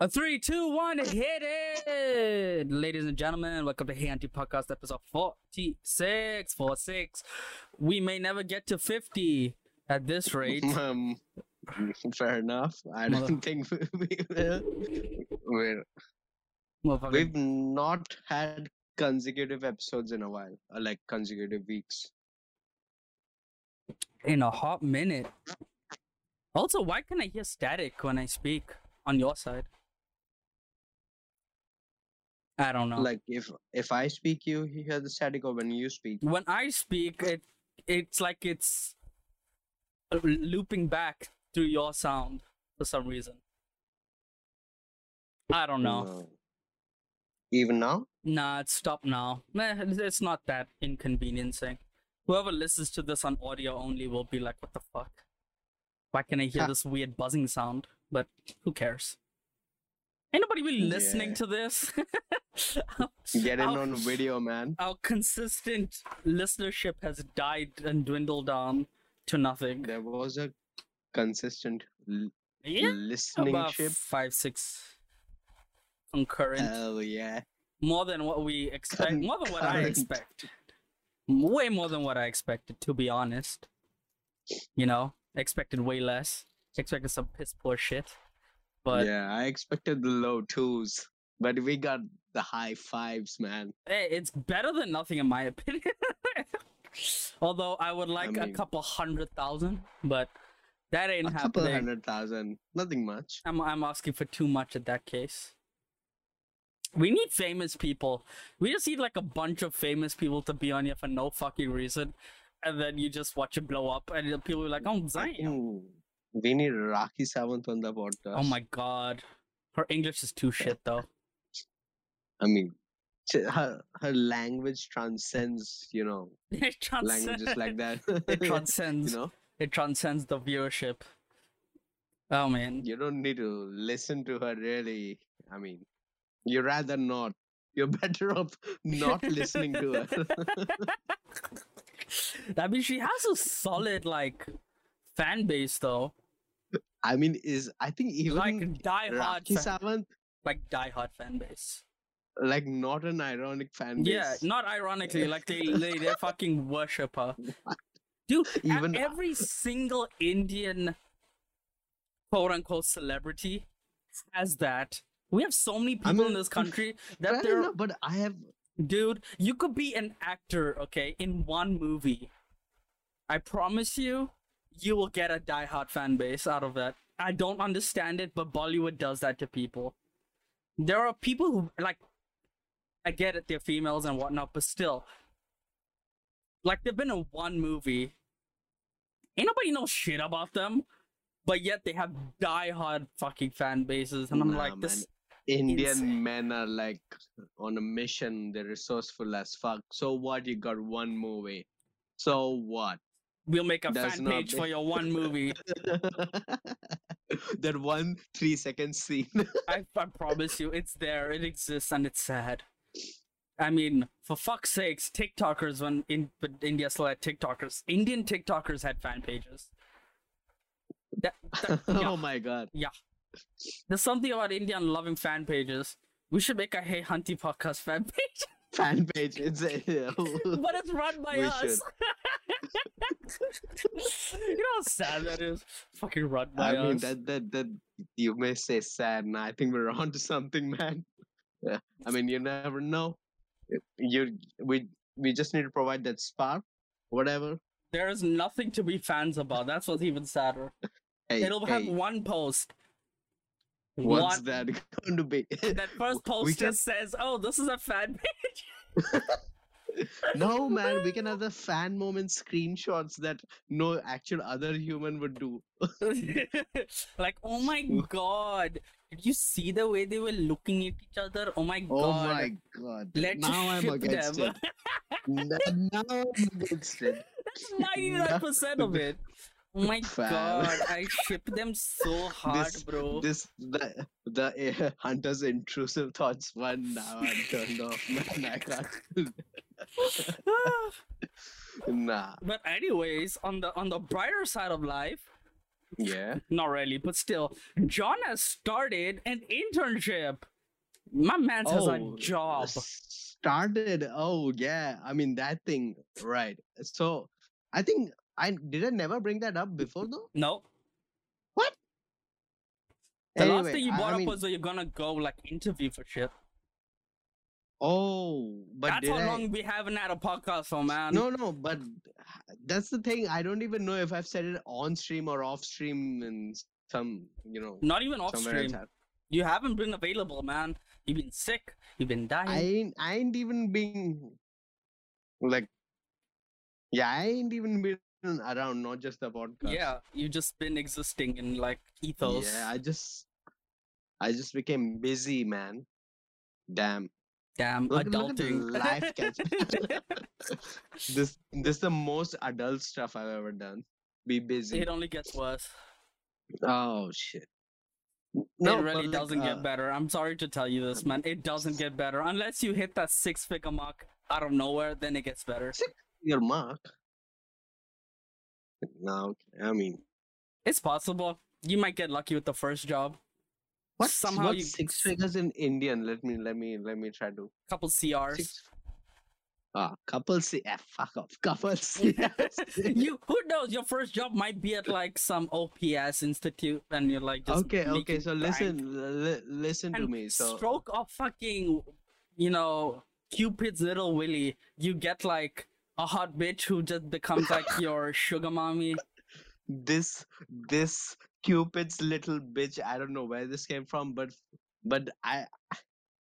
A three, two, one, hit it! Ladies and gentlemen, welcome to Hey Auntie Podcast episode 46. 46. We may never get to 50 at this rate. Um, fair enough. I don't think we, we're, Motherfucker. we've not had consecutive episodes in a while, uh, like consecutive weeks. In a hot minute. Also, why can I hear static when I speak on your side? I don't know. Like if if I speak, you hear the static, or when you speak. when I speak, it it's like it's looping back through your sound for some reason. I don't know. Even now, Nah, it's stopped now. Nah, it's- it's not that inconveniencing. Whoever listens to this on audio only will be like, "What the fuck? Why can I hear this weird buzzing sound?" But who cares? Ain't nobody really listening Yeah. to this. get in Our- on video, man. our consistent listenership has died and dwindled down to nothing. There was a consistent l- Yeah, listening about ship. five, six concurrent. Hell yeah! more than what we expect. More than what I Concurrent. expected. Way more than what I expected, to be honest. You know, expected way less. Expected some piss poor shit. But yeah, I expected the low twos, but we got the high fives, man. hey, it's better than nothing, in my opinion. Although I would like a mean- couple hundred thousand, but that ain't A couple happening. hundred thousand, nothing much. I'm I'm asking for too much at that case. We need famous people. We just need like a bunch of famous people to be on here for no fucking reason, and then you just watch it blow up, and people are like, "Oh damn! We need Rakhi Sawant on the podcast. Oh my god!" Her English is too shit though. I mean, her her language transcends, you know, It languages like that. It transcends. you know, It transcends the viewership. Oh man. you don't need to listen to her really. I mean, you rather not. You're better off not listening to her. I mean, she has a solid like fan base though, I mean, is I think even like die hard, Rakhi fan, Sawant, like die hard fan base. like not an ironic fan base. Yeah, not ironically, like they they, they fucking worship her. Dude, Even- every single Indian quote unquote celebrity has that. We have so many people in mean, this country that they're enough, but I have dude, you could be an actor, okay, in one movie. I promise you, you will get a diehard fan base out of that. I don't understand it, but Bollywood does that to people. There are people who like I get it, they're females and whatnot, but still. Like they've been in one movie. Ain't nobody knows shit about them. But yet they have diehard fucking fan bases. And I'm Nah, like, this Indian insane. men are like on a mission. They're resourceful as fuck. So what? You got one movie. So what? We'll make a Does fan page for your one movie. that one three second scene. I, I promise you, it's there, it exists, and it's sad. I mean, for fuck's sakes, TikTokers when in but India still had TikTokers. Indian TikTokers had fan pages. That, that- oh yeah, oh my god. Yeah. There's something about Indian loving fan pages. We should make a Hey Hunty podcast fan page, Fan page. It's a, but it's run by We us. you know how sad that is? Fucking run by I mean that that that you may say sad, and I think we're on to something, man. Yeah. I mean, you never know. You we we just need to provide that spark, whatever. There is nothing to be fans about. That's what's even sadder. Hey, It'll have one post. What's One- that going to be? That first We post can- just says, "Oh, this is a fan page." no, man, we can have the fan moment screenshots that no actual other human would do. like, oh my god, did you see the way they were looking at each other? Oh my god. Oh god, my god! let's now I'm against them. it. Now I'm against it. That's ninety-nine percent of it. Oh my Fam. god, I ship them so hard, This- bro. This the the uh, hunter's intrusive thoughts one now I'm turned off man I can't nah but anyways, on the on the brighter side of life, Yeah. Not really, but still, John has started an internship. My man has a Oh, job. Started. Oh yeah. I mean that thing. Right. So I think I did I never bring that up before though. No, What? the last thing you brought I up mean- was that you're gonna go like interview for shit. Oh, but That's how I? long we haven't had a podcast for, man. No, no, but that's the thing. I don't even know if I've said it on stream or off stream and some, you know, Not even off stream. You haven't been available, man. You've been sick. You've been dying. I ain't, I ain't even been like, yeah, I ain't even been around. Not just the podcast. Yeah, you've just been existing in like ethos. Yeah, I just, I just became busy, man. Damn. Damn, Look, look adulting. life catch. this, this is the most adult stuff I've ever done. Be busy. it only gets worse. Oh shit. N- it really doesn't uh, get better. I'm sorry to tell you this, man. It doesn't get better unless you hit that six figure mark out of nowhere. Then it gets better. Your mark. No, I mean, It's possible. You might get lucky with the first job. what? Somehow what you- six figures in Indian? Let me, let me, let me try to. Couple CRs. Six. Ah, couple C. F. Fuck off. Couple C. you who knows? Your first job might be at like some OPS institute, and you're like, just okay, okay. So bank. listen, li- listen to me. So stroke of fucking, you know, Cupid's little Willy. You get like a hot bitch who just becomes like your sugar mommy. this, this Cupid's little bitch. I don't know where this came from, but, but I,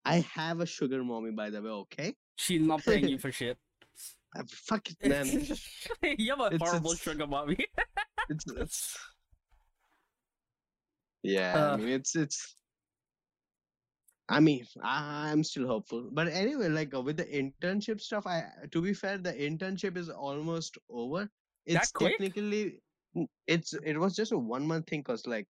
I have a sugar mommy. By the way, okay. She's not paying you for shit. Uh, fuck it, man. you have a It's- horrible it's- sugar mommy. it's, it's yeah Uh. i mean it's it's i mean I, i'm still hopeful but anyway like uh, with the internship stuff i to be fair the internship is almost over it's quick? technically it's it was just a one month thing because like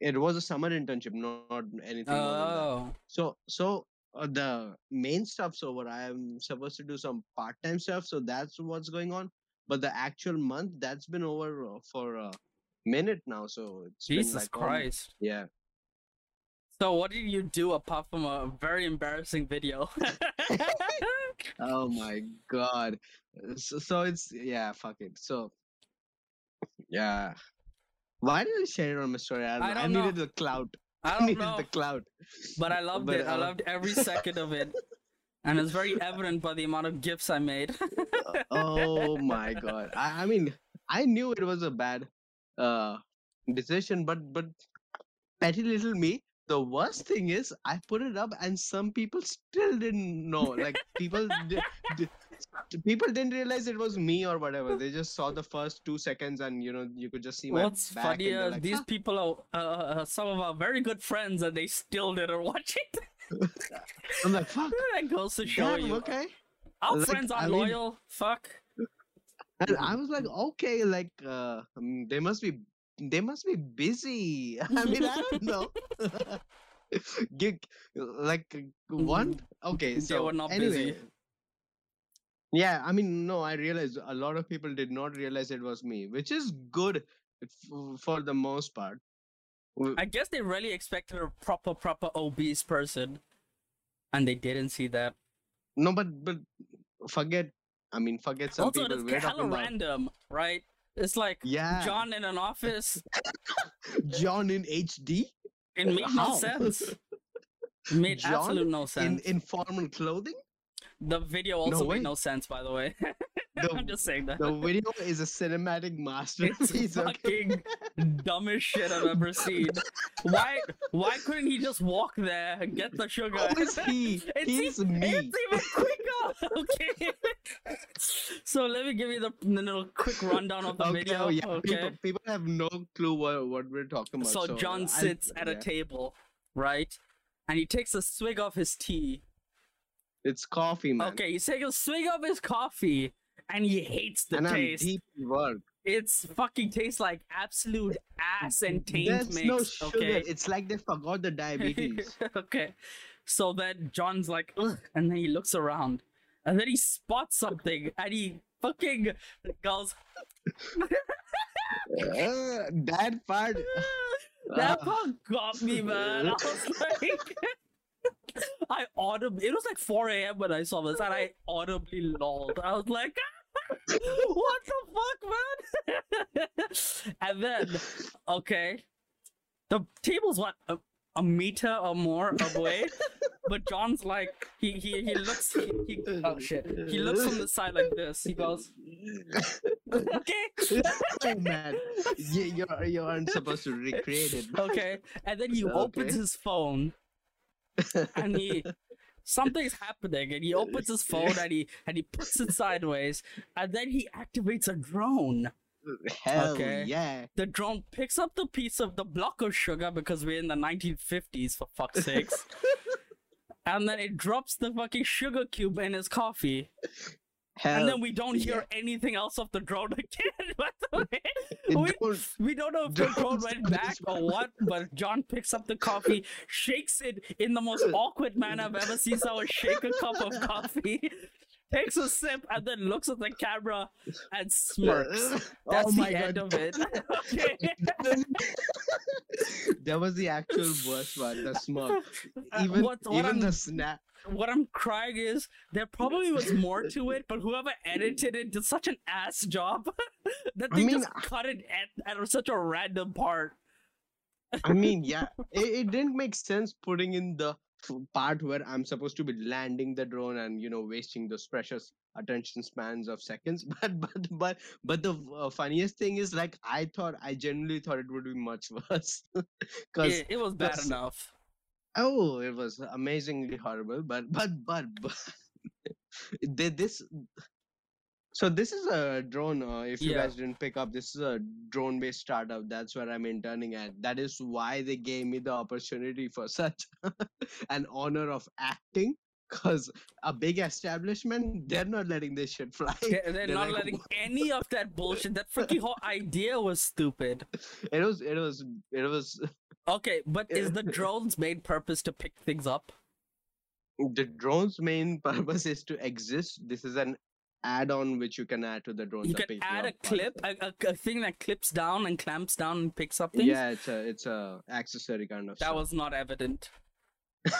it was a summer internship not anything more than that. Oh, so so uh, the main stuff's over i'm supposed to do some part-time stuff so that's what's going on but the actual month that's been over uh, for a minute now so it's been, Jesus like, Christ. yeah So what did you do apart from a very embarrassing video? oh my god Uh, so, so it's yeah fuck it so yeah why did i share it on my story i, don't I. I don't know. needed the clout I i don't needed know, the clout but I loved but, it. I uh, loved every second of it, and it's very evident by the amount of gifts I made. oh my god I, I mean i knew it was a bad uh decision but but petty little me the worst thing is i put it up and some people still didn't know like people people didn't realize it was me or whatever they just saw the first two seconds and you know you could just see my What's back funny is like, these "Huh." people are uh, uh, some of our very good friends, and they still didn't watch it. i'm like fuck that goes to show damn, you. okay Our Like, friends are I mean- loyal. Fuck. and i was like okay like uh um, they must be they must be busy i mean i don't know like uh, one okay They so were not anyway busy. yeah i mean no i realized a lot of people did not realize it was me which is good f- for the most part I guess they really expected a proper, proper obese person, and they didn't see that. no but but forget i mean forget some also, people it's we're hella random, right? It's like yeah John in an office. john in hd It made no sense. It made John absolute no in sense. in formal clothing The video also way. made no sense, by the way. The- I'm just saying that. the video is a cinematic It's masterpiece okay? fucking dumbest shit I've ever seen. Why? Why couldn't he just walk there and get the sugar? Who is he? It's He's e- me. It's even quicker. Okay. so let me give you the, the little quick rundown of the okay, video. oh, yeah. okay. People, people have no clue what, what we're talking about. So So, John sits at a table, right? And he takes a swig of his tea. It's coffee, man. Okay, he's taking a swig of his coffee, and he hates the and I'm deep in work. It's fucking tastes like absolute ass and taint There's mix. no sugar. okay. It's like they forgot the diabetes. okay. So then John's like, Ugh, and then he looks around, and then he spots something, and he fucking goes. Uh, that part. that uh, part got me, man. I was like, I audibly. It was like 4 a.m. when I saw this, and I audibly lolled. I was like, what the fuck, man? and then, okay, the table's what a, a meter or more away, but John's like, he he he looks, he, he oh shit, he looks on the side like this. He goes, okay, oh man, you, you're you aren't supposed to recreate it. okay, and then he opens his phone and he something's happening and he opens his phone and he and he puts it sideways and then he activates a drone Hell Okay. yeah. the drone picks up the piece of the block of sugar because we're in the 1950s for fuck's sakes and then it drops the fucking sugar cube in his coffee Hell. and then we don't yeah. hear anything else of the drone again by the way we, don't- we don't know if the drone went back or what, but John picks up the coffee, shakes it in the most awkward manner I've ever seen someone shake a cup of coffee, takes a sip, and then looks at the camera and smirks. That's oh the my end god. of it. okay. that was the actual worst one, the smirk. Uh, Even what, what, even I'm, the snap. what I'm crying is there probably was more to it, but whoever edited it did such an ass job that I they mean, just cut it at, at such a random part. I mean, yeah, it, it didn't make sense putting in the f- part where I'm supposed to be landing the drone and you know wasting those precious attention spans of seconds. But but but but the uh, funniest thing is like I thought I genuinely thought it would be much worse because It, it was bad enough. oh it was amazingly horrible. But but but, but they, this. So this is a drone. Uh, if you Yeah. guys didn't pick up, this is a drone-based startup. That's where I'm interning at. That is why they gave me the opportunity for such an honor of acting. Cause a big establishment, they're not letting this shit fly. They- They're, not like, letting any of that bullshit. That freaking whole idea was stupid. It was, it was, it was. Okay, but is the drone's main purpose to pick things up? The drone's main purpose is to exist. This is an add-on which you can add to the drone. You can add a clip, a, a, a thing that clips down and clamps down and picks up things. Yeah, it's a, it's a accessory kind of. that stuff. was not evident.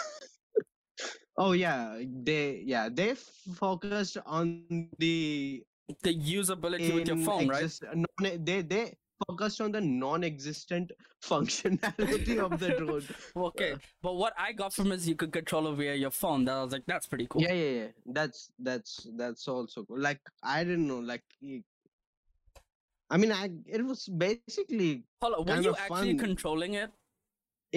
Oh yeah, they yeah they focused on the The usability with your phone, right? exist- non- they they focused on the non-existent functionality of the drone. Okay, uh. but what I got from is you could control it via your phone. That I was like, that's pretty cool. Yeah, yeah, yeah. That's that's that's also cool. Like I didn't know. Like, I mean, I it was basically Hold on, were you actually fun. controlling it?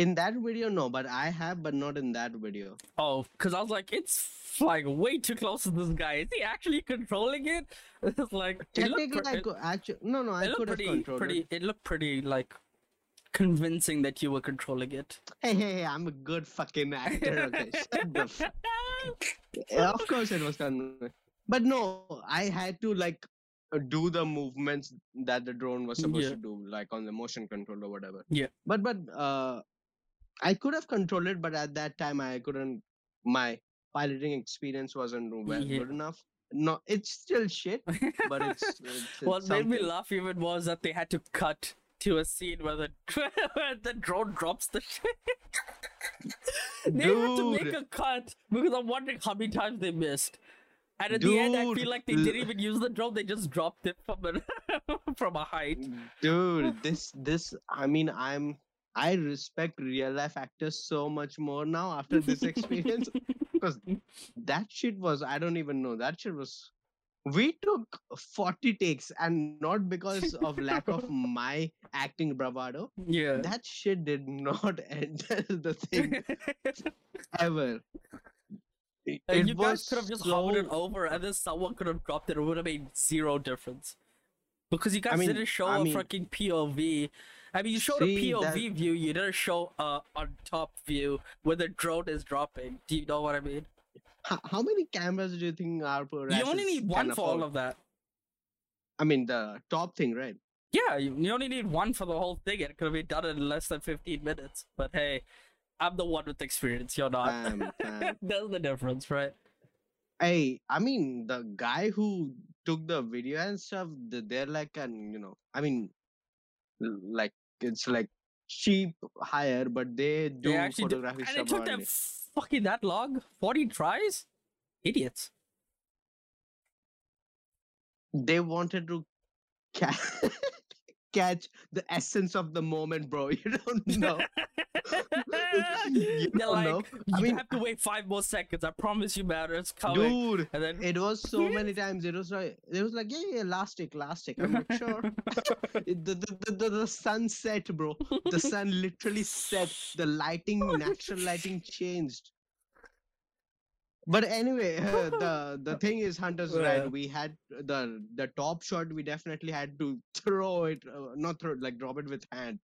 In that video. No, but I have, but not in that video. Oh, because I was like, it's like way too close to this guy. Is he actually controlling it? It's like it Technically, pre- I could actually no, no, I it could have pretty, controlled pretty. it. It looked pretty like convincing that you were controlling it. Hey, hey, hey! I'm a good fucking actor. Okay, shut the. F- Yeah, of course it was done but no i had to like do the movements that the drone was supposed Yeah. to do like on the motion control or whatever Yeah. but but uh i could have controlled it but at that time i couldn't my piloting experience wasn't well, Yeah. good enough no it's still shit but it's, it's, it's what made me laugh even is that they had to cut to a scene where the where the drone drops the shit. they had to make a cut because I'm wondering how many times they missed. And at the end, I feel like they didn't even use the drone; they just dropped it from a from a height. dude this this i mean i'm i respect real life actors so much more now after this experience because that shit was i don't even know that shit was we took 40 takes and not because of lack of my acting bravado Yeah. that shit did not enter the thing ever it, And you guys could have just hovered it over, and then someone could have dropped it. It would have made zero difference. Because you guys mean- didn't show I a mean- freaking POV. I mean, you showed See, a POV that- view. You didn't show a on top view where the drone is dropping. Do you know what I mean? how, how many cameras do you think are per? you only need one for all of that. i mean the top thing right Yeah, you, you only need one for the whole thing. It could have been done in less than fifteen minutes. But hey, I'm the one with experience. You're not. That's the difference, right? Hey, I mean, the guy who took the video and stuff, they're like, an you know, I mean, like it's like cheap hire, but they do They actually do- photography and it took them fucking that long. Forty tries. Idiots. They wanted to ca- catch the essence of the moment, bro. You don't know. you They're don't like, know. I mean, have to wait five more seconds. I promise you, man. It's coming. dude. and then It was so many times. It was like it was like yeah, yeah, last take, last take. I'm like sure. The, the, the, the, the sun set, bro. The sun literally set. The lighting, natural lighting changed. But anyway, uh, the the thing is, Hunter's Yeah. right. We had the the top shot. We definitely had to throw it, uh, not throw it, like drop it with hand.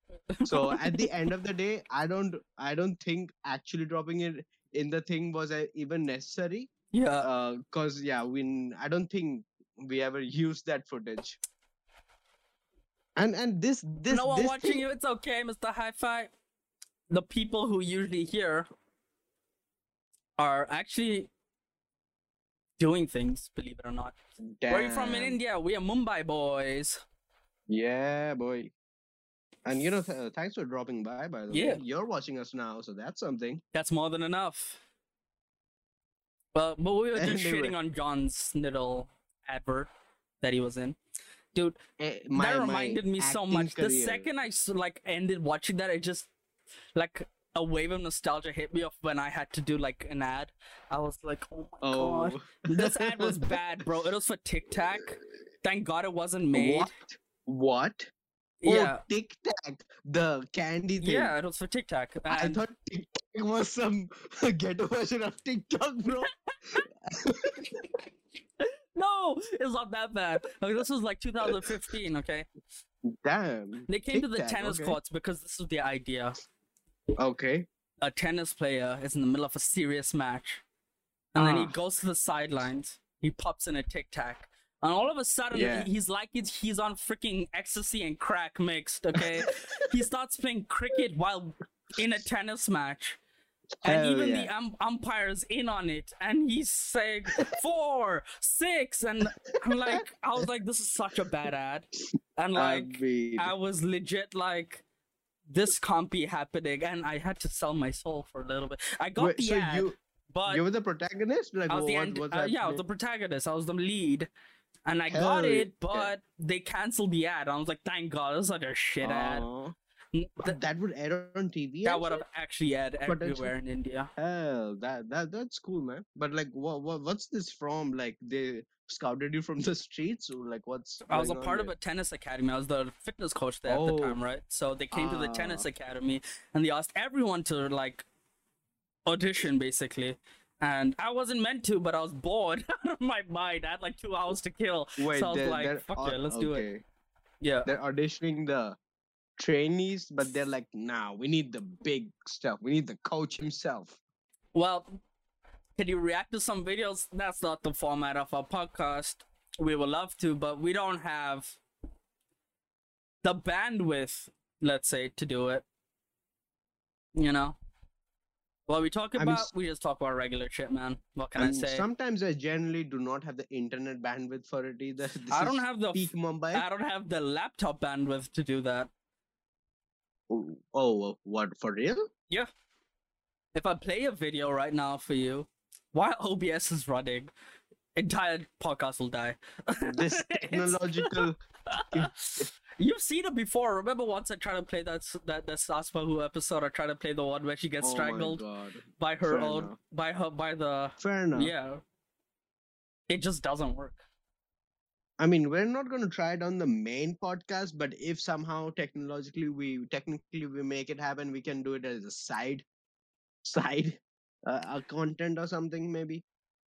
So at the end of the day, I don't I don't think actually dropping it in the thing was uh, even necessary yeah. because yeah we i don't think we ever used that footage and and this this no one this watching thing, you. It's okay, Mr. Hi-Fi. The people who usually hear are actually doing things. Believe it or not. Where are you from in India? We are Mumbai boys. yeah boy and you know th- uh, thanks for dropping by by the Yeah. way you're watching us now so that's something That's more than enough. Well, but we were just Anyway. shitting on John's little advert that he was in. Dude, Eh, my, that reminded me so much. The second I like ended watching that, I just like a wave of nostalgia hit me of when I had to do like an ad. I was like, oh my oh. god, oh this ad was bad, bro. It was for Tic Tac. Thank God it wasn't made. what what oh, Yeah, oh tic tac the candy thing yeah, it was for Tic Tac. I And thought TikTok was some ghetto version of TikTok, bro. no, it's not that bad. Like this was like 2015. Okay, Damn. they came to the tennis okay. courts because this was the idea. Okay. a tennis player is in the middle of a serious match, and then he Ah. goes to the sidelines. He pops in a tic tac, and all of a sudden Yeah. he's like he's, he's on freaking ecstasy and crack mixed. Okay, he starts playing cricket while in a tennis match. And Hell even yeah. the um, umpire's in on it, and he's saying four, six, and I'm like, I was like, this is such a bad ad, and like, Agreed. I was legit like, this can't be happening, and I had to sell my soul for a little bit. I got Wait, the so ad, you but you were the protagonist? Like I was the what, end, uh, yeah, I was the protagonist. I was the lead, and I Hell got it, yeah. but they canceled the ad. I was like, thank God, this is such a shit ad. Aw. N- But th- that would air on TV. that would have actually aired everywhere in India. Hell, that that that's cool, man. But like, what what what's this from? Like they scouted you from the streets, or like what's? I was a part of a tennis academy. I was the fitness coach there at the Oh. time, right? So they came to the tennis Ah. academy and they asked everyone to like audition basically. And I wasn't meant to, but I was bored out of my mind. I had like two hours to kill. Wait, so I was they're, like, they're fuck au- it, let's do it. okay. Yeah. They're auditioning the trainees, but they're like, nah, we need the big stuff. We need the coach himself. Well, can you react to some videos? That's not the format of our podcast. We would love to, but we don't have the bandwidth, let's say, to do it. You know? What we talk I mean, about, we just talk about regular shit, man. What can I And say? sometimes I generally do not have the internet bandwidth for it either. This I don't have the peak Mumbai. I don't have the laptop bandwidth to do that. Oh, oh, what for real? Yeah. If I play a video right now for you, while OBS is running, entire podcast will die. This technological. You've seen it before. Remember once I tried to play that that that Saspa Who episode? I tried to play the one where she gets oh strangled by her Fair own enough. by her by the Fair enough. yeah. It just doesn't work. I mean, we're not going to try it on the main podcast, but if somehow technologically we technically we make it happen, we can do it as a side, side, uh, a content or something maybe.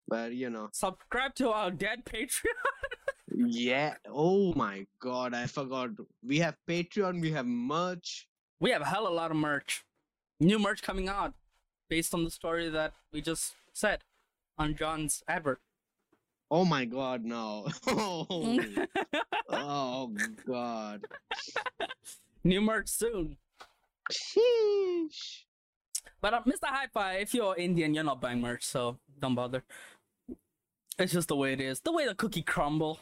But you know, Subscribe to our dead Patreon. yeah. Oh my God, I forgot. We have Patreon. We have merch. We have a hell of a lot of merch. New merch coming out based on the story that we just said on John's advert. Oh my God, no. Oh, oh God. New merch soon. Sheesh. But uh, Mr. Hi-Fi, if you're Indian, you're not buying merch, so don't bother. It's just the way it is, the way the cookie crumble.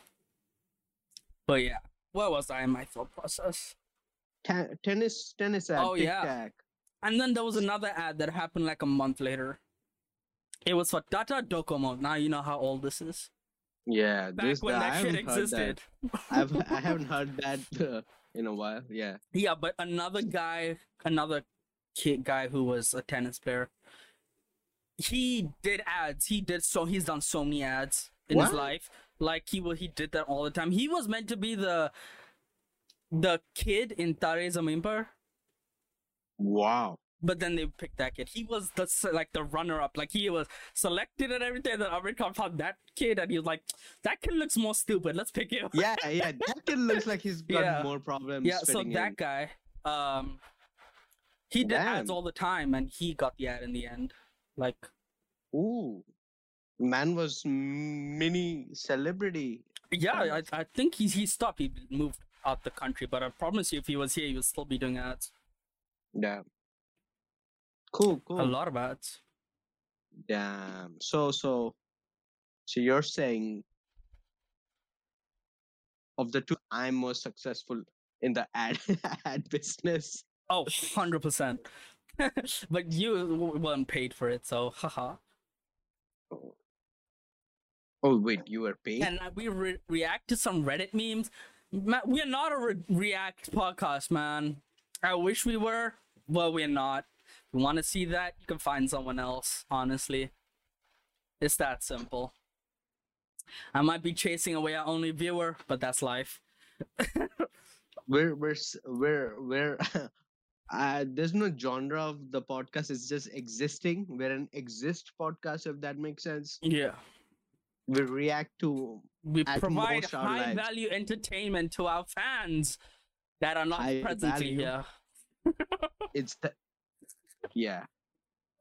But yeah, where was I in my thought process? ta- tennis tennis ad. Oh, yeah. tic-tac. And then there was another ad that happened like a month later. It was for Tata Docomo. Now you know how old this is. Yeah, Back this when I that shit haven't heard existed. That. I've I haven't heard that uh, in a while. Yeah. Yeah, but another guy, another kid guy who was a tennis player, he did ads. He did so. He's done so many ads in his life. Like he wa- he did that all the time. He was meant to be the the kid in Tare Zameen Par, Wow. but then they picked that kid. He was the like the runner up. Like he was selected and everything. Then Aamir Khan found that kid, and he was like, "That kid looks more stupid. Let's pick him." Yeah, yeah. That kid looks like he's got Yeah. more problems. yeah. So that in. guy, um, he did ads all the time, and he got the ad in the end. Like. Ooh. Man was mini celebrity. Yeah, I, I think he he stopped. He moved out the country, but I promise you, if he was here, he would still be doing ads. Yeah. Cool, cool. A lot of ads. Damn. So so so you're saying of the two, I'm most successful in the ad ad business. Oh, 100 percent. But you weren't paid for it, so haha. Oh, oh wait, you were paid? And we re- react to some Reddit memes. Ma- we're not a re- React podcast, man. I wish we were, but we're not. If you want to see that, you can find someone else. Honestly, it's that simple. I might be chasing away our only viewer, but that's life. we're we're we're we're uh, there's no genre of the podcast. It's just existing. We're an exist podcast, if that makes sense. Yeah. We react to We provide high lives. value entertainment to our fans that are not High presently value. here. it's the yeah.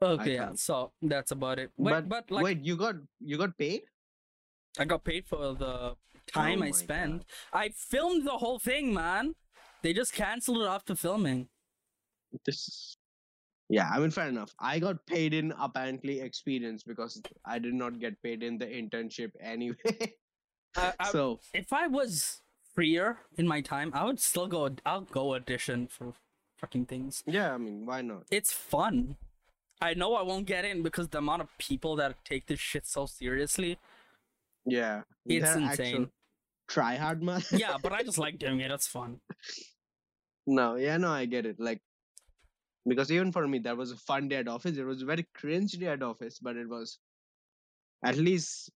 Okay, yeah, so that's about it. Wait, but but, like wait, you got you got paid? I got paid for the time Oh I spent. I filmed the whole thing, man. They just canceled it after filming. This yeah, I mean fair enough. I got paid in apparently experience because I did not get paid in the internship anyway. I, I, so if I was freer in my time, I would still go. I'll go audition for fucking things. yeah, I mean why not? It's fun. I know I won't get in because the amount of people that take this shit so seriously. Yeah, It's they're insane. Try hard man. yeah, but I just like doing it. It's fun. No, yeah, no, I get it. Like, because even for me, that was a fun day at office. It was a very cringe day at office, but it was at least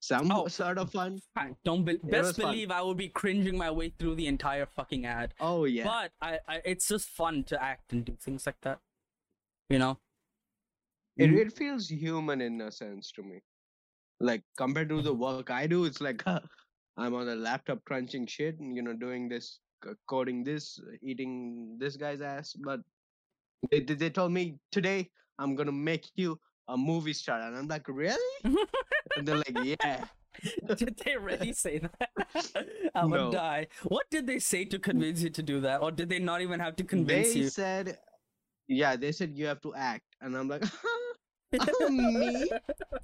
some Oh. sort of fun. Don't be- best fun. believe I would be cringing my way through the entire fucking ad. Oh yeah, But I, I, it's just fun to act and do things like that. You know. it, Mm. it feels human in a sense to me. Like compared to the work I do, it's like I'm on a laptop crunching shit, and, you know, doing this, coding this, eating this guy's ass. But they they they told me today I'm gonna make you a movie star, and I'm like, really? and they're like, yeah. did they really say that? I would No. die. What did they say to convince you to do that, or did they not even have to convince they you? said yeah they said you have to act and i'm like me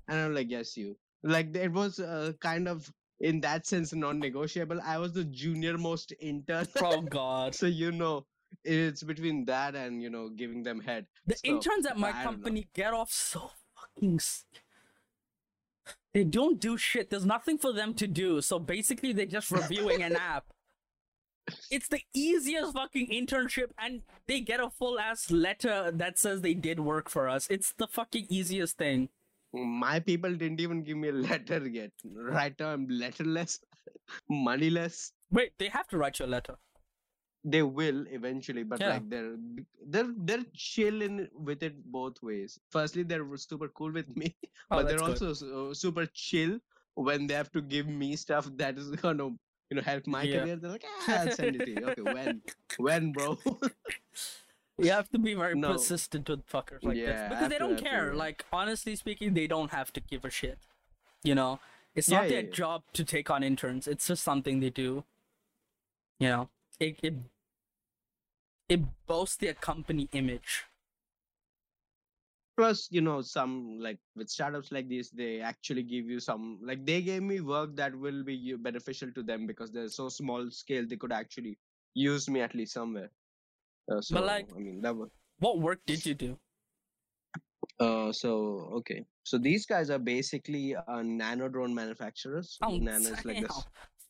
and i'm like yes you like it was uh, kind of in that sense non-negotiable i was the junior most intern oh God. so you know it's between that and you know giving them head The So, interns at my I company get off so fucking. They don't do shit. There's nothing for them to do. So basically, they're just reviewing an app. It's the easiest fucking internship, and they get a full ass letter that says they did work for us. It's the fucking easiest thing. my people didn't even give me a letter yet right now i'm letterless moneyless Wait, they have to write you a letter. They will eventually but Yeah. like they're they're they're chilling with it both ways firstly they're super cool with me Oh, but they're good. also so, super chill when they have to give me stuff that is gonna you know help my Yeah. career they're like ah, i'll send it to you okay when when bro You have to be very No. persistent with fuckers like this because they don't to, care. yeah. Like honestly speaking, they don't have to give a shit. You know, it's not yeah, their yeah. job to take on interns. It's just something they do. You know, it it it boasts their company image. plus you know some like with startups like this they actually give you some like they gave me work that will be beneficial to them because they're so small scale they could actually use me at least somewhere. Uh, so, like- I mean, that was. What work did you do? Uh, so okay, so these guys are basically uh, nano drone manufacturers. Oh, Nano is like this.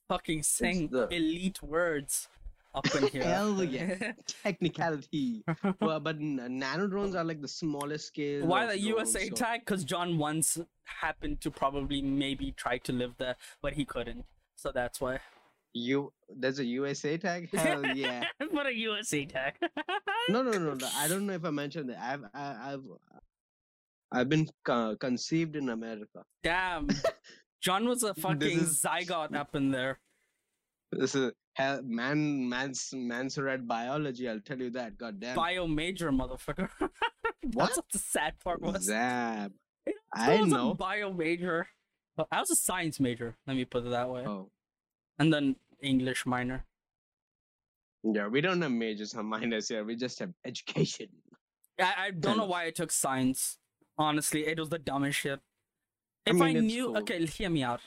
Fucking saying the- elite words up in here. Hell yeah. technicality. well, but n- nano drones are like the smallest scale. Why of the USA so- tag? Because John once happened to probably maybe try to live there, but he couldn't. So that's why. You there's a USA tag. Hell yeah. what a USA tag. No, no, no, no. I don't know if I mentioned that. I've, I, I've, I've been co- conceived in America. Damn. John was a fucking is- zygote up in there. This is hell, man, man's, man's read biology. I'll tell you that. God damn. Bio major, motherfucker. What? That's what the sad part was. Zap. I I was a bio major. I was a science major. Let me put it that way. Oh, And then English minor. yeah. We don't have majors or minors here. We just have education. I, I don't know why I took science. Honestly, it was the dumbest shit. If I, mean, it's knew, cool. okay, hear me out.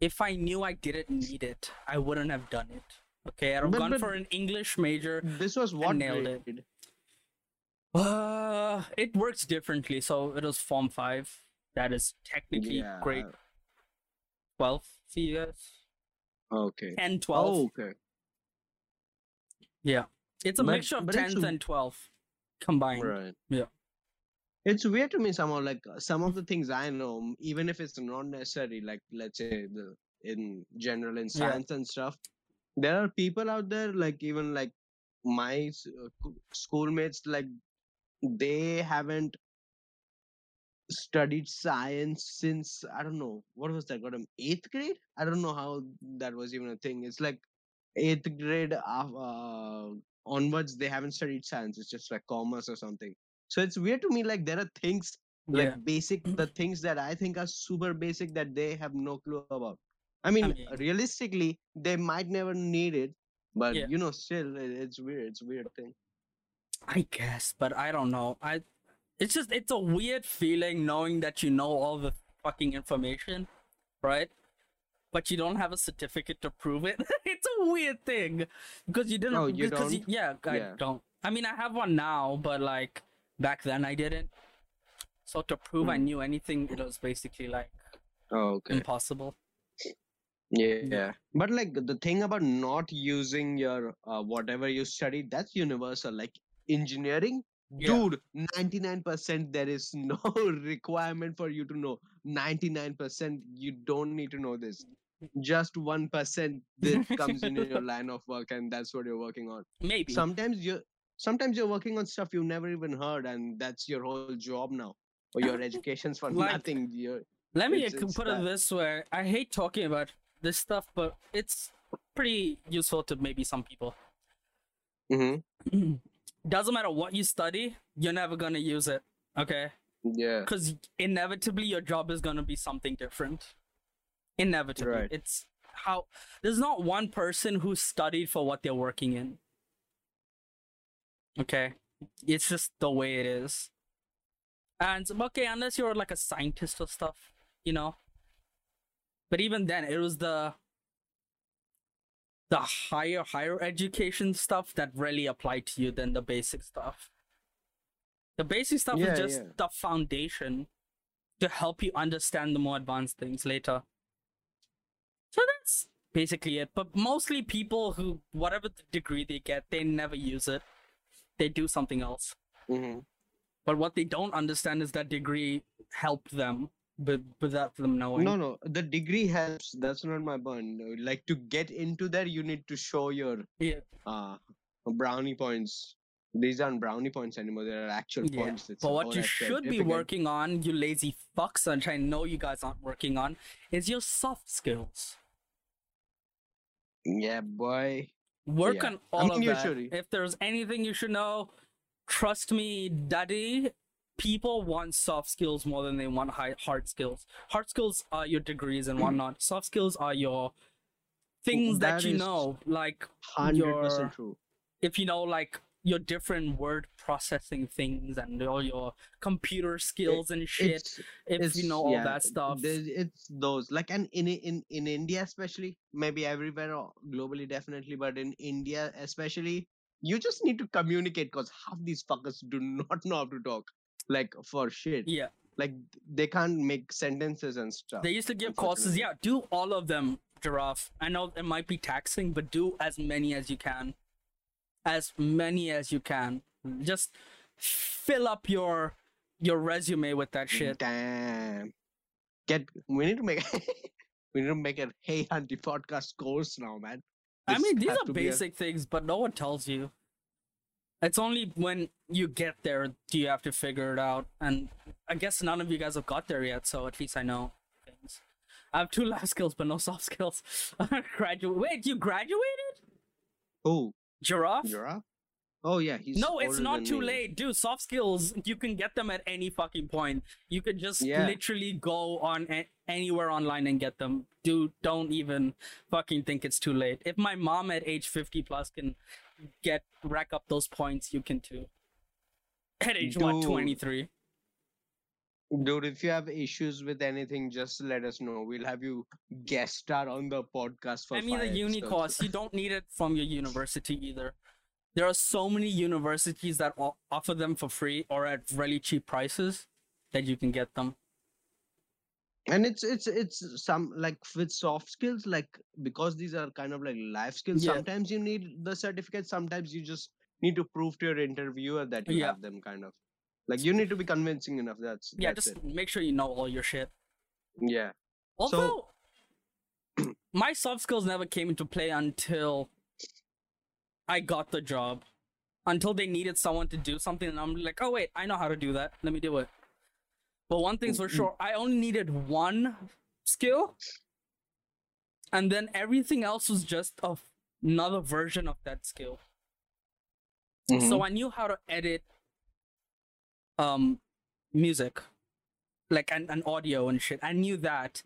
If I knew I didn't need it, I wouldn't have done it. Okay, I'd have But- gone but- for an English major. This was what nailed it. Uh, it works differently. So it was Form 5. That is technically Yeah. grade 12 for you guys. Okay. 10, 12. Oh, okay. Yeah. It's a But- mixture of 10th and 12th combined. Right. Yeah. It's weird to me somehow. Like uh, some of the things I know, even if it's not necessary, like let's say the in general in Yeah. science and stuff, there are people out there, like even like my uh, schoolmates, like they haven't studied science since I don't know what was that. Got him eighth grade. I don't know how that was even a thing. It's like eighth grade of, uh, onwards they haven't studied science. It's just like commerce or something. So it's weird to me. Like there are things like Yeah. basic the things that I think are super basic that they have no clue about. I mean, mean- realistically, they might never need it, but Yeah. you know, still, it's weird. It's a weird thing. I guess, but I don't know. I it's just it's a weird feeling knowing that you know all the fucking information, right? But you don't have a certificate to prove it. it's a weird thing because you didn't. Oh, you because don't? yeah, I Yeah. don't. I mean, I have one now, but like back then I didn't. So to prove I Mm. knew anything, it was basically like Oh, okay. impossible. Yeah, yeah. But like the thing about not using your uh, whatever you studied, that's universal. Like engineering, Yeah. dude, 99% there is no requirement for you to know. 99% you don't need to know this. Just 1% that comes in your line of work and that's what you're working on. Maybe. Sometimes you sometimes you're working on stuff you've never even heard and that's your whole job now. Or your education's for Like- nothing. You're, Let me It's- put it this way: I hate talking about this stuff, but it's pretty useful to maybe some people. mm-hmm. Doesn't matter what you study, you're never gonna use it. Okay, Yeah. because inevitably your job is gonna be something different. Inevitably, Right. it's how there's not one person who studied for what they're working in. Okay, it's just the way it is. And okay, unless you're like a scientist or stuff, you know. But even then, it was the the higher higher education stuff that really applied to you than the basic stuff. The basic stuff Yeah, is just yeah. the foundation to help you understand the more advanced things later. So that's basically it. But mostly people who, whatever the degree they get, they never use it. They do something else. hmm But what they don't understand is that degree helped them, but without them knowing. No, no, the degree helps. That's not my point. Like to get into there, you need to show your Yeah, uh brownie points. These aren't brownie points anymore. They're actual yeah. points. It's But what you should be working on, you lazy fucks, which I know you guys aren't working on, is your soft skills. Yeah, boy. Work Yeah. on all you of that. If there's anything you should know, trust me, daddy. People want soft skills more than they want high, hard skills. Hard skills are your degrees and mm-hmm. whatnot. Soft skills are your things that, That you know, like Hundred Your- true. if you know like your different word processing things and all your computer skills and shit. It's, if it's you know all yeah, that stuff. It's those like and in in in India especially, maybe everywhere or globally definitely, but in India especially, you just need to communicate because half these fuckers do not know how to talk. Like for shit, Yeah, like they can't make sentences and stuff. they used to give courses. Yeah, do all of them, giraffe. I know it might be taxing, but do as many as you can. As many as you can. Just fill up your your resume with that shit. Damn. Get we need to make we need to make a hey auntie podcast course now, man. I mean, these are be a- basic things, but no one tells you. It's only when you get there do you have to figure it out. And I guess none of you guys have got there yet, so at least I know things. I have two life skills, but no soft skills. Graduate. Wait, you graduated? Oh, Giraffe? you're? Oh yeah, he's no, it's not too me. late, dude. Soft skills, you can get them at any fucking point. You could just Yeah. literally go on a- anywhere online and get them. Dude, don't even fucking think it's too late. If my mom at age 50 plus can get rack up those points, you can too. At age what, Dude. 23? Dude, if you have issues with anything, just let us know. We'll have you guest star on the podcast for I mean, the uni episodes. course, you don't need it from your university either. There are so many universities that offer them for free or at really cheap prices that you can get them. and it's it's it's some like with soft skills like because these are kind of like life skills Yeah. sometimes you need the certificate sometimes you just need to prove to your interviewer that you Yeah. have them kind of like you need to be convincing enough that's Yeah, that's just make sure you know all your shit. it yeah Although my soft skills never came into play until I got the job. Until they needed someone to do something, and I'm like, oh wait, I know how to do that. Let me do it. But one thing's for sure, I only needed one skill, and then everything else was just of another version of that skill. Mm-hmm. So I knew how to edit um music. Like an, an audio and shit. I knew that.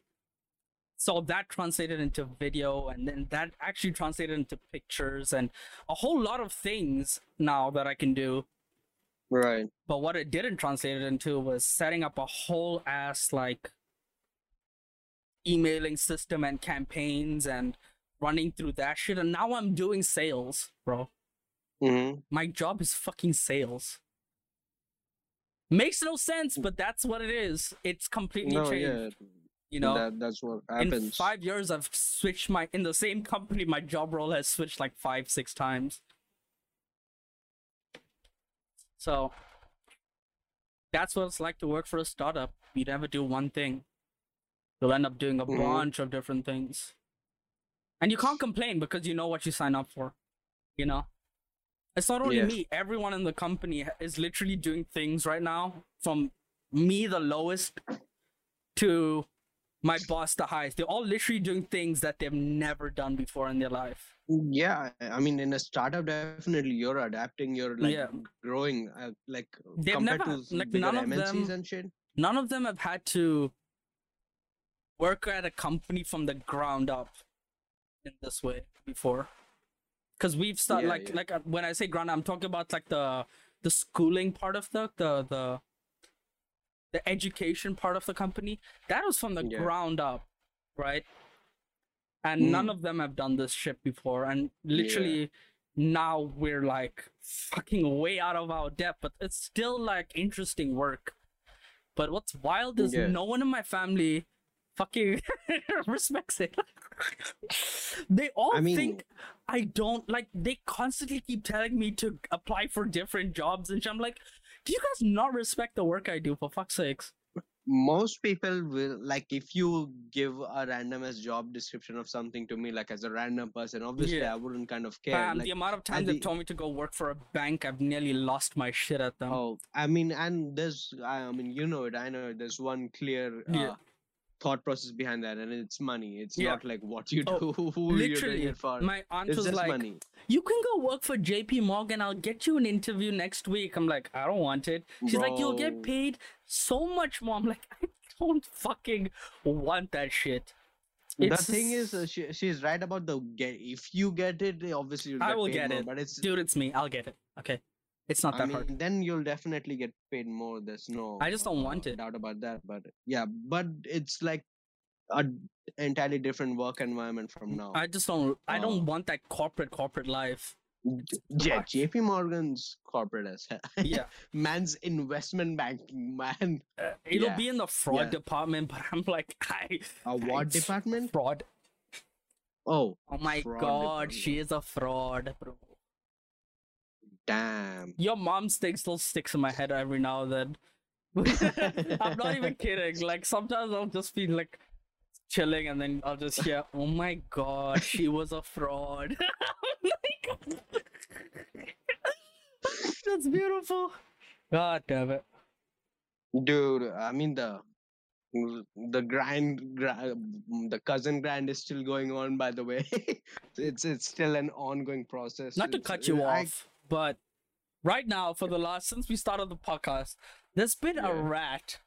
So that translated into video and then that actually translated into pictures and a whole lot of things now that I can do. right But what it didn't translate it into was setting up a whole ass like emailing system and campaigns and running through that shit. And now I'm doing sales, bro. mm-hmm. My job is fucking sales. Makes no sense, but that's what it is. It's completely no changed. yeah You know, that, that's what happens. in five years, I've switched my in the same company. My job role has switched like five, six times. So that's what it's like to work for a startup. You never do one thing. You'll end up doing a Mhm. bunch of different things. And you can't complain because you know what you sign up for. You know? It's not only Yeah. me, everyone in the company is literally doing things right now from me, the lowest, to my boss, the highest. They're all literally doing things that they've never done before in their life. yeah i I mean in a startup definitely you're adapting you're like Yeah. growing uh, like They've compared never- to like, none of mncs them- and shit None of them have had to work at a company from the ground up in this way before. Because we've started Yeah, like yeah. like uh, when I say ground, I'm talking about like the the schooling part of the the the the education part of the company. That was from the Yeah. ground up, right? And none Mm. of them have done this shit before, and literally now we're like fucking way out of our depth, but it's still like interesting work. But what's wild is no one in my family fucking respects it. they all I mean- think I don't like. They constantly keep telling me to apply for different jobs, and. I'm like, do you guys not respect the work I do? For fuck's sakes. most people will like if you give a random as job description of something to me like as a random person obviously Yeah. i wouldn't kind of care Fam, like, the amount of times they've the- told me to go work for a bank, I've nearly lost my shit at them. oh i mean and there's i I mean you know it i know it, there's one clear uh, Yeah. Thought process behind that and it's money it's Yeah. not like what you Oh, do who you're doing Literally, it for my aunt it's was like, money "You can go work for J.P. Morgan. I'll get you an interview next week." I'm like, "I don't want it." She's like, "You'll get paid so much more." I'm like, "I don't fucking want that shit." the thing is uh, she, she's right about the get if you get it obviously you'll I will paid get more, it. but it's dude, it's me. I'll get it. Okay. It's not I that mean, hard. then you'll definitely get paid more. There's no. I just don't want uh, it. Doubt about that, but yeah, but it's like a entirely different work environment from now. I just don't. I Uh, don't want that corporate corporate life. yeah. J.P. Morgan's corporate as hell. Yeah, man's investment banking man. uh, it'll Yeah, be in the fraud yeah. department, but I'm like, I. A what department? Fraud. Oh, Oh my god, department. she is a fraud, bro. Damn. Your mom's thing still sticks in my head every now and then. I'm not even kidding. Like sometimes I'll just be like chilling and then I'll just hear, "Oh my god, she was a fraud." Like- That's beautiful. God damn it. Dude, I mean the the grind, gra- the cousin grind is still going on. By the way, it's it's still an ongoing process. Not to It's- cut you I- off, but right now for the last since we started the podcast, there's been a rat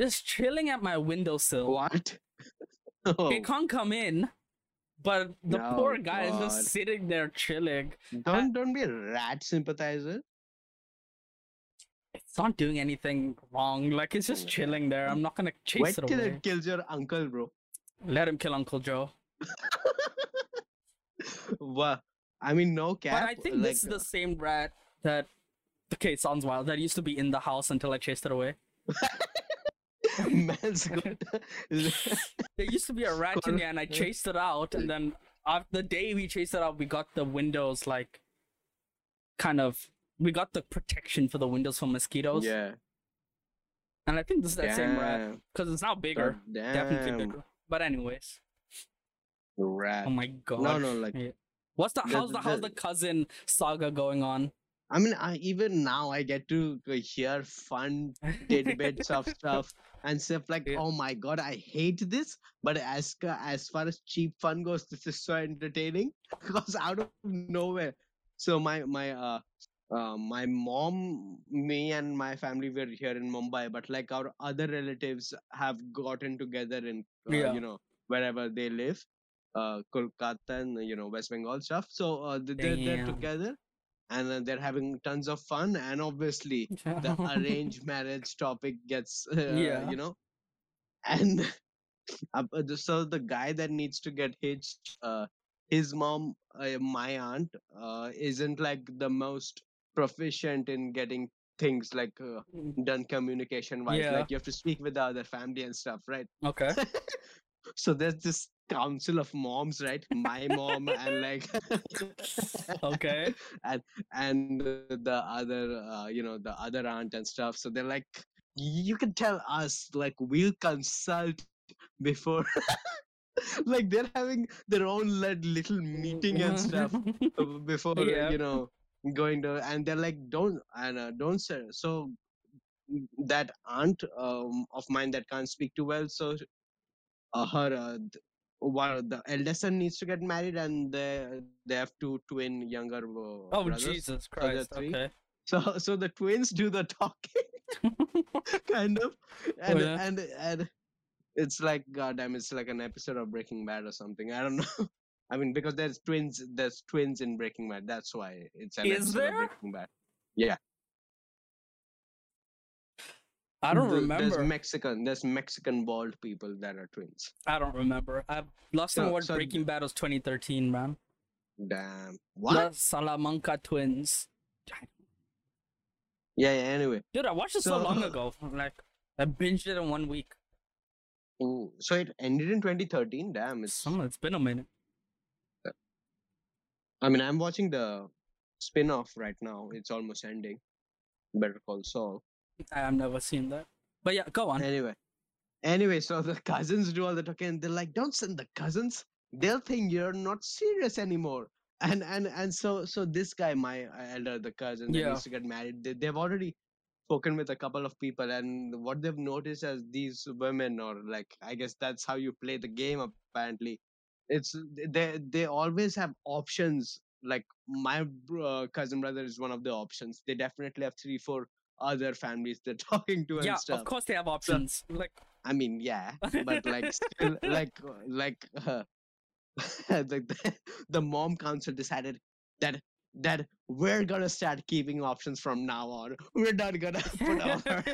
just chilling at my windowsill. What? Oh, It can't come in, but the No, poor guy is just sitting there chilling. don't don't be a rat sympathizer. It's not doing anything wrong. Like it's just Yeah. chilling there. I'm not gonna chase Wait it till away. it kills your uncle, bro. Let him kill Uncle Joe. Wow. I mean, no cap. but I think like, this is the same rat that. Okay, sounds wild. That used to be in the house until I chased it away. There used to be a rat in there, and I chased it out. And then after the day we chased it out, we got the windows like kind of we got the protection for the windows from mosquitoes. yeah. And I think this is that same rat because it's now bigger, God definitely damn. bigger. But anyways, Rat. oh my god. no, no, like Yeah. What's the The- how's the how's the- the cousin saga going on? I mean, I even now I get to uh, hear fun tidbits of stuff and stuff like, Yeah. oh my god, I hate this. But as as far as cheap fun goes, this is so entertaining because out of nowhere. So my my uh, uh my mom, me and my family were here in Mumbai, but like our other relatives have gotten together in uh, Yeah. you know wherever they live, uh Kolkata and you know West Bengal stuff. So uh, they- they're, together and uh, they're having tons of fun and obviously the arranged marriage topic gets uh, Yeah. you know and uh, so the guy that needs to get hitched uh, his mom uh, my aunt uh, isn't like the most proficient in getting things like uh, done communication wise Yeah. like you have to speak with the other family and stuff right okay. So there's this council of moms right my mom and like Okay. and and the, the other uh, you know the other aunt and stuff so they're like you can tell us like we'll consult before like they're having their own like, little meeting and stuff uh, before Yeah. you know going to and they're like don't and uh, don't say so mm, that aunt um, of mine that can't speak too well so uh, her uh, one of the eldest son needs to get married and they they have two twin younger uh, Oh brothers. Jesus Christ. three. Okay. so so the twins do the talking kind of and yeah. and and it's like goddamn it's like an episode of breaking bad or something i don't know i mean because there's twins there's twins in breaking bad that's why it's an Is episode there? of breaking bad I don't The- remember. there's mexican there's mexican bald people that are twins I don't remember. I last time So- watched so- Breaking Bad was 2013, man. damn what The Salamanca twins. yeah, yeah anyway Dude, I watched it so, long So- ago. Like I binged it in one week. Ooh, so it ended in 2013 damn it's Some, it's been a minute. i mean i'm watching the spin-off right now it's almost ending better call saul I have never seen that. But yeah, go on. Anyway, anyway, so the cousins do all the talking. And they're like, "Don't send the cousins. They'll think you're not serious anymore." And and and so so this guy, my elder, the cousin that Yeah. needs to get married, they, they've already spoken with a couple of people, and what they've noticed as these women, or like I guess that's how you play the game. Apparently, it's they they always have options. Like my uh, cousin brother is one of the options. They definitely have three, four other families they're talking to and yeah, stuff. of course they have options. Like I mean, yeah, but like, still, like, like, uh, the, the the mom council decided that that we're gonna start keeping options from now on. We're not gonna put our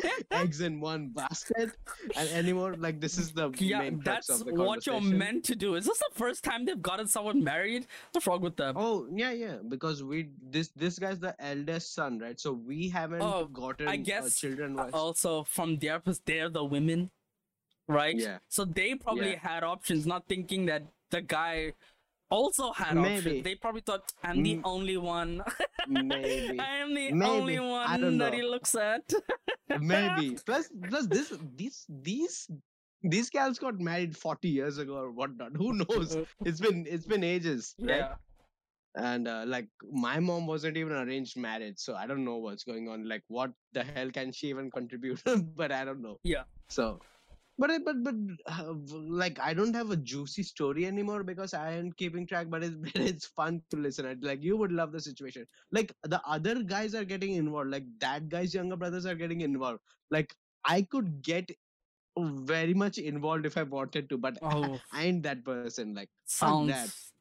eggs in one basket and anymore. Like this is the yeah, main that's what you're meant to do. Is this the first time they've gotten someone married? What's wrong with them? Oh yeah, yeah. Because we this this guy's the eldest son, right? So we haven't Oh, gotten I uh, children. Uh, wise. also from their they're the women, right? Yeah. So they probably Yeah. had options, not thinking that the guy also had Maybe. options. They probably thought I'm the only one. Maybe. I am the Maybe. only one that he looks at. Maybe. Plus, plus this these these these gals got married 40 years ago or whatnot. Who knows? It's been it's been ages, right? yeah. And uh, like my mom wasn't even arranged marriage, so I don't know what's going on. Like, what the hell can she even contribute? but I don't know. Yeah. So, but it- but but uh, like I don't have a juicy story anymore because I am keeping track. But it's it's fun to listen. at. Like you would love the situation. Like the other guys are getting involved. Like that guy's younger brothers are getting involved. Like I could get very much involved if I wanted to, but Oh, I ain't that person. Like sounds.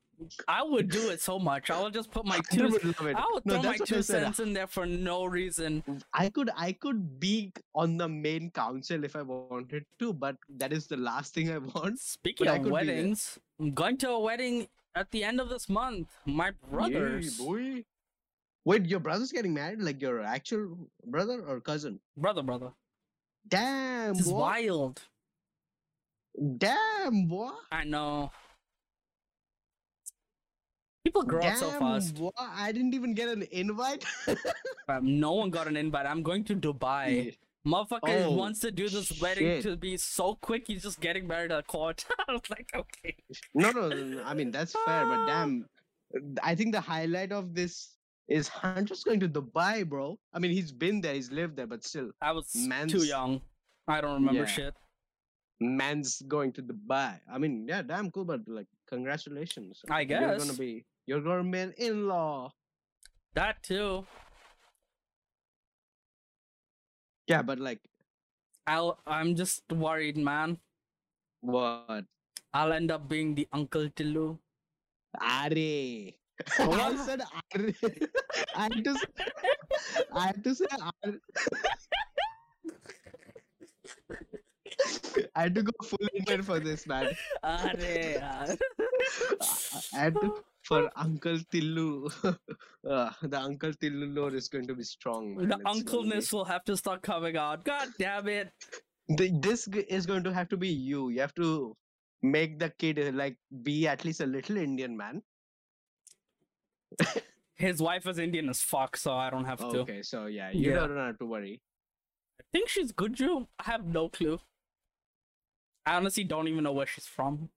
I would do it so much. I would just put my two. would love it. I would No, throw my that's what I two cents in there for no reason. I could I could be on the main council if I wanted to, but that is the last thing I want. Speaking But of could be there. weddings, I'm going to a wedding at the end of this month. My brother's Yay, boy. Wait, your brother's getting married? Like your actual brother or cousin? brother, brother. Damn, This is wild. Damn, boy. I know. People grow Damn, up so fast. boy. I didn't even get an invite. Um, no one got an invite. I'm going to Dubai. Motherfucker Oh, wants to do this wedding to be so quick. He's just getting married at court. I was like, okay. no, no, no, I mean that's fair, but damn, I think the highlight of this is Hunter's going to Dubai, bro. I mean, he's been there, he's lived there, but still, I was too young. I don't remember Yeah. shit. man's going to Dubai. I mean, yeah, damn cool, but like, congratulations. I guess You're gonna be, you're gonna be an in-law. That too. Yeah, but like, I'll. I'm just worried, man. what? I'll end up being the Uncle Tillu. Are. I said are. I had to. s- I had to say are. I had to go full Indian for this, man. Are. I had to for Uncle Tillu. uh, the Uncle Tillu lore is going to be strong. Man. the It's gonna be- uncleness will have to start coming out. God damn it. Th- This is going to have to be you. You have to make the kid uh, like be at least a little Indian man. His wife is Indian as fuck, so I don't have to. Okay, so yeah, you Yeah. don't have to worry. I think she's Guju. I have no clue. I honestly don't even know where she's from.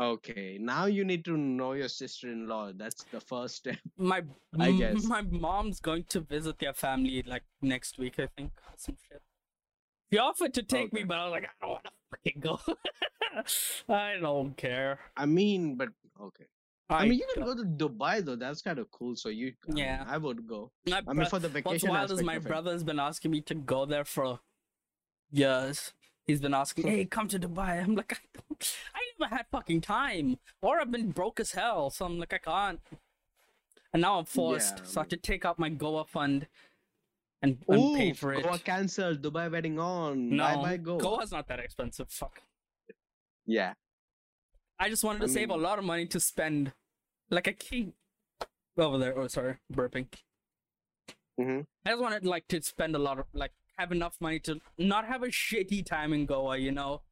Okay, now you need to know your sister-in-law. That's the first step. My I guess. my mom's going to visit their family like next week, I think. Some shit. She offered to take me, but I was like, I don't want to fucking go. I don't care. I mean, but okay. I, mean, you can go to Dubai though. That's kind of cool. So you, I mean, Yeah. I would go. my I mean, for the What's vacation wild is my brother's been asking me to go there for years. He's been asking, "Hey, come to Dubai." I'm like, I, I never had fucking time, or I've been broke as hell. So I'm like, I can't. And now I'm forced, Yeah, so I have to take out my Goa fund and, and pay for it. Goa cancelled. Dubai wedding on. no, Bye bye Goa. Goa's not that expensive. Fuck. Yeah. I just wanted to I save a lot of money to spend, like a king. Over there. Oh, sorry, burping. Mhm. I just wanted like to spend a lot of like have enough money to not have a shitty time in Goa. You know,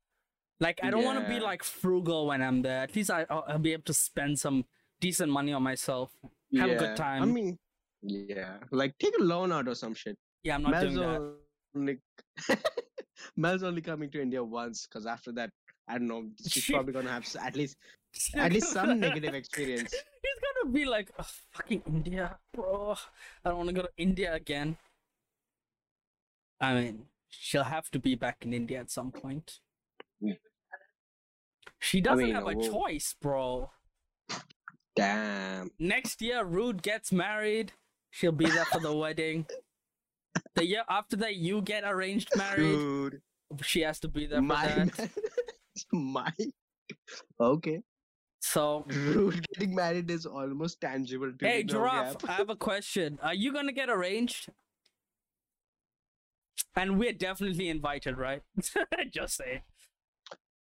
like I don't want to be like frugal when I'm there. At least I I'll, I'll be able to spend some decent money on myself. Have a good time. I mean, yeah, like take a loan out or some shit. Yeah, I'm not Mel's doing that. only, Mel's only coming to India once because after that, I don't know. She's She- probably gonna have at least at least some negative experience. He's gonna be like, "Ugh, fucking India, bro. I don't want to go to India again. I mean, she'll have to be back in India at some point. She doesn't mean, have a we'll- choice, bro. Damn. Next year, Rude gets married. She'll be there for the wedding. The year after that, you get arranged married. Rude. She has to be there for my that. my. Okay. So, Rude getting married is almost tangible to hey, Giraffe. I have a question. Are you gonna get arranged? And we're definitely invited, right? Just say.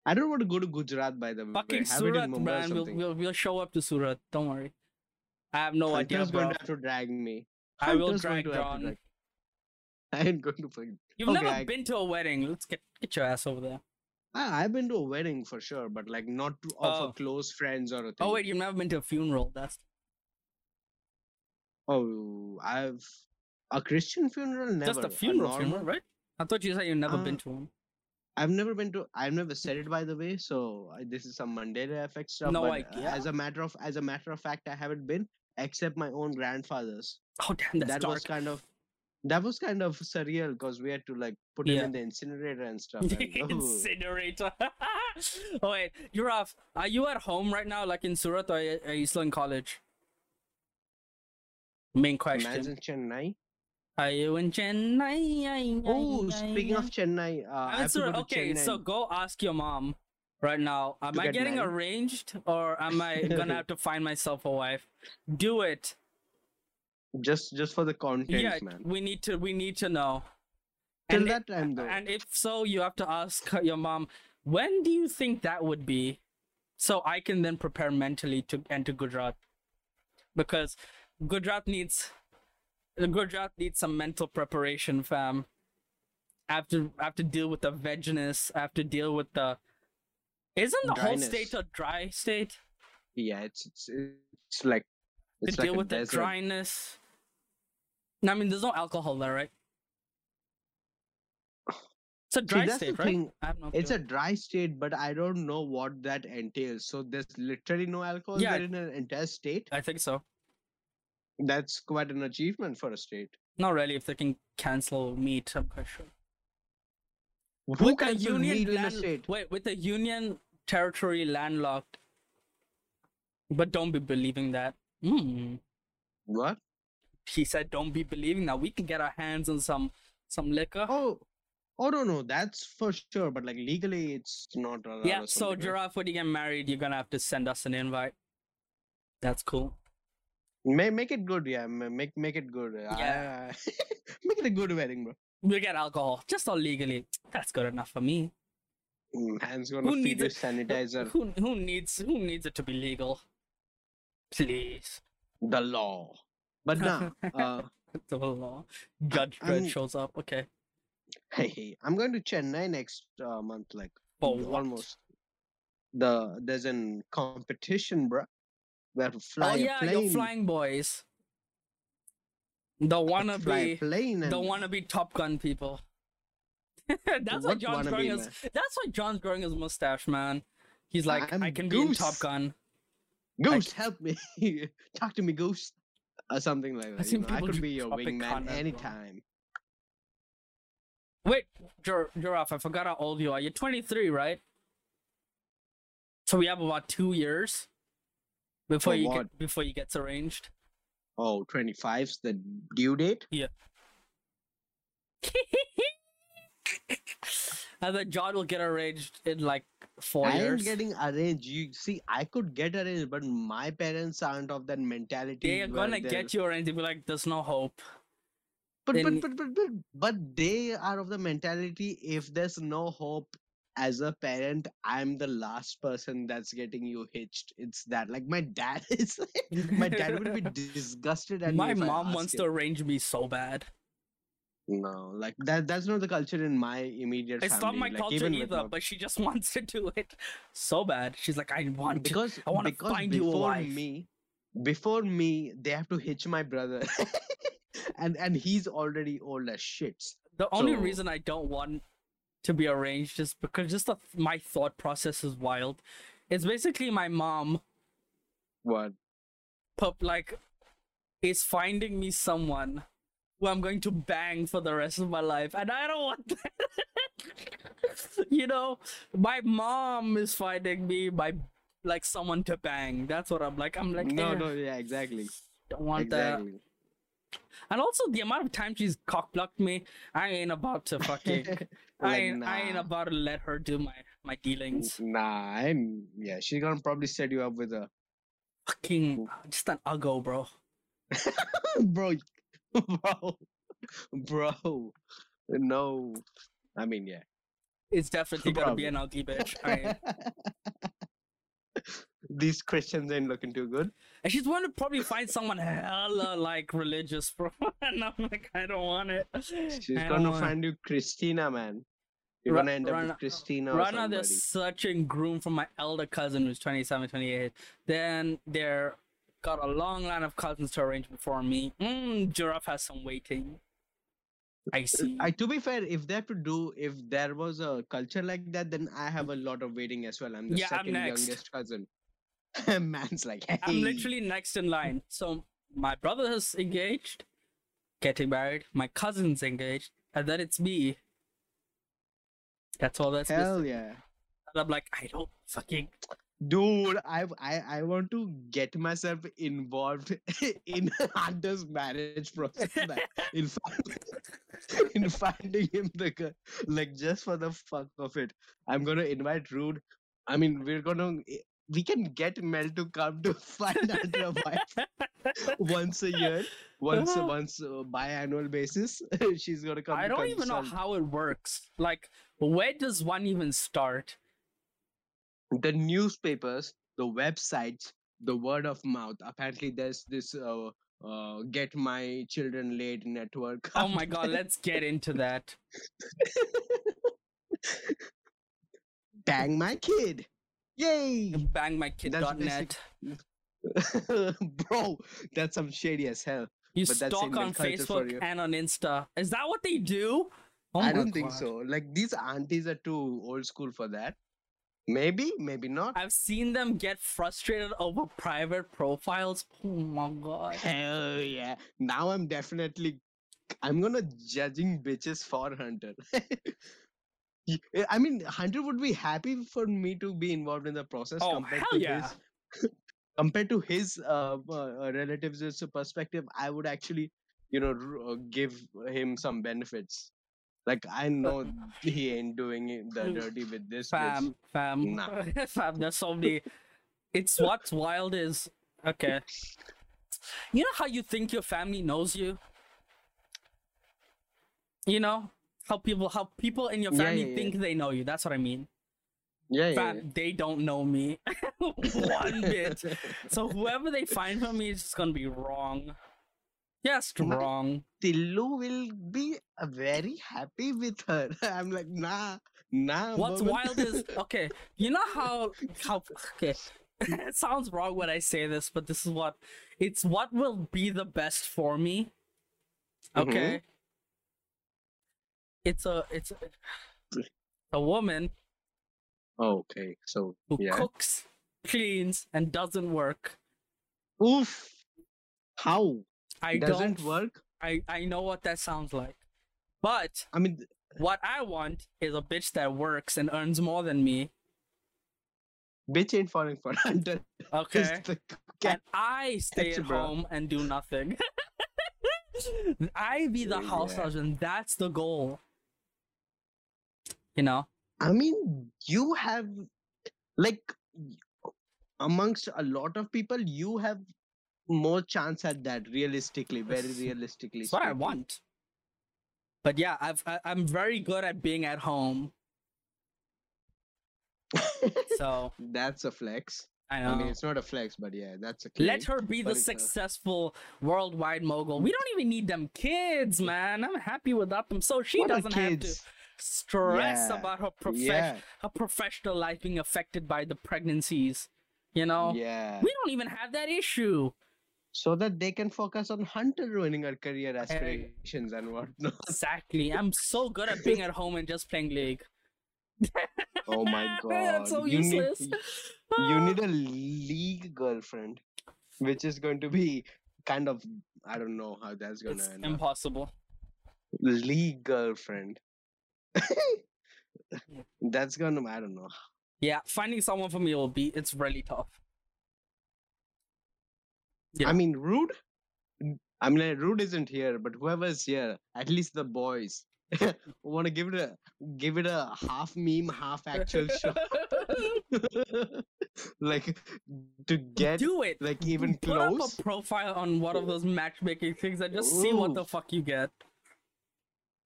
I don't want to go to Gujarat by the way. Fucking Have it in Surat, man. We'll, we'll, we'll show up to Surat. Don't worry. I have no idea, Hunter's going to have to drag me. I will Hunter's drag to have to John. drag- I ain't going to fucking. You've Okay, never I- been to a wedding. Let's get get your ass over there. I, I've been to a wedding for sure, but like not to, of Oh. a close friends or a oh, thing. Oh wait, you've never been to a funeral. That's Oh, I've a Christian funeral. Never. just a funeral, normal- funeral, right? I thought you said you've never been Uh, to one. I've never been to. I've never said it by the way, so I, this is some Mandela effect stuff. No but, idea. As a matter of as a matter of fact, I haven't been except my own grandfather's. Oh damn, that's that dark. was kind of that was kind of surreal because we had to like put Yeah. him in the incinerator and stuff. and- oh, Incinerator. oh wait, Giraffe, are off. Are you at home right now, like in Surat, or are you- still in college? Main question. in Chennai. Are you in Chennai? Oh, speaking of Chennai, uh, I I'm have to go to Okay, so go ask your mom right now. Am I get getting married? arranged, or am I gonna have to find myself a wife? Do it. just just for the content, yeah, man. we need to. We need to know. Till And that time, though. And if so, you have to ask your mom, when do you think that would be? So I can then prepare mentally to enter Gujarat. Because Gujarat needs Gujarat needs some mental preparation, fam. I have to I have to deal with the vegness. I have to deal with the Isn't the whole state a dry state? yeah, it's it's it's like To like deal a with the dryness. I mean, there's no alcohol there, right? It's a dry the state, right? thing, I have no It's clue. a dry state, but I don't know what that entails. So there's literally no alcohol Yeah. there in an entire state. I think so. That's quite an achievement for a state. Not really. If they can cancel meat, I'm quite sure. Who with cancels union a land- state? Wait, with the union territory landlocked. But don't be believing that. Hmm. What? He said, "Don't be believing that. We can get our hands on some some liquor." Oh, oh no, no, that's for sure. But like legally, it's not yeah. So giraffe, when you get married, you're gonna have to send us an invite. That's cool. Make make it good, yeah. Make make it good. Yeah. Make it a good wedding, bro. We get alcohol, just all legally. That's good enough for me. Mm, Hands gonna Who feed needs you sanitizer. Who who needs who needs it to be legal? Please. The law. But nah. Uh, the law. Judge Dredd shows up. Okay. hey, hey, I'm going to Chennai next uh, month. Like For what? almost. The there's an competition, bro. We have fly oh a yeah, plane. your flying boys. The wannabe, plane and the wannabe Top Gun people. that's why John's growing his. man? That's why John's growing his mustache, man. He's like, I'm I can be in Top Gun. Goose, help me. Talk to me, Goose. Or something like that. seen you know, I could be your wingman anytime. Wait, Gir- Giraffe, I forgot how old you are. You're 23, right? So we have about two years before For you what? get before you gets arranged. Oh, 25's the due date? Yeah. and then John will get arranged in like four I years. ain't getting arranged. You see, I could get arranged, but my parents aren't of that mentality. They're gonna they're- get you arranged. They'll be like, "There's no hope." But, then- but, but but but but they are of the mentality. If there's no hope, as a parent, I'm the last person that's getting you hitched. It's that. Like my dad is. my dad would be disgusted at My mom wants him. to arrange me so bad. No, like that. That's not the culture in my immediate It's family. not my like, culture either, but she just wants to do it so bad. She's like, "I want to." because I wanna find you a before wife. me, before me, they have to hitch my brother, and and he's already old as shits. The only So- reason I don't want to be arranged just because just the, my thought process is wild. It's basically my mom, What? pup, like, is finding me someone who I'm going to bang for the rest of my life, and I don't want that. you know, my mom is finding me by like someone to bang. That's what I'm like. I'm like, no, "Eh, no, yeah, exactly, don't want that. And also the amount of time she's cock blocked me, I ain't about to fucking I Like, ain't, I ain't about to let her do my my dealings. Nah, I'm yeah. She's gonna probably set you up with a Fucking uh, just an uggo, bro. bro, bro, bro. No, I mean yeah. It's definitely gonna be an ugly bitch. I These Christians ain't looking too good. And she's going to probably find someone hella like religious, bro. and I'm like, I don't want it. She's gonna find you Christina, man. You're Ra- gonna end up Rana- with Christina Rana, somebody. they're searching groom for my elder cousin who's 27, 28. Then they're got a long line of cousins to arrange before me. Mm, giraffe has some waiting. I see. I, to be fair, if they have to do, if there was a culture like that, then I have a lot of waiting as well. I'm the Yeah, I'm second youngest cousin. A man's like, hey, I'm literally next in line. So my brother is engaged, getting married. My cousin's engaged, and then it's me. That's all that's missing. hell yeah, And I'm like, I don't fucking. dude. I I I want to get myself involved in Hunter's marriage process. man. in in finding him the girl, like just for the fuck of it. I'm gonna invite Rude. I mean, we're gonna we can get Mel to come to find Hunter a wife once a year, once Uh-huh. once uh, biannual basis. She's gonna come. I don't even know how it works. Like, where does one even start? the newspapers, the websites, the word of mouth. Apparently, there's this uh, uh, get my children laid network. Oh my god, let's get into that. Bang my kid! Yay! Bangmykid.net. Bro, that's some shady as hell. You but stalk on Facebook you. and on Insta. Is that what they do? Oh I don't think so. Like these aunties are too old school for that. Maybe, maybe not. I've seen them get frustrated over private profiles. Oh my god. Hell yeah! Now I'm definitely, I'm gonna judging bitches for Hunter. Eh, I mean, Hunter would be happy for me to be involved in the process Oh, compared hell to yeah. his compared to his uh, uh, relatives' perspective. I would actually, you know, r- uh, give him some benefits. Like I know he ain't doing the dirty with this. bitch. Fam, fam, Nah. fam. There's so many. It's what's wild is okay. You know how you think your family knows you. You know how people how people in your family yeah, yeah. think they know you. That's what I mean. Yeah, yeah. Fam, they don't know me one bit. So whoever they find for me is just gonna be wrong. Nah. wrong. Tillu will be very happy with her. I'm like, nah, nah. What's Boban." wild is okay. You know how how okay. it sounds wrong when I say this, but this is what it's what will be the best for me. Mm-hmm. Okay. It's a it's a, a woman okay, so who yeah. cooks, cleans, and doesn't work. Oof. How I doesn't don't work? I I know what that sounds like, but I mean, what I want is a bitch that works and earns more than me. bitch ain't falling for Hunter. Okay. Cat. I stay at bro. home and do nothing. I be the house yeah. husband. That's the goal. You know, I mean, you have like amongst a lot of people, you have more chance at that. Realistically, very realistically. that's what I want. But yeah, I've I, I'm very good at being at home. So That's a flex. I know. I mean, it's not a flex, but yeah, that's a claim. Let her be the but a- successful worldwide mogul. We don't even need them kids, man. I'm happy without them. So she What doesn't have to? Stress Yeah, about her prof- Yeah, her professional life being affected by the pregnancies. You know, yeah. we don't even have that issue. so that they can focus on Hunter ruining her career aspirations and whatnot. Exactly. I'm so good at being at home and just playing League. Oh my god. That's so you useless. Need, you need a league girlfriend, which is going to be kind of I don't know how that's gonna It's end. up. impossible. League girlfriend. that's gonna I don't know. Yeah, finding someone for me will be it's really tough. Yeah. I mean, Rude. I mean, like, Rude isn't here, but whoever's here, at least the boys, want to give it a give it a half meme, half actual show. like to get Do it. like even Put close. up a profile on one of those matchmaking things and just see what the fuck you get.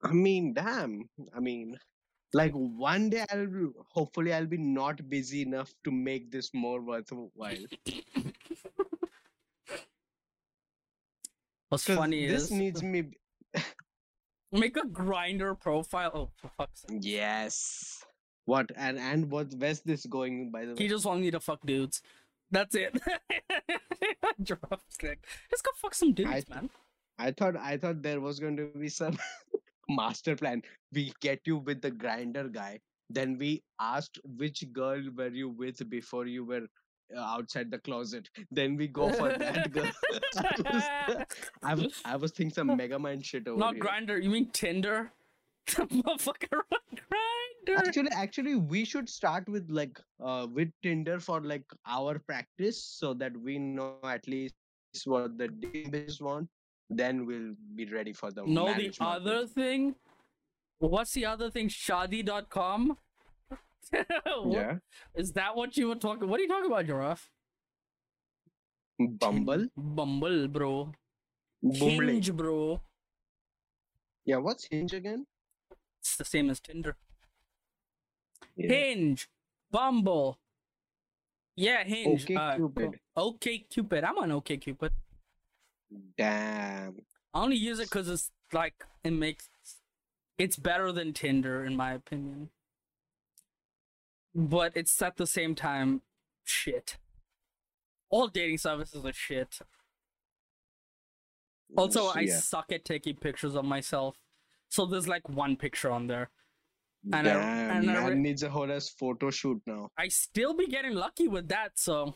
I mean, damn. I mean, like one day I'll be, hopefully I'll be not busy enough to make this more worthwhile. What's 'Cause funny is this is needs me. make a Grindr profile. Oh, for fuck's sake. Yes. What and and what? Where's this going? By the way? He just wants me to fuck dudes. That's it. Drumstick. Let's go fuck some dudes, I- man. I thought I thought there was going to be some master plan. We get you with the Grindr guy. Then we asked which girl were you with before you were uh, outside the closet. Then we go for that girl. I was, I was thinking some mega mind shit over Not here. Grindr. You mean Tinder? Motherfucker Grindr. actually actually we should start with like uh with tinder for like our practice so that we know at least what the database want then we'll be ready for the No, the other thing. What's the other thing? Shaadi.com? What- yeah Is that what you were talking? What are you talking about, Giraffe? bumble Bumble, bro. Bumble. Hinge, bro. yeah what's hinge again It's the same as Tinder. Yeah. Hinge, Bumble. Yeah, Hinge. Okay, uh, Cupid. Okay, Cupid. I'm on Okay, Cupid. Damn I only use it because it's like it makes it's better than Tinder in my opinion. But it's at the same time shit. All dating services are shit. Mm, also, I suck at taking pictures of myself. So there's like one picture on there. and I- damn and I man re- needs a whole ass photo shoot now I still be getting lucky with that, so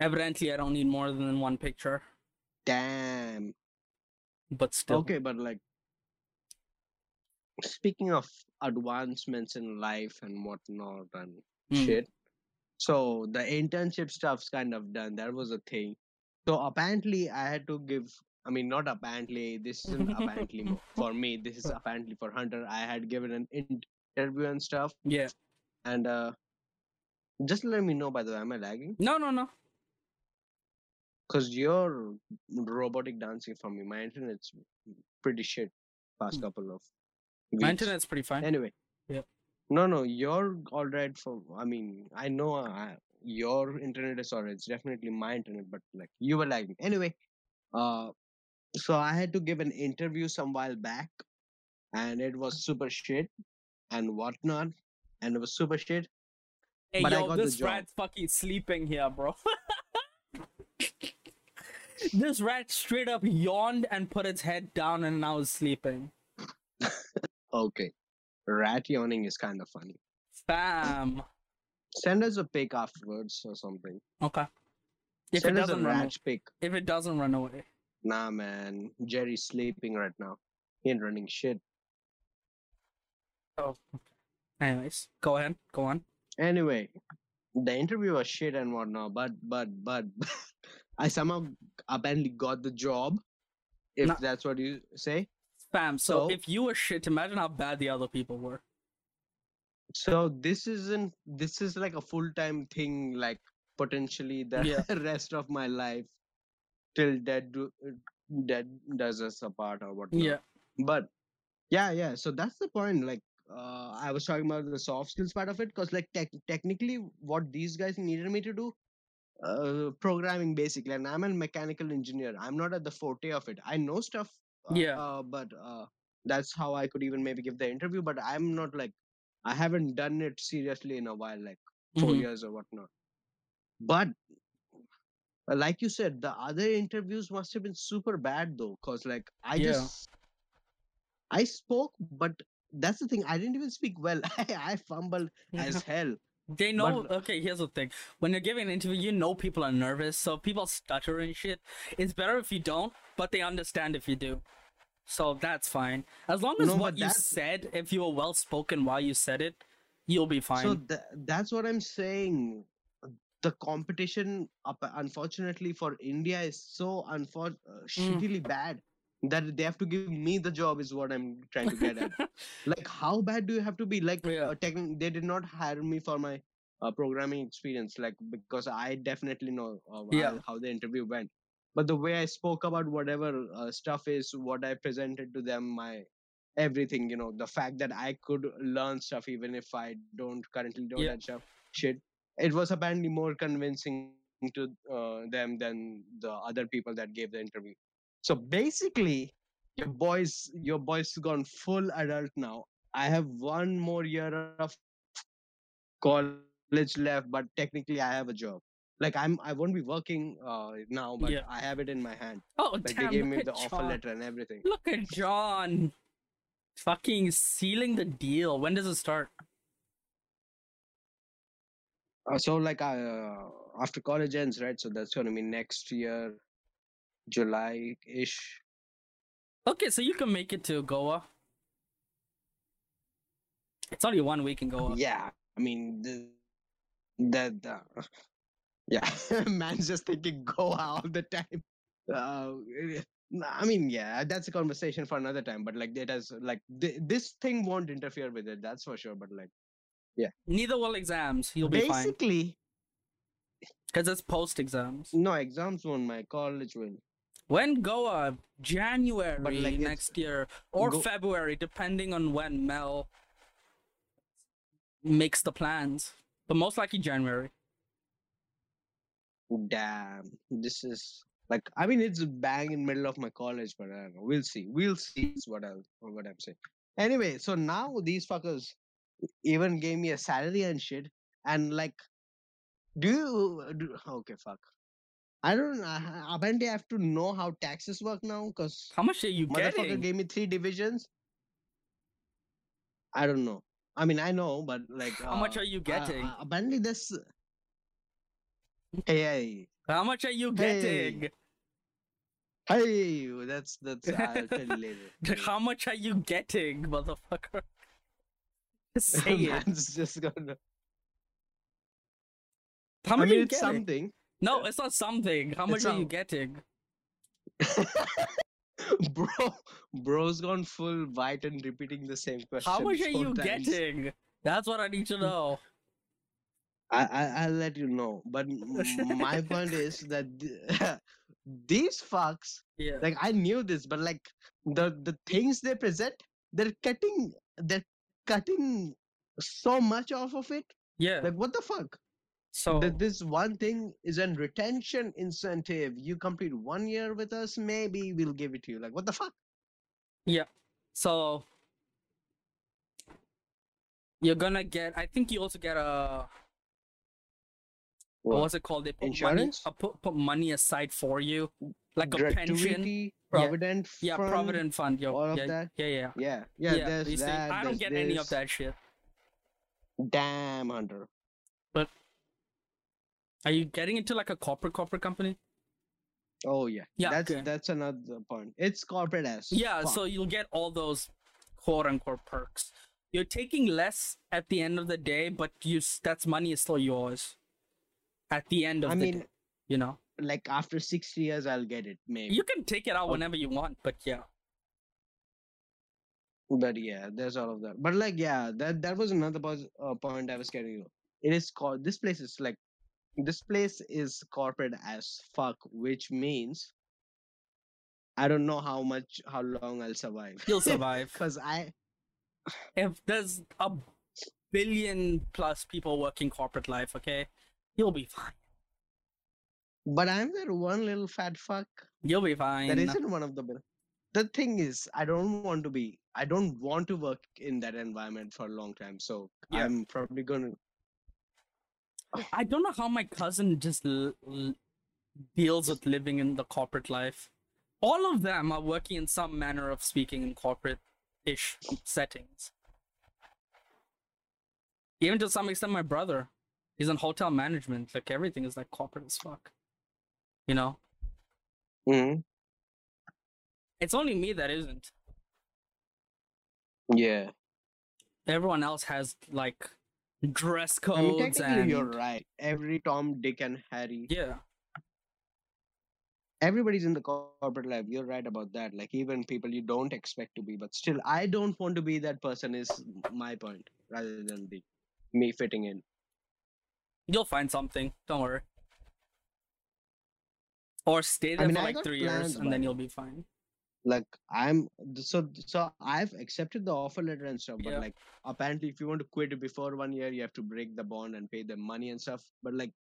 evidently I don't need more than one picture. damn But still. okay but like speaking of advancements in life and whatnot and Mm. shit so the internship stuff's kind of done that was a thing so apparently i had to give i mean not apparently this isn't apparently for me this is apparently for hunter i had given an interview and stuff Yeah. and uh just let me know by the way am i lagging No, no, no. Because you're robotic dancing for me my internet's pretty shit past Mm. couple of My internet's pretty fine. Anyway. Yeah. No, no, you're all right for. I mean, I know uh, your internet is alright. It's definitely my internet, but like you were lagging. Anyway, uh, so I had to give an interview some while back, and it was super shit and whatnot, and it was super shit. Hey, But I yo, got the this job. rat's fucking sleeping here, bro. this rat straight up yawned and put its head down and now is sleeping. Okay, rat yawning is kind of funny. Bam. Send us a pic afterwards or something. Okay. If Send it us a doesn't rat pic. if it doesn't run away, Nah, man, Jerry's sleeping right now. He ain't running shit. oh. Anyways, go ahead. Go on. Anyway, the interview was shit and whatnot, but but but I somehow apparently got the job. If No. that's what you say. Bam. So, So- if you were shit, imagine how bad the other people were. So this isn't this is like a full time thing, like potentially the Yeah. rest of my life till dead do, dead does us apart or whatnot. Yeah. But yeah, yeah. So that's the point. Like uh, I was talking about the soft skills part of it, because like tech technically, what these guys needed me to do, uh, programming basically, and I'm a mechanical engineer. I'm not at the forte of it. I know stuff. Uh, Yeah. Uh, but uh, that's how I could even maybe give the interview. But I'm not like I haven't done it seriously in a while, like 4 Mhm. years or whatnot. But like you said, the other interviews must have been super bad though, cause like I Yeah. just I spoke, but that's the thing. I didn't even speak well. I, I fumbled as hell. They know. But- okay, here's the thing: when you're giving an interview, you know people are nervous, so people stutter and shit. It's better if you don't, but they understand if you do. So that's fine. As long as No, what you said, if you were well spoken while you said it, you'll be fine. So tha- that's what I'm saying. The competition, unfortunately for India, is so unfor- uh, Mm. shittily bad. That they have to give me the job is what i'm trying to get at like how bad do you have to be like Yeah. uh, techn- they did not hire me for my uh, programming experience like because i definitely know uh, Yeah. how, how the interview went but the way i spoke about whatever uh, stuff is what i presented to them my everything you know the fact that i could learn stuff even if i don't currently do Yeah. that stuff shit it was apparently more convincing to uh, them than the other people that gave the interview so basically your boys your boys gone full adult now i have one more year of college left but technically i have a job like i'm i won't be working uh, now but Yeah. i have it in my hand Oh like damn! they gave me the offer John. letter and everything Look at John. Fucking sealing the deal. When does it start? uh, so like I, uh, after college ends right so that's gonna be next year july ish Okay, so you can make it to Goa. It's only one week in Goa. yeah i mean the, that the, yeah man's just thinking goa all the time uh, eh, I mean, yeah, that's a conversation for another time. But like, it has like th- this thing won't interfere with it. That's for sure. But like, yeah, Neither will exams. You'll be fine basically, because it's post exams. no exams won't. My college will. When Goa? January like, next year or Go- February, depending on when Mel makes the plans. But most likely January. Oh, damn, this is like. I mean, it's bang in middle of my college, but I don't know. We'll see. We'll see. Is what I'll what I'm saying. Anyway, so now these fuckers even gave me a salary and shit, and like, do you? Do, okay, fuck. I don't. I, apparently, I have to know how taxes work now, cause How much are you motherfucker getting? gave me three divisions. I don't know. I mean, I know, but like, How much uh, are you uh, getting? uh, apparently, this. Hey, hey, How much are you getting? hey! That's that's. I'll tell you later. How much are you getting, motherfucker? Just Say it. Man's just gonna. How I much are mean, you it's getting? something. No, it's not something. How much It's are you getting? Bro, bro's gone full white and repeating the same question. How much are you getting? That's what I need to know. I, I I'll let you know. But my point is that th- these fucks, Yeah. like I knew this, but like the the things they present, they're cutting, they're cutting so much off of it. Yeah. Like what the fuck? So Th- this one thing is a retention incentive. You complete one year with us, maybe we'll give it to you. Like what the fuck? Yeah. So you're gonna get I think you also get a What? what's it called? They put Insurance? money uh, put, put money aside for you. Like a pension. Provident, Yeah, fund, provident fund. Yo, all of yeah, that? yeah, yeah. Yeah, yeah. Yeah, there's see, that. I don't get any of that shit. Damn, Hunter. Are you getting into like a corporate corporate company? Oh yeah, Yeah, That's okay. that's another point. It's corporate as. Yeah, fuck. so you'll get all those quote unquote perks. You're taking less at the end of the day, but you that's money is still yours. At the end of I the mean, day, you know, like after six years, I'll get it maybe. you can take it out Oh. whenever you want, but yeah, But yeah, there's all of that. But like, yeah, that that was another pos- uh, point I was getting. It is called. This place is like, this place is corporate as fuck, which means I don't know how much, how long I'll survive. you'll survive. Cause I, if there's a billion plus people working corporate life, okay, you'll be fine. but I'm that one little fat fuck You'll be fine. that isn't one of the. The thing is, I don't want to be. I don't want to work in that environment for a long time. So Yeah. I'm probably gonna. I don't know how my cousin just l- l- deals with living in the corporate life. All of them are working in some manner of speaking in corporate ish settings. Even to some extent, my brother, he's in hotel management. Like everything is like corporate as fuck. You know, Mhm. it's only me that isn't. Yeah. Everyone else has like dress I mean, codes and you're right. Every Tom, Dick, and Harry yeah. everybody's in the corporate life you're right about that like even people you don't expect to be but still i don't want to be that person is my point rather than the me fitting in You'll find something. Don't worry. Or stay there mean, for I like three years and then you'll be fine. Like i'm so so i've accepted the offer letter and stuff but Yeah. like apparently if you want to quit before one year you have to break the bond and pay them money and stuff but like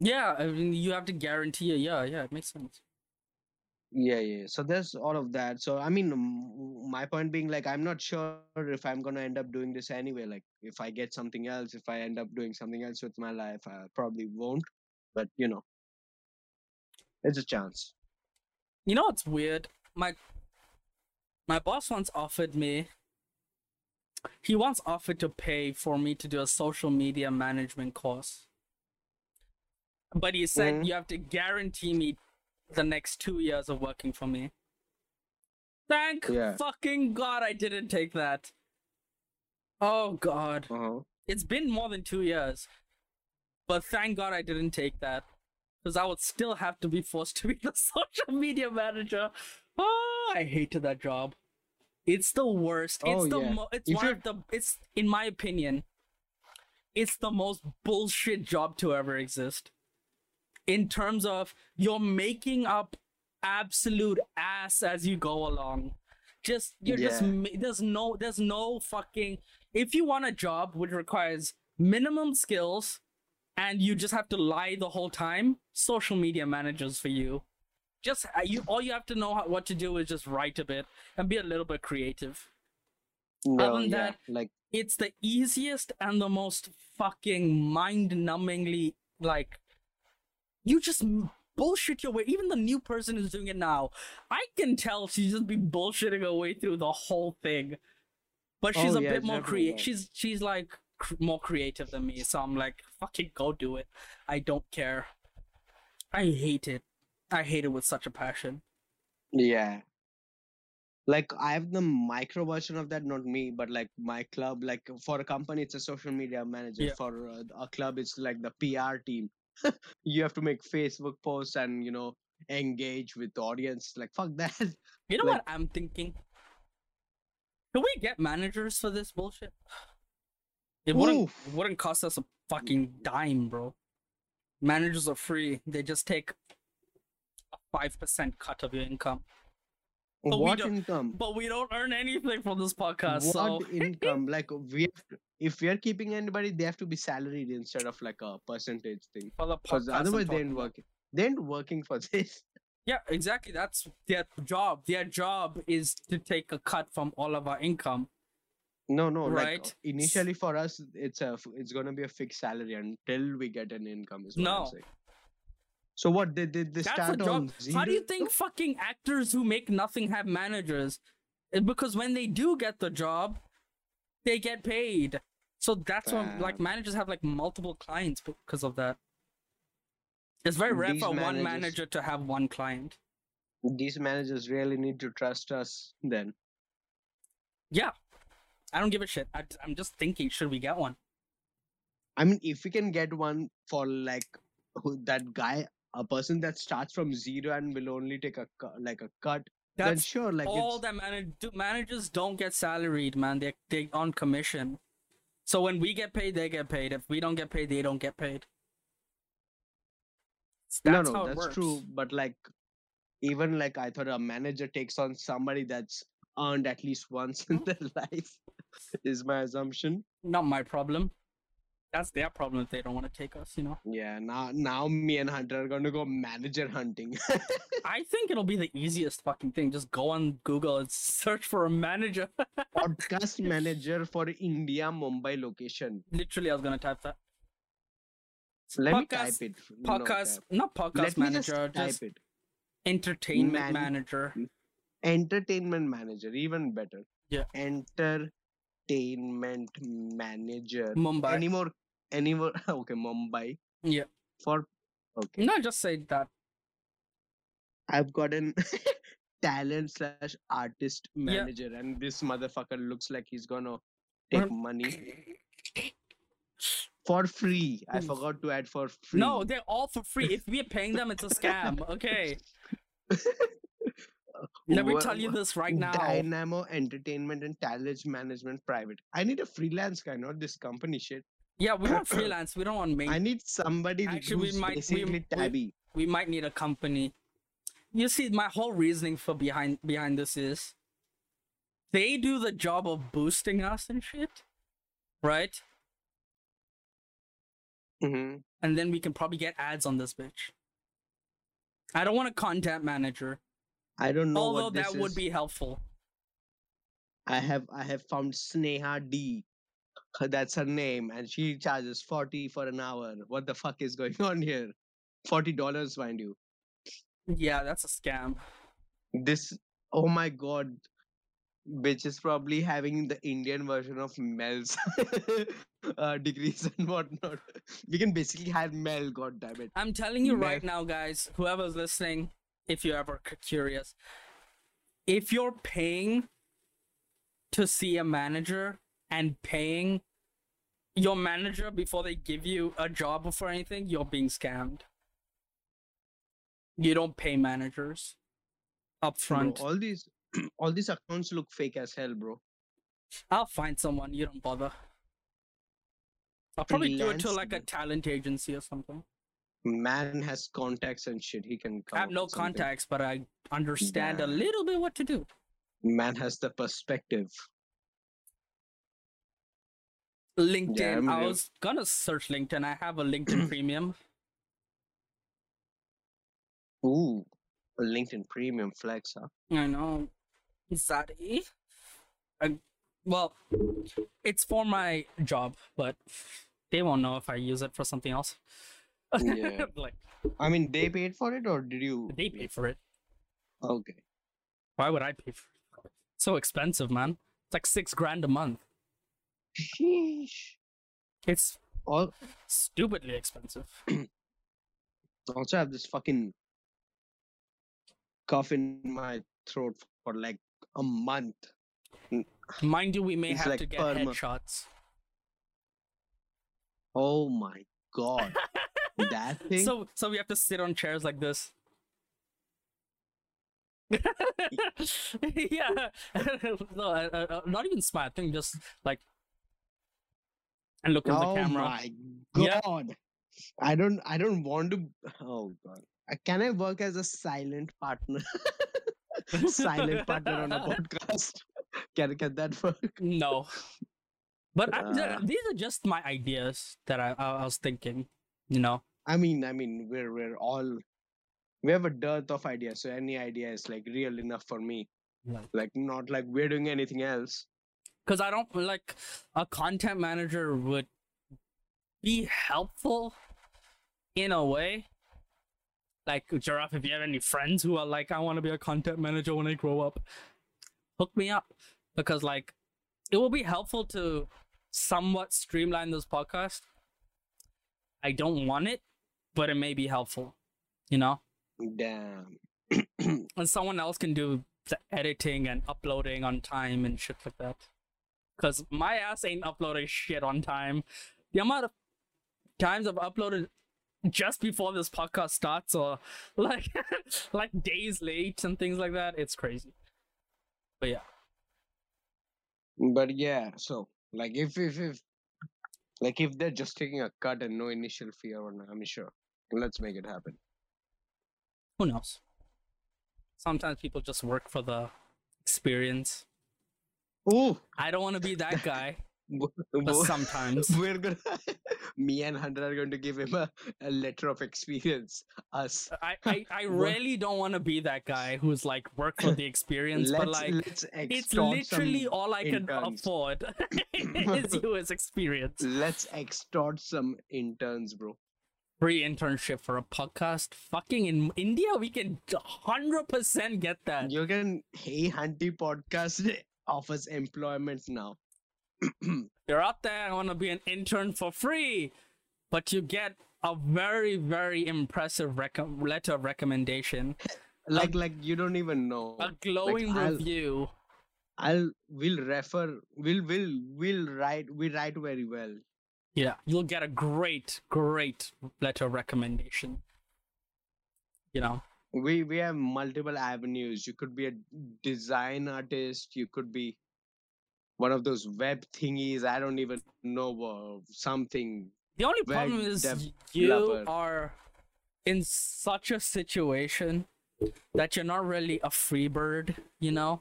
Yeah, I mean, you have to guarantee it. Yeah, yeah, it makes sense. yeah yeah so there's all of that so i mean my point being like i'm not sure if i'm gonna end up doing this anyway like if i get something else if i end up doing something else with my life i probably won't but you know it's a chance You know what's weird? My my boss once offered me. He once offered to pay for me to do a social media management course. But he said Mhm. you have to guarantee me the next two years of working for me. Thank Yeah. fucking God I didn't take that. Oh God. uh-huh It's been more than two years. But thank God I didn't take that. Because I would still have to be forced to be the social media manager. Oh, I hated that job. It's the worst. It's Oh, the yeah. mo- it's If one you're- of the it's in my opinion, it's the most bullshit job to ever exist. In terms of you're making up absolute ass as you go along. Just you're just Yeah. ma- there's no there's no fucking if you want a job which requires minimum skills and you just have to lie the whole time, social media managers for you. Just uh, you all you have to know how, what to do is just write a bit and be a little bit creative. no than yeah that, like It's the easiest and the most fucking mind-numbingly like you just bullshit your way. Even the new person who's doing it now, I can tell she's just be bullshitting her way through the whole thing. But she's Oh, a yeah, bit more creative. She's she's like cr- more creative than me, so I'm like, fucking go do it. I don't care. I hate it. I hate it with such a passion. Yeah. Like I have the micro version of that, not me, but like my club. Like for a company, it's a social media manager. Yeah. For uh, a club, it's like the PR team. you have to make Facebook posts and you know engage with the audience. Like fuck that. You know Like- what I'm thinking? Can we get managers for this bullshit? It wouldn't Oof. it wouldn't cost us a fucking dime, bro. Managers are free. They just take a five percent cut of your income. But we what don't- income? But we don't earn anything from this podcast, What so income? Like we have if we are keeping anybody, they have to be salaried instead of like a percentage thing. for the Because podcast, otherwise, they talking ain't working. They ain't working for this. Yeah, exactly. That's their job. Their job is to take a cut from all of our income. No, no. Like Right. initially for us, it's a it's gonna be a fixed salary until we get an income. Is what I'm No. saying. So what did they, they That's start on zero? How do you think fucking actors who make nothing have managers? It's because when they do get the job, they get paid. So that's why like managers have like multiple clients because of that. It's very rare These for one manager to have one client. These managers really need to trust us. Then Yeah. I don't give a shit. I, I'm just thinking, should we get one? I mean, if we can get one for like who, that guy, a person that starts from zero and will only take a like a cut, then That's sure. Like all that manage managers don't get salaried, man. They they on commission. So when we get paid, they get paid. If we don't get paid, they don't get paid. That's no, no, how it that's works. true. But like, even like I thought a manager takes on somebody that's earned at least once in their life. Is my assumption. Not my problem. That's their problem if they don't want to take us, you know. Yeah, now now me and Hunter are gonna go manager hunting. I think it'll be the easiest fucking thing. Just go on Google and search for a manager. Podcast manager for India Mumbai location. Literally, I was gonna type that. Let me type it. No Podcast, cap. not podcast Let me just manager, type just it. entertainment Man- manager. Entertainment manager, even better. Yeah. Entertainment manager. Mumbai. Any more? Any more? Okay, Mumbai. Yeah. For okay. No, just say that. I've gotten talent slash artist Yeah. manager, and this motherfucker looks like he's gonna take money for free. I hmm. forgot to add for free. No, they're all for free. If we're paying them, it's a scam. Okay. Let me tell you this right now. Dynamo Entertainment and Talent Management Private. I need a freelance guy, not this company shit. Yeah, we want freelance. We don't want main. I need somebody Actually, we who's might- we- basically we- tabby. we might need a company. You see, my whole reasoning for behind behind this is they do the job of boosting us and shit, right? Mhm. And then we can probably get ads on this bitch. I don't want a content manager, I don't know although what this that would be helpful. I have I have found Sneha D. Her- That's her name, and she charges forty for an hour. What the fuck is going on here? Forty dollars, mind you. Yeah, that's a scam. This oh my god, bitch is probably having the Indian version of Mel's uh, degrees and whatnot. We can basically hire Mel. God damn it. I'm telling you right now, guys, whoever's listening, if you're ever curious, if you're paying to see a manager and paying your manager before they give you a job or for anything, you're being scammed. You don't pay managers up Bro, front. all these all these accounts look fake as hell, bro. I'll find someone. You don't bother. I'll probably do it to like a talent agency or something. Man has contacts and shit. He can. Come I have no contacts, but I understand a little bit what to do. Man has the perspective. LinkedIn. I'm I was gonna search LinkedIn. I have a LinkedIn premium. Ooh, a LinkedIn Premium Flex, huh? I know. Zaddy. I, well, it's for my job, but they won't know if I use it for something else. Yeah. like I mean, they paid for it, or did you? they pay for it. Okay. Why would I pay for it? So expensive, man. It's like six grand a month. Sheesh. It's all stupidly expensive. Also, have this fucking cough in my throat for like a month. Mind you, we may It's have like to get headshots. Oh my god, that thing. So, so we have to sit on chairs like this. yeah, no, uh, uh, uh, not even smile. I think just like and look at oh the camera. my Yeah. god. I don't. I don't want to. Oh god. Uh, Can I work as a silent partner? silent partner on a podcast. Can can that work? No, but Uh. these are just my ideas that I, I was thinking. You know, I mean, I mean, we're we're all we have a dearth of ideas, so any idea is like real enough for me. Right. Like not like we're doing anything else. Because I don't like a content manager would be helpful in a way. Like Giraffe, if you have any friends who are like, I want to be a content manager when I grow up, hook me up because like it will be helpful to somewhat streamline this podcast. I don't want it, but it may be helpful, you know. Damn. And someone else can do the editing and uploading on time and shit like that. Cause my ass ain't uploading shit on time. The amount of times I've uploaded just before this podcast starts or like like days late and things like that, it's crazy. But yeah. But yeah, so like if if if like if they're just taking a cut and no initial fee or whatnot, I'm sure. Let's make it happen. Who knows? Sometimes people just work for the experience. Ooh, I don't want to be that guy, but sometimes. we're gonna me and Hunter are going to give him a, a letter of experience. Us. I, I, I really don't want to be that guy who's like work for the experience, but like it's literally all I can afford is US experience. let's extort some interns, bro. Free internship for a podcast. Fucking in India, we can hundred percent get that. You can Hey Hunty podcast offers employment now. You're out there. I want to be an intern for free, but you get a very very impressive letter of recommendation, like like you don't even know. a glowing I'll- review. I'll we'll refer we'll will will write we write very well. Yeah, you'll get a great, great letter of recommendation. You know, we we have multiple avenues. You could be a design artist. You could be one of those web thingies. I don't even know something. The only problem is dev- you developer. are in such a situation that you're not really a free bird, you know?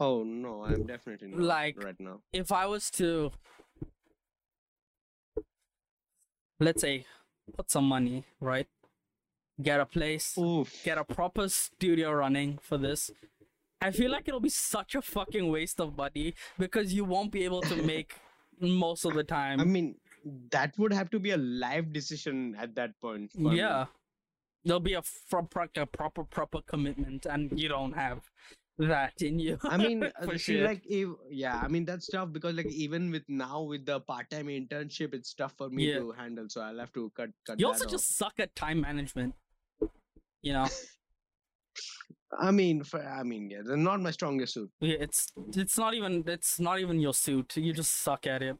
Oh no, I'm definitely not Like- right now. If I was to let's say put some money, right? Get a place, Oof. get a proper studio running for this. I feel like it'll be such a fucking waste of money because you won't be able to make most of the time. I mean, that would have to be a live decision at that point. for me. yeah there'll be a, pro- a proper proper commitment and you don't have that in you I mean, uh, see, shit. like, if, yeah, I mean that's tough because like even with now with the part-time internship, it's tough for me Yeah. to handle. So I'll have to cut cut. you also off. just suck at time management you know I mean, for, I mean, yeah, they're not my strongest suit. Yeah, it's it's not even it's not even your suit you just suck at it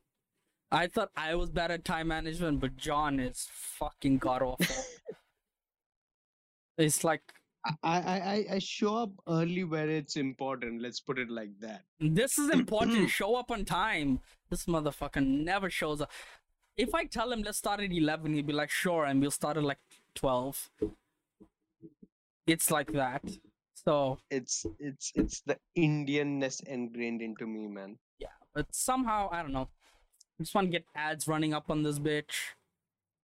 i thought i was bad at time management but john is fucking god awful it's like I, I I I show up early where it's important. Let's put it like that. This is important. Show up on time. This motherfucker never shows up. If I tell him let's start at eleven, he'd be like, "Sure," and we'll start at like twelve. It's like that. So It's it's it's the Indianness ingrained into me, man. yeah, but somehow I don't know. I just want to get ads running up on this bitch.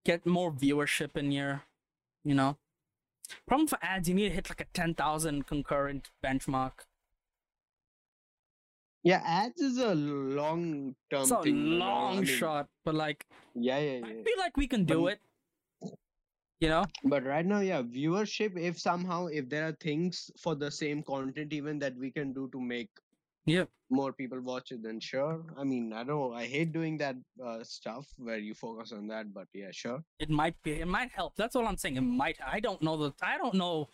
Get more viewership in here. You know. Problem for ads, you need to hit like a ten thousand concurrent benchmark. Yeah, ads is a long term It's a thing. long shot, but like Yeah, yeah, I yeah. feel like we can do But- it. You know. But right now, yeah, viewership. If somehow, if there are things for the same content, even that we can do to make Yeah. more people watch it, then sure. I mean, I don't. I hate doing that uh, stuff where you focus on that, but yeah, sure. it might be it might help that's all i'm saying it might i don't know the i don't know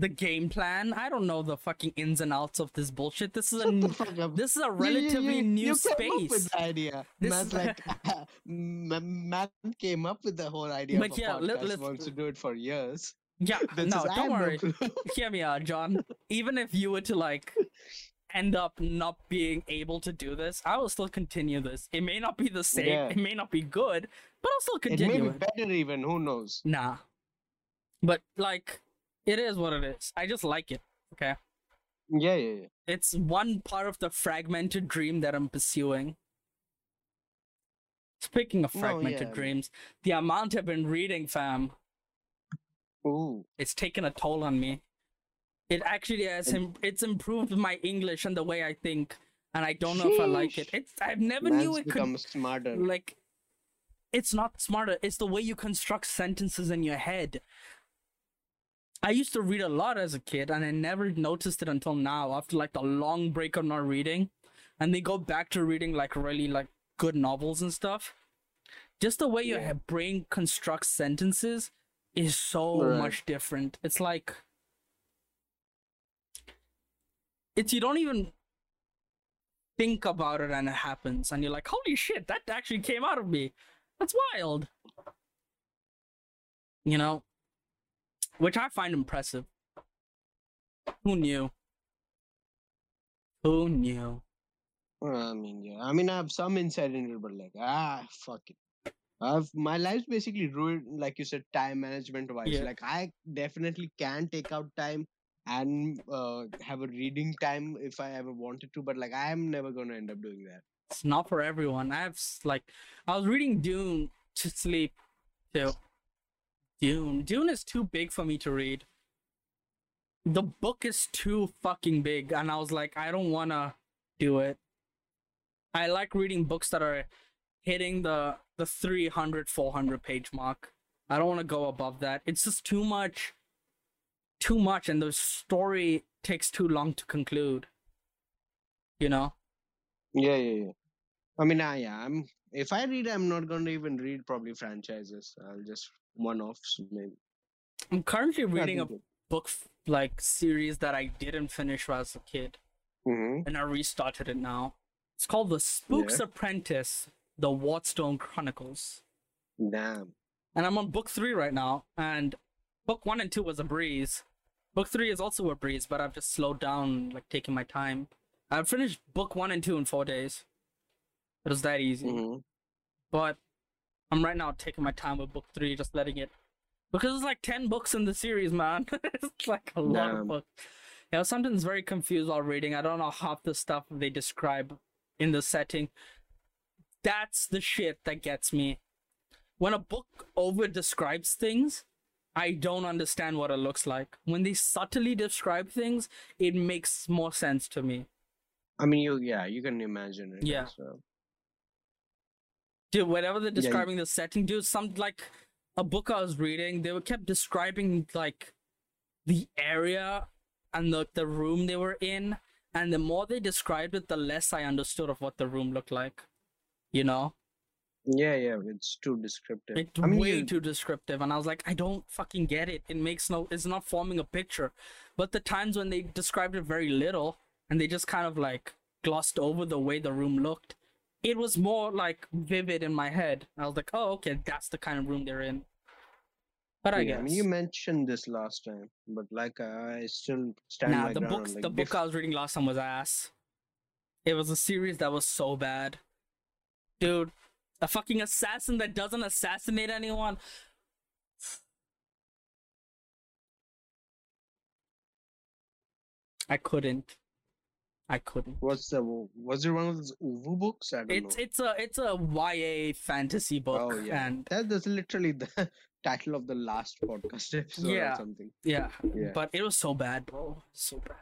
the game plan i don't know the fucking ins and outs of this bullshit this is a Shut up. this is a You- you- relatively you- new you came up with space the idea. This is- like, Matt came up with the whole idea But of a yeah, let- let's- wants to do it for years. yeah This no don't worry hear me out john even if you were to like end up not being able to do this i will still continue this it may not be the same Yeah. it may not be good but i'll still continue. it may be it, better even. Who knows? nah but like it is what it is i just like it okay Yeah, yeah, yeah. it's one part of the fragmented dream that I'm pursuing. Speaking of No, fragmented yeah. dreams, the amount I've been reading, fam, Ooh. it's taken a toll on me. It actually has im- it's improved my English and the way I think, and I don't know if I like it. It's I've never Man's knew it could become smarter. like. It's not smarter. It's the way you construct sentences in your head. I used to read a lot as a kid, and I never noticed it until now. After like the long break of not reading, and they go back to reading like really like good novels and stuff. Just the way your Yeah. he- brain constructs sentences is so Right. much different. It's like it's you don't even think about it and it happens, and you're like, holy shit, that actually came out of me. That's wild. You know, which I find impressive. Who knew? Who knew? I mean, yeah. I mean, I have some insight into it, but like, ah, fuck it. I've my life's basically ruined, like you said, time management wise. Yeah. Like, I definitely can take out time and uh, have a reading time if I ever wanted to, but like, I am never gonna end up doing that. It's not for everyone. I have like, I was reading Dune to sleep too. Dune. Dune is too big for me to read. The book is too fucking big, and I was like, I don't wanna do it. I like reading books that are hitting the the 300 400 page mark. I don't want to go above that. It's just too much too much and the story takes too long to conclude. You know? Yeah, yeah, yeah. I mean, I, I'm. If I read, I'm not gonna even read probably franchises. I'll just one offs maybe. I'm currently reading a book like series that I didn't finish when I was a kid. Mhm. and I restarted it now. It's called The Spook's Yeah. Apprentice: The Wardstone Chronicles, Damn. and I'm on book three right now. And book one and two was a breeze. Book three is also a breeze, but I've just slowed down, like taking my time. I finished book one and two in four days. It was that easy. Mhm. But I'm right now taking my time with book three, just letting it because it's like ten books in the series, man. it's like a lot of Damn. books. Yeah, something's very confused while reading. I don't know half the stuff they describe in the setting. That's the shit that gets me. When a book over describes things, I don't understand what it looks like. When they subtly describe things, it makes more sense to me. I mean, you yeah, you can imagine it. Yeah. Dude, whenever they're Yeah, describing the setting, dude, some like a book I was reading, they were kept describing like the area and the the room they were in, and the more they described it, the less I understood of what the room looked like. You know, Yeah, yeah, it's too descriptive. it's I mean, way you- too descriptive, and I was like, I don't fucking get it. It makes no, it's not forming a picture. But the times when they described it very little, and they just kind of like glossed over the way the room looked, it was more like vivid in my head. I was like, oh, okay, that's the kind of room they're in. But I yeah, guess I mean, you mentioned this last time, but like I still stand nah, the book, like the book I was reading last time was ass. It was a series that was so bad, dude. A fucking assassin that doesn't assassinate anyone. I couldn't. I couldn't. What's the was it one of those Uvu books? I don't It's know. it's a it's a YA fantasy book, oh yeah, and that, that's literally the title of the last podcast episode Yeah. or something. yeah, Yeah. but it was so bad, bro. So bad.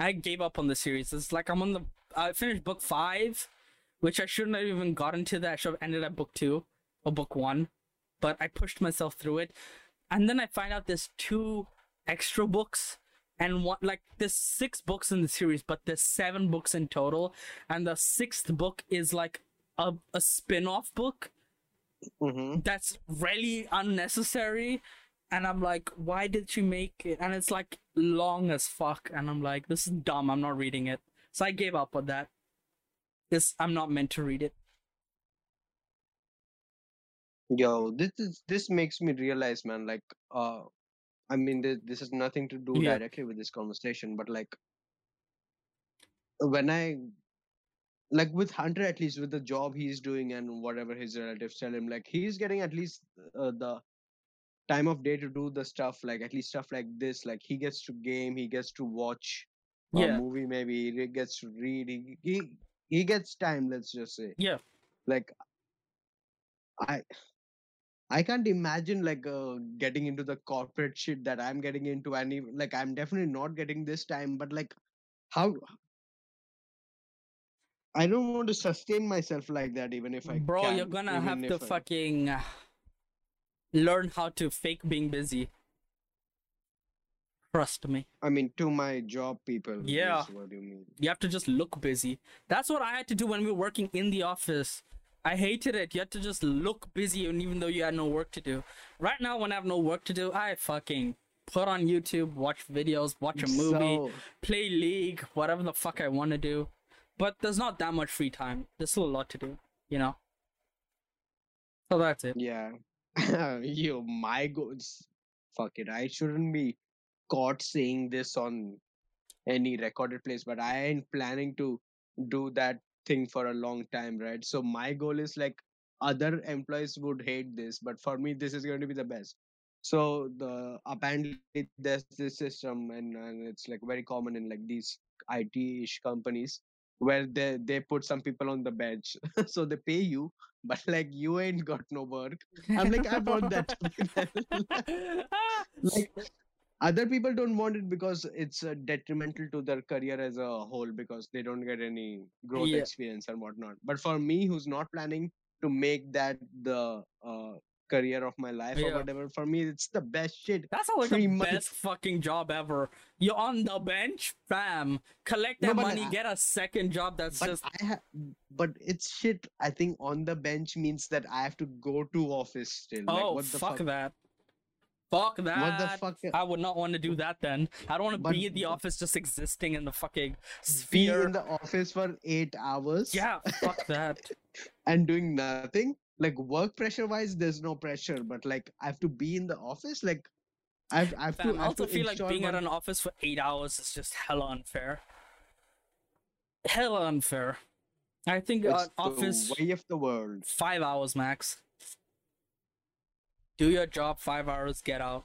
I gave up on the series. It's like I'm on the. I finished book five, which I shouldn't have even gotten to. That I should have ended at book two or book one, but I pushed myself through it, and then I find out there's two extra books. And what like there's six books in the series, but there's seven books in total, and the sixth book is like a, a spin-off book Mm-hmm. that's really unnecessary and i'm like why did you make it and it's like long as fuck and i'm like this is dumb i'm not reading it so i gave up on that this i'm not meant to read it Yo, this is this makes me realize, man. Like, uh, I mean, this this has nothing to do Yeah. directly with this conversation, but like, when I, like with Hunter, at least with the job he's doing and whatever his relatives tell him, like he's getting at least uh, the time of day to do the stuff, like at least stuff like this. Like he gets to game, he gets to watch a yeah movie, maybe he gets to read. He he he gets time. Let's just say yeah like i i can't imagine like uh, getting into the corporate shit that i'm getting into and even, like i'm definitely not getting this time but like how i don't want to sustain myself like that even if i bro can, you're gonna have to I- fucking uh, learn how to fake being busy trust me i mean to my job people Yeah. What do you mean You have to just look busy. That's what I had to do when we were working in the office. I hated it. You had to just look busy, and even though you had no work to do. Right now, when I have no work to do, I fucking put on YouTube, watch videos, watch a movie, So, play League, whatever the fuck I want to do. But there's not that much free time. There's still a lot to do, you know. So that's it. yeah you my goals fuck it i shouldn't be caught saying this on any recorded place but i ain't planning to do that thing for a long time right? So my goal is like other employees would hate this but for me this is going to be the best. So the apparently there's this system and, and it's like very common in like these it-ish companies where they they put some people on the bench. So they pay you but like you ain't got no work. I'm like i want that like other people don't want it because it's uh, detrimental to their career as a whole because they don't get any growth Yeah. experience and whatnot but for me who's not planning to make that the uh, career of my life or whatever for me it's the best shit That's like Three the months. best fucking job ever. You're on the bench, fam. Collect that but money, I- get a second job that's just i have but it's shit i think on the bench means that i have to go to office still like oh what the fuck, fuck that. Fuck that. what the fuck I would not want to do that then. I don't want to be in the office just existing in the fucking sphere. be in the office for eight hours Yeah, fuck that. and doing nothing like work pressure wise there's no pressure but like i have to be in the office like I've, I've Fam, to, I to also feel like being at an office for eight hours is just hella unfair. Hella unfair. I think It's office way of the world. five hours max. Do your job five hours, get out.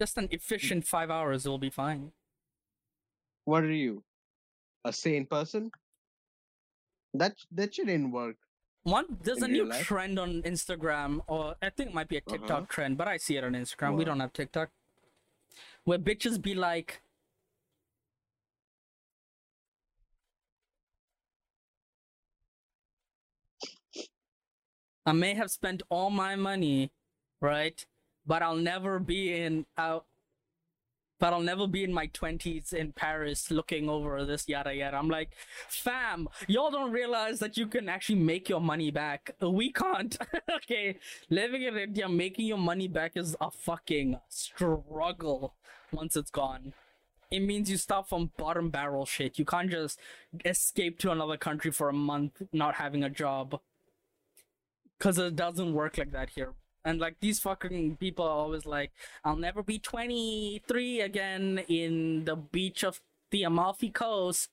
Just an efficient five hours will be fine. What are you? A sane person? That that shouldn't work. One there's In a new life? trend on Instagram, or I think it might be a TikTok Uh-huh. trend, but I see it on Instagram. We don't have TikTok. Where bitches be like, I may have spent all my money, right? But I'll never be in out. But I'll never be in my twenties in Paris looking over this yada yada. I'm like, fam, y'all don't realize that you can actually make your money back. We can't. okay, living in India, making your money back is a fucking struggle once it's gone. It means you start from bottom barrel shit. You can't just escape to another country for a month not having a job. Cause it doesn't work like that here. And like these fucking people are always like, I'll never be 23 again in the beach of the Amalfi Coast,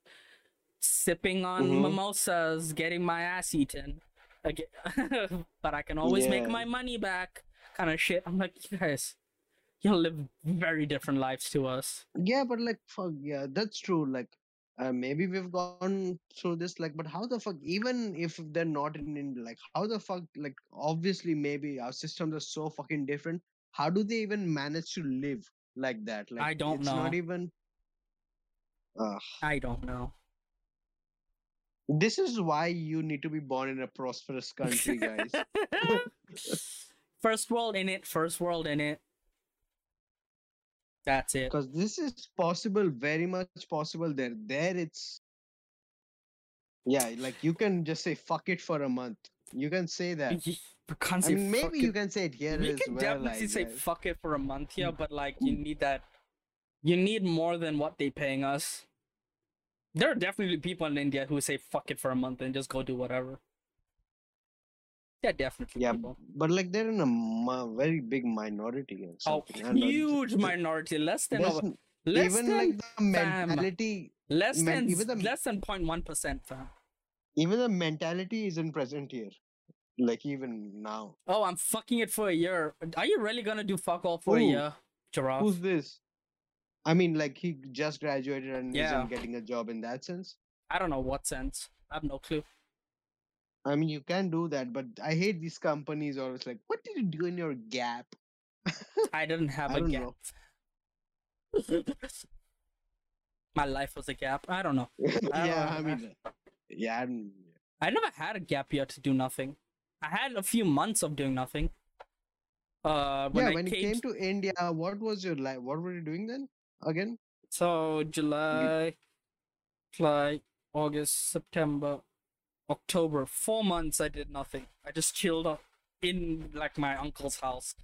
sipping on Mhm. mimosas, getting my ass eaten. Again. but I can always make my money back, kind of shit. I'm like, you guys, you live very different lives to us. Yeah, but like fuck yeah, that's true. Like uh, maybe we've gone through this like but how the fuck even if they're not in India, like how the fuck like obviously maybe our systems are so fucking different. How do they even manage to live like that? Like I don't it's not even uh, I don't know. this is why you need to be born in a prosperous country, guys. first world in it, first world in it. That's it. because this is possible very much possible there there it's yeah like you can just say fuck it for a month you can say that You can't i mean maybe you can say it here we as can well definitely say fuck it for a month here, mm. but like you need that. You need more than what they paying us. There are definitely people in India who say fuck it for a month and just go do whatever. Yeah, definitely. yeah people. but like they're in a mi- very big minority or Oh, something. Huge minority, less than there's over, less even than like the fam. mentality less men- than even the- less than 0.1 percent, fam. even the mentality isn't present here like even now Oh, I'm fucking it for a year. Are you really gonna do fuck all for a year, giraffe? who's this i mean like he just graduated and Yeah. isn't getting a job in that sense I don't know what sense. I have no clue. I mean, you can do that, but I hate these companies always like, what did you do in your gap? I didn't have I a don't gap. know. My life was a gap. I don't know. yeah, Uh, I mean, yeah, I'm, I never had a gap year to do nothing. I had a few months of doing nothing. Uh, when yeah. I When you came, came to India, what was your life? What were you doing then? Again? so July, July, August, September, October, four months I did nothing. I just chilled up in like my uncle's house.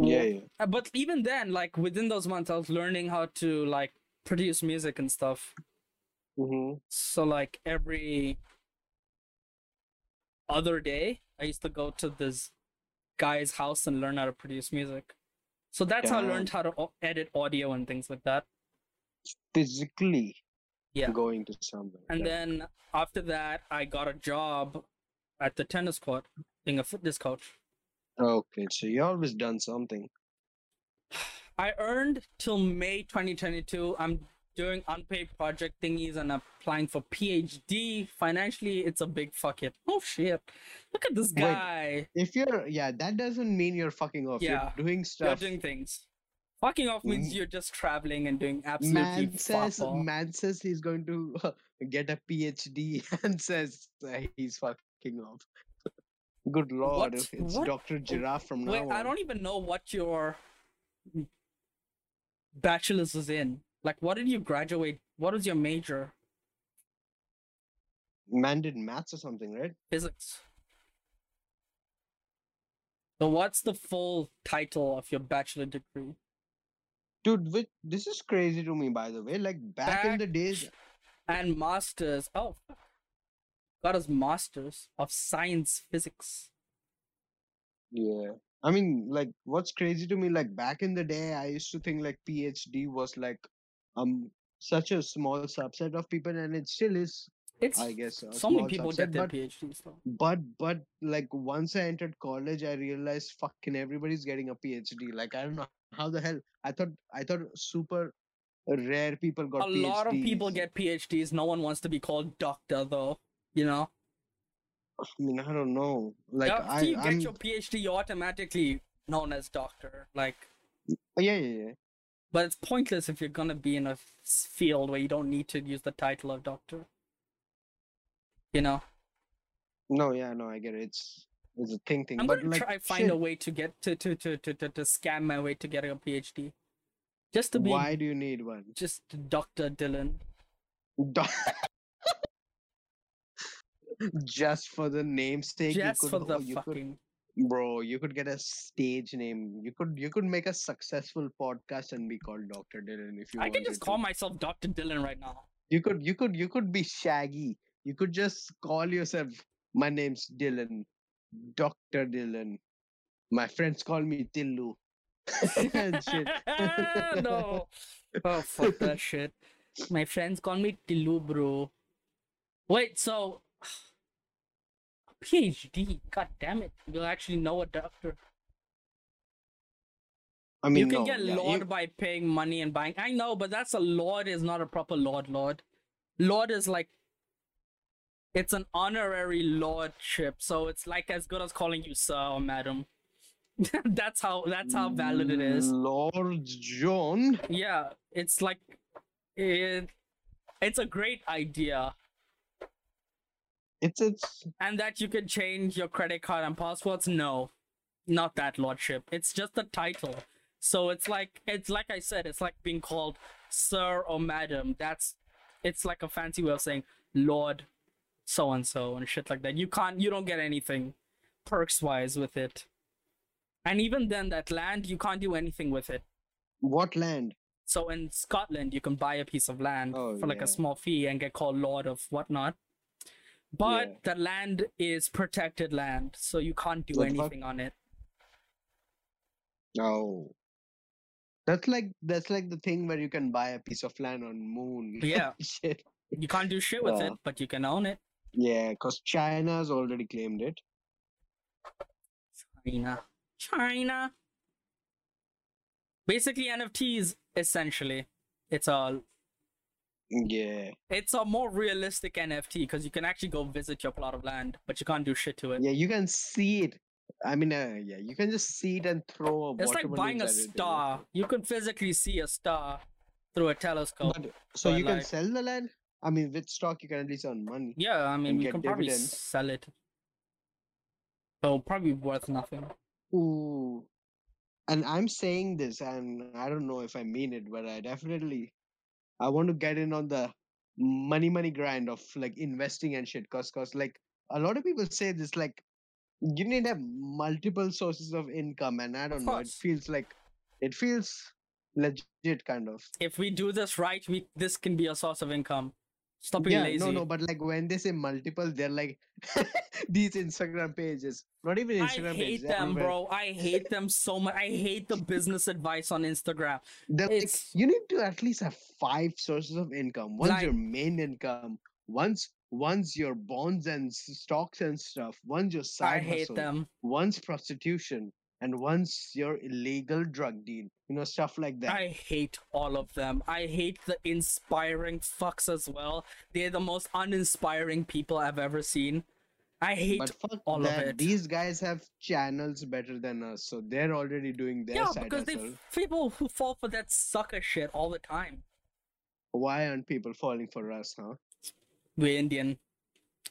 Yeah, yeah. Uh, but even then, like within those months, I was learning how to like produce music and stuff. hmm So like every other day, I used to go to this guy's house and learn how to produce music. So that's how I learned how to edit audio and things like that. Physically Yeah. going to somewhere. And right. then after that, I got a job at the tennis court being a fitness coach. Okay, so you always done something. I earned till May 2022. I'm doing unpaid project thingies and applying for PhD. Financially, it's a big fuck it. Oh shit. Look at this Wait, guy. If you're, yeah, that doesn't mean you're fucking off. Yeah, You're doing You're doing things. Fucking off means Mm. you're just traveling and doing absolutely Man says, man says he's going to get a PhD and says he's fucking off. Good lord, What- it's what- Dr. Giraffe from now Wait, on. I don't even know what your bachelor's is in. Like, what did you graduate? What was your major? Man did maths or something, right? Physics. So, what's the full title of your bachelor degree? Dude, which, this is crazy to me, by the way. Like back, in the days, And master's. Oh, got his master's of science physics. yeah. I mean, like, what's crazy to me, like back in the day, I used to think like PhD was like um such a small subset of people, and it still is, It's I guess, so many people subset. get their But PhDs though. but but like once I entered college, I realized fucking everybody's getting a PhD. Like I don't know how the hell. I thought I thought super rare people got A lot of people get PhDs. No one wants to be called doctor though. You know. I mean, I don't know. Like After I, you get I'm, your PhD, you're automatically known as doctor. Like, oh, yeah, yeah, yeah. but it's pointless if you're gonna be in a field where you don't need to use the title of doctor. You know. No, yeah, no, I get it. It's it's a thing thing. I'm but gonna like, try find shit, a way to get to to to to to, to scam my way to getting a PhD, just to be why do you need one? just Doctor Dylan. Do- Just for the namesake, you Just could, for the oh, you could, bro, you could get a stage name. You could, you could make a successful podcast and be called Doctor Dylan if you I can just to. call myself Doctor Dylan right now. You could, you could, you could be Shaggy. You could just call yourself. My name's Dylan, Doctor Dylan. My friends call me Tillu. no. Oh fuck that shit. My friends call me Tilu, bro. Wait, so PhD? God damn it! You'll actually know a doctor. I mean, you can no, get yeah, you- lord by paying money and buying. I know, but that's a lord is not a proper lord. Lord, lord is like it's an honorary lordship, so it's like as good as calling you sir or madam. that's how that's how valid it is. Lord John. Yeah, it's like it. It's a great idea, It's it's and that you can change your credit card and passwords. No, not that lordship. It's just a title. So it's like it's like I said. It's like being called sir or madam. That's it's like a fancy way of saying lord, so and so and shit like that. You can't. You don't get anything perks wise with it. And even then, that land you can't do anything with it. what land? So in Scotland, you can buy a piece of land Oh, for like yeah. a small fee and get called lord of whatnot. But the land is protected land, so you can't do What the fuck? anything on it. No. That's like that's like the thing where you can buy a piece of land on moon. Yeah. Shit. You can't do shit with it, but you can own it. Yeah, because China's already claimed it. China. China. Basically, NFTs essentially. It's all. Yeah. it's a more realistic NFT because you can actually go visit your plot of land, but you can't do shit to it. Yeah, you can see it. I mean, uh, yeah, you can just see it and throw. It's like buying a leaves at it, you know? star. You can physically see a star through a telescope. But, so but you can sell the land. I mean, with stock, you can at least earn money. Yeah, I mean, you can probably sell it. So probably worth nothing. Ooh. And I'm saying this, and I don't know if I mean it, but I definitely, I want to get in on the money, money grind of like investing and shit. Cause, cause like a lot of people say this, like you need to have multiple sources of income, and I don't know, it feels like it feels legit, kind of. If we do this right, we this can be a source of income. Stop being yeah, lazy. no, no, but like when they say multiple, they're like these Instagram pages, not even I Instagram hate pages. them, bro. I hate them so much. I hate the business advice on Instagram. They're like, It's- you need to at least have five sources of income. One's your main income. Once, one's your bonds and stocks and stuff. One's your side I hate hustle. them. One's prostitution, and one's your illegal drug deal. You know, stuff like that. I hate all of them. I hate the inspiring fucks as well. They're the most uninspiring people I've ever seen. I hate but fuck all of it. These guys have channels better than us, so they're already doing their yeah, because they people who fall for that sucker shit all the time. Why aren't people falling for us, huh? We're Indian.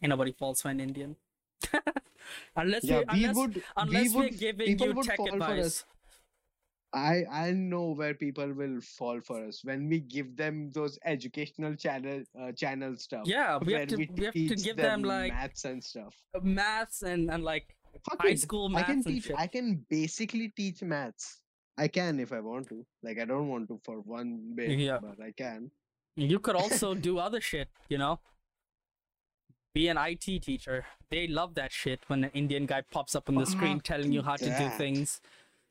Ain't nobody falls for an Indian. unless Yeah, we we unless, would. unless we we're giving you would tech advice. I I know where people will fall for us when we give them those educational channel uh, channel stuff. Yeah, we have to we we have to give them like maths and stuff. maths and and like Fuck high it, school maths. I can teach. I can basically teach maths. I can if I want to. Like I don't want to for one bit, Yeah. but I can. You could also do other shit, you know? Be an IT teacher. They love that shit when an Indian guy pops up on the screen telling you how to do things.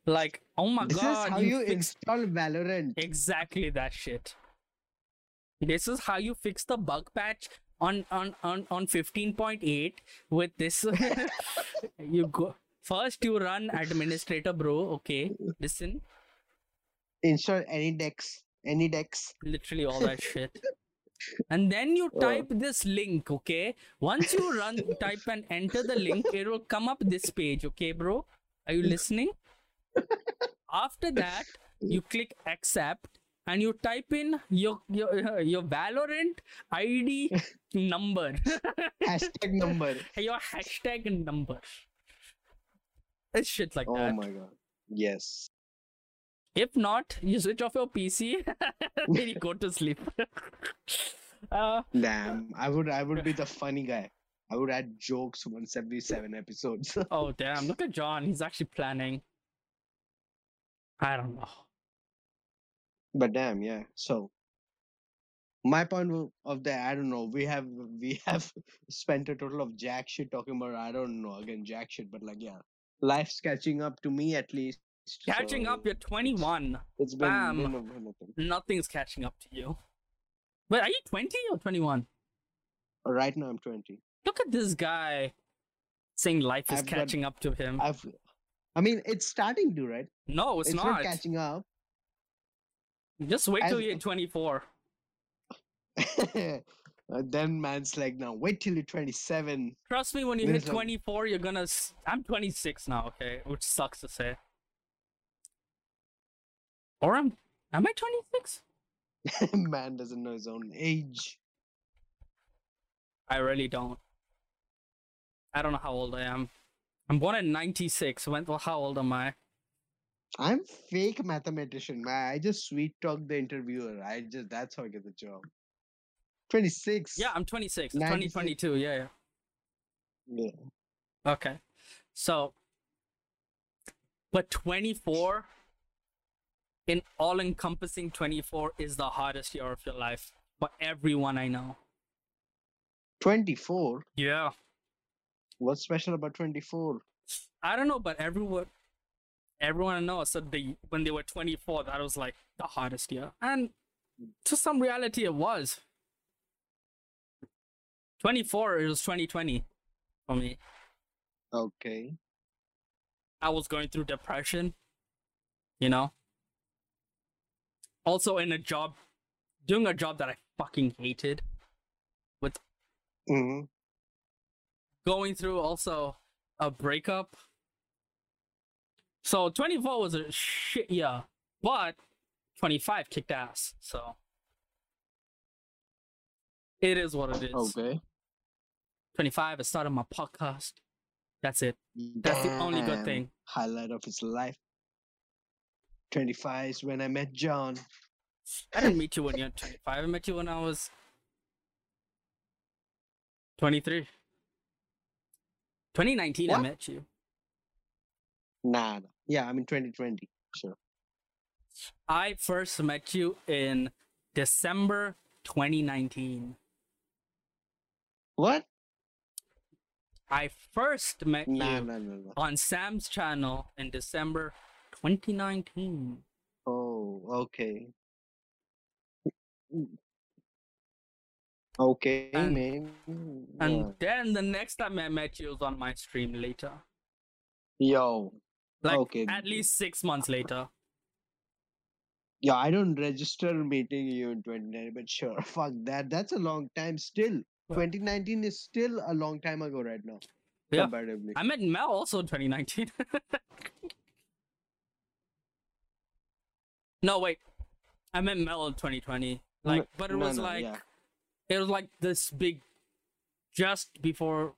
Like, oh my this god, is how you, fixed install Valorant. exactly that shit. This is how you fix the bug patch on on on on 15.8 with this. you go first. You run administrator, bro. Okay, listen. Install AnyDesk, any decks. literally all that shit and then you Oh. type this link okay once you run type and enter the link it will come up this page okay bro are you listening after that you click accept and you type in your your, your valorant id number Hashtag number. your hashtag number it's shit like oh that. Oh my god. Yes. If not, you switch off your PC then you go to sleep. Uh, Damn. I would I would be the funny guy. I would add jokes once every seven episodes. oh damn! Look at John. He's actually planning. I don't know. but damn, yeah. So my point of- that, I don't know. We have we have spent a total of jack shit talking about I don't know again jack shit, but like yeah, life's catching up to me at least. Catching so up, you're 21. It's been, Bam. been. Nothing's catching up to you. But are you 20 or 21? Right now I'm 20. Look at this guy saying life is I've got- catching up to him. I've, I mean, it's starting to right. no, it's, It's, not. not. catching up. Just wait till I've- you're 24. Uh, then man's like, now wait till you're 27. Trust me, when you There's hit a- 24, you're gonna. I'm 26 now, okay? Which sucks to say. Or I'm. Am I 26? Man doesn't know his own age. I really don't. I don't know how old I am. I'm born in 96. When, well, how old am I? I'm fake mathematician, man. I just sweet talk the interviewer. I just that's how I get the job. 26. Yeah, I'm 26. 96. 2022. Yeah, yeah. Yeah. Okay. So, but 24, in all encompassing 24, is the hardest year of your life for everyone I know. 24. Yeah. What's special about 24? I don't know, but everyone, everyone I know said they when they were 24, that was like the hardest year, and to some reality, it was. 24, it was 2020 for me. Okay. I was going through depression, you know. Also in a job, doing a job that I fucking hated, hmm going through also a breakup. So 24 was a shit year, but 25 kicked ass. So it is what it is. Okay. 25, I started my podcast. That's it. That's the only good thing. Highlight of his life. 25 is when I met John. I didn't meet you when you're 25. I met you when I was 23. 2019, I met you. Nah. nah. Yeah, I mean 2020. Sure. I first met you in December 2019. What? I first met Nah, you nah. on Sam's channel in December 2019. Oh, okay. Mm. Okay, And- man. And Yeah. then the next time I met you was on my stream later. Yo, Like Okay. at least six months later. yeah, I don't register meeting you in 2019, but sure, fuck that. That's a long time still. 2019 is still a long time ago right now. Yeah. Comparatively. I met Mel also in 2019. no, wait. I met Mel in 2020. Like, No- but it was no, like yeah. it was like this big just before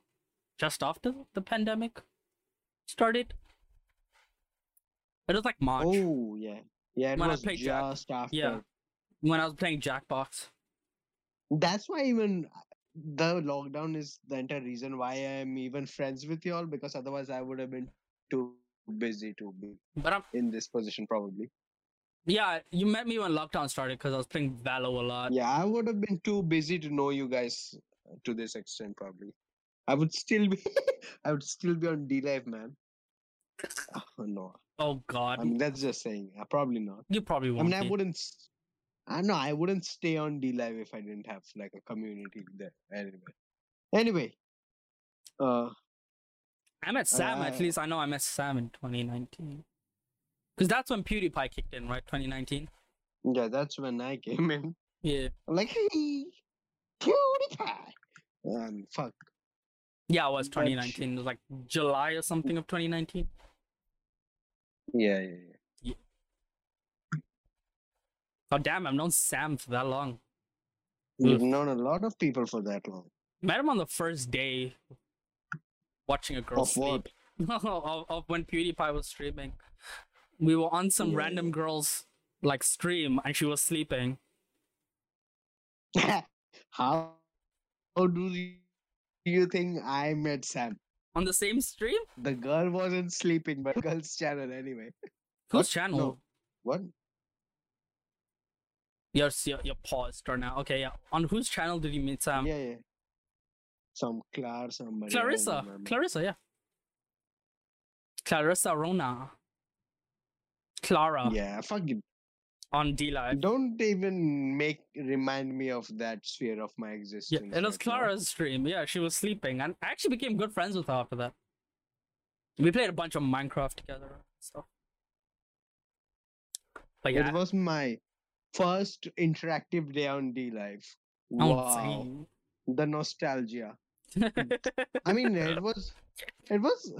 just after the pandemic started. It was like March Oh, yeah. Yeah, it When I was played Jack- after. yeah. when I was playing Jackbox. That's why even uh, the lockdown is the entire reason why I'm even friends with y'all because otherwise I would have been too busy to be But I'm in this position probably. Yeah, you met me when lockdown started because I was playing Valo a lot. Yeah, I would have been too busy to know you guys to this extent probably. I would still be I would still be on D Live, man. Oh, no, Oh God, I mean that's just saying. I probably not. you probably I won't. mean, I wouldn't. I know I wouldn't stay on D Live if I didn't have like a community there. Anyway, anyway, uh, I met Sam. at Uh, least I know I met Sam in 2019. Because that's when PewDiePie kicked in, right? 2019. yeah, that's when I came in. Yeah. I'm like, hey, PewDiePie. Um, fuck. Yeah, it was 2019. It was like July or something of 2019. Yeah, yeah, yeah. Oh damn, I've known Sam for that long. You've known a lot of people for that long. Met him on the first day watching a girl Of sleep. what? of, of when PewDiePie was streaming. We were on some Yeah, random girl's like stream and she was sleeping. How, how do you think I met Sam? On the same stream? The girl wasn't sleeping, but girl's channel anyway. Whose What? channel? No. What? You're, you're, you're paused right now. Okay, yeah. On whose channel did you meet Sam? yeah, yeah. Some Clar, somebody. Clarissa. Clarissa, yeah. Clarissa Rona. Clara Yeah, fuck it. on D Live. Don't even make remind me of that sphere of my existence. Yeah, it was right now. Clara's stream. Yeah, she was sleeping, and I actually became good friends with her after that. We played a bunch of Minecraft together and stuff. But yeah, It was my first interactive day on D Live. oh, Wow, the nostalgia. I mean, it was, it was.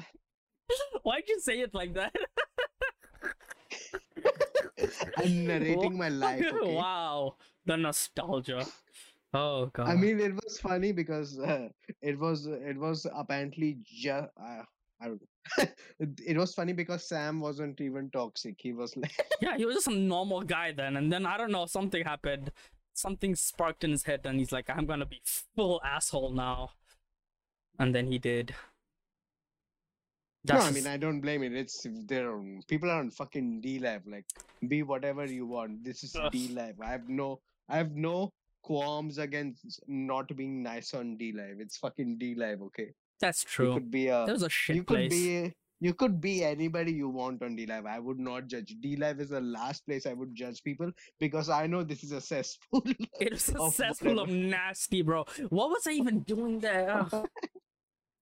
Why'd you say it like that? I'm narrating my life. Okay? wow, the nostalgia. Oh god. I mean, it was funny because uh, it was it was apparently just. Uh, I don't know. it, it was funny because Sam wasn't even toxic. He was like, yeah, he was just a normal guy then, and then I don't know, something happened. Something sparked in his head, and he's like, "I'm gonna be full asshole now," and then he did. No, I mean, I don't blame it. It's there. are- People are on fucking D Live. Like, be whatever you want. This is D Live. I have no, I have no qualms against not being nice on D Live. It's fucking D Live. Okay, that's true. you true. could be a, That was a shit you could place. be, you could be anybody you want on D Live. I would not judge. D Live is the last place I would judge people because I know this is a cesspool. it is a of cesspool of nasty, bro. What was I even doing there?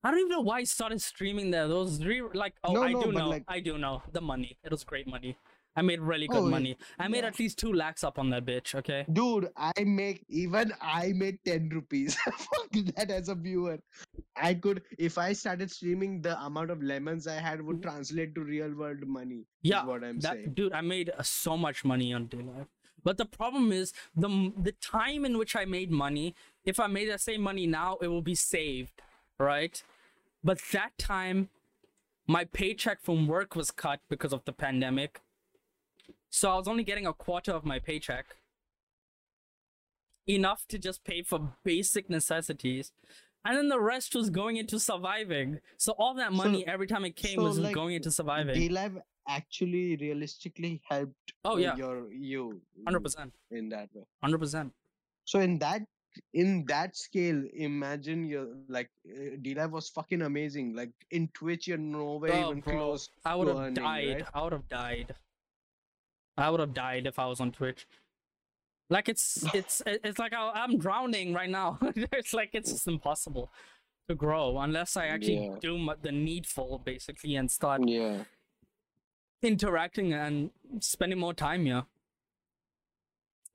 I don't even know why I started streaming there. Those re- like oh No, I no, do know. like- I do know. The money. It was great money. I made really good Oh, money. I made Yeah. at least two lakhs up on that bitch, okay? Dude, I make even I made 10 rupees. Fuck that as a viewer. I could if I started streaming the amount of lemons I had would translate to real world money. Yeah, what I'm that saying. dude, I made uh, so much money on D Live. But the problem is the the time in which I made money. If I made that same money now, it will be saved, right? But that time, my paycheck from work was cut because of the pandemic. So I was only getting a quarter of my paycheck. Enough to just pay for basic necessities. And then the rest was going into surviving. So all that So- money every time it came so, was like, going into surviving. D-Live actually realistically helped oh yeah, your you hundred percent, in that way. hundred percent. So in that in that scale, imagine you're like uh, D-Live was fucking amazing. Like in Twitch, you're nowhere Oh, even bro, close. I would have died. right? I would have died. I would have died if I was on Twitch. Like it's it's it's like I'm drowning right now. it's like it's just impossible to grow unless I actually Yeah. do the needful basically and start Yeah. interacting and spending more time here,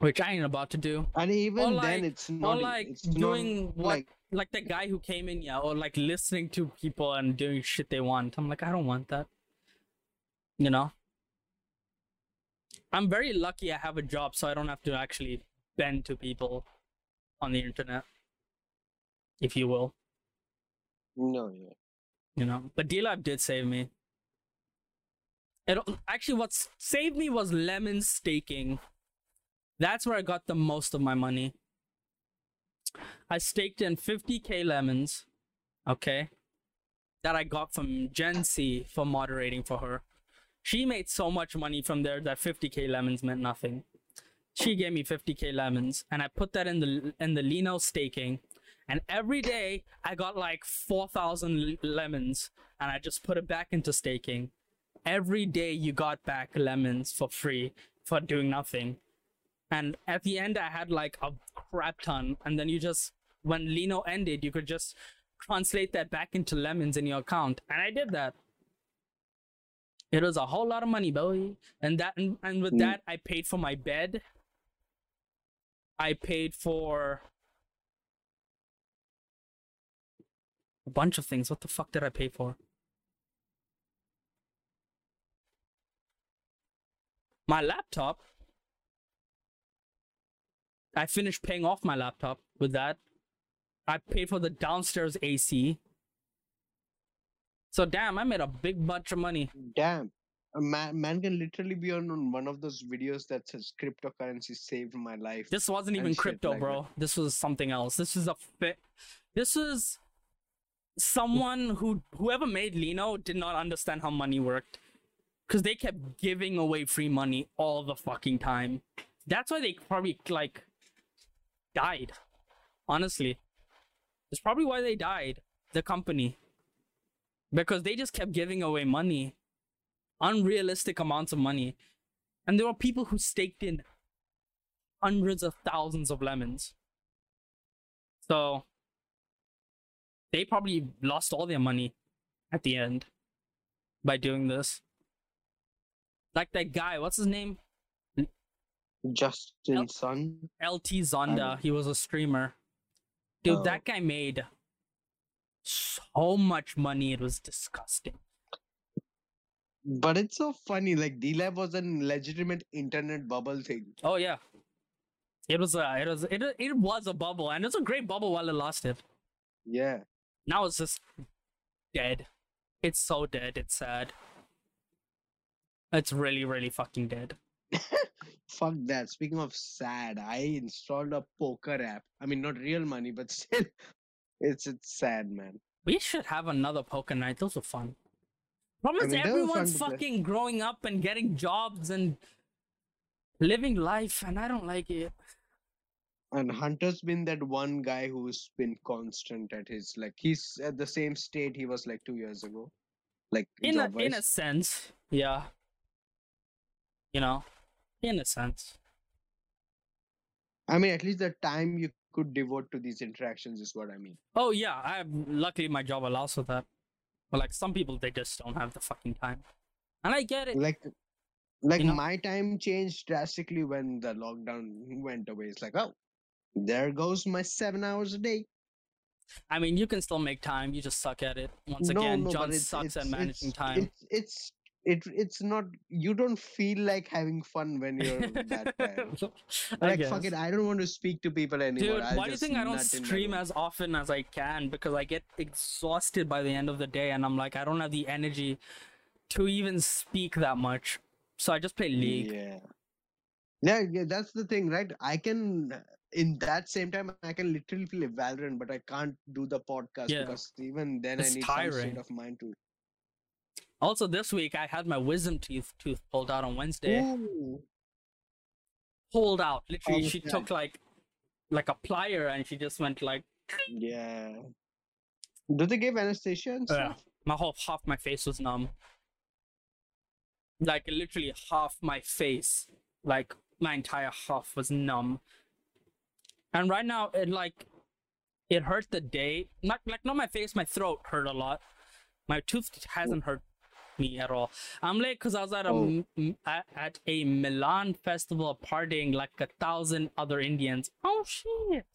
which I ain't about to do. And even like- then, it's not. e- like it's not, doing what- like Like the guy who came in, yeah, or like listening to people and doing shit they want. I'm like, I don't want that. You know. I'm very lucky I have a job, so I don't have to actually bend to people on the internet, if you will. no, yeah. you know. But D Lab did save me. It actually what saved me was lemon staking. That's where I got the most of my money. I staked in 50k lemons, okay, that I got from Gen C for moderating for her. She made so much money from there that 50k lemons meant nothing. She gave me 50k lemons, and I put that in the in the Lino staking, And every day I got like 4,000 lemons and I just put it back into staking. Every day you got back lemons for free for doing nothing. And at the end, I had like a crap ton. And then you just, when Lino ended, you could just translate that back into lemons in your account. And I did that. It was a whole lot of money, boy. And that, and, and with Mm. that, I paid for my bed. I paid for a bunch of things. What the fuck did I pay for? My laptop. I finished paying off my laptop with that. I paid for the downstairs AC. So damn, I made a big bunch of money. Damn. A man, man can literally be on, on one of those videos that says cryptocurrency saved my life. This wasn't even crypto, like bro. This was something else. This is a fit. This is someone who whoever made Lino did not understand how money worked, because they kept giving away free money all the fucking time. That's why they probably like died. Honestly, it's probably why they died. The company, because they just kept giving away money, unrealistic amounts of money, and there were people who staked in hundreds of thousands of lemons. So they probably lost all their money at the end by doing this. Like that guy, what's his name? Justin Nope. Sun. LT Zonda. He was a streamer. Dude, Oh. that guy made so much money. It was disgusting. But it's so funny. Like D Lab was a legitimate internet bubble thing. Oh yeah. It was a it was it, it was a bubble and it's a great bubble while it lasted. Yeah. Now it's just dead. It's so dead. It's sad. It's really, really fucking dead. Fuck that. Speaking of sad, I installed a poker app. I mean, not real money, but still, it's it's sad, man. We should have another poker night. Those are fun. Problem I mean, they were fun everyone's fucking growing up and getting jobs and living life, and I don't like it. And Hunter's been that one guy who's been constant at his like he's at the same state he was like two years ago, like In a, in a sense, yeah. You know, in a sense. I mean, at least the time you could devote to these interactions is what I mean. Oh yeah, I luckily my job allows for that. But like some people, they just don't have the fucking time, and I get it. Like, like You know- my time changed drastically when the lockdown went away. It's like, oh, there goes my seven hours a day. I mean, you can still make time. You just suck at it. Once no, again, no, John it's, sucks at managing it's, time. It's it's it, it's not. You don't feel like having fun when you're that tired. I like fuck it, I don't want to speak to people anymore. Dude, I'll why do you just think I don't nut in my stream as often as I can? Because I get exhausted by the end of the day, and I'm like, I don't have the energy to even speak that much. So I just play League. Yeah. Yeah, yeah, that's the thing, right? I can in that same time I can literally play Valorant, but I can't do the podcast Yeah. because even then It's I need some state of mind to. Also, this week I had my wisdom teeth tooth pulled out on Wednesday. Ooh. Pulled out, literally. was oh, She took like, like a plier, and she just went like, Yeah. Do they give anesthesia and Yeah. my whole half my face was numb. Like literally half my face, like my entire half was numb. And right now it like it hurt the day. Not like not my face, my throat hurt a lot. My tooth hasn't hurt me at all. I'm late because I was at a Oh. at, at a Milan festival partying like a thousand other Indians. Oh shit!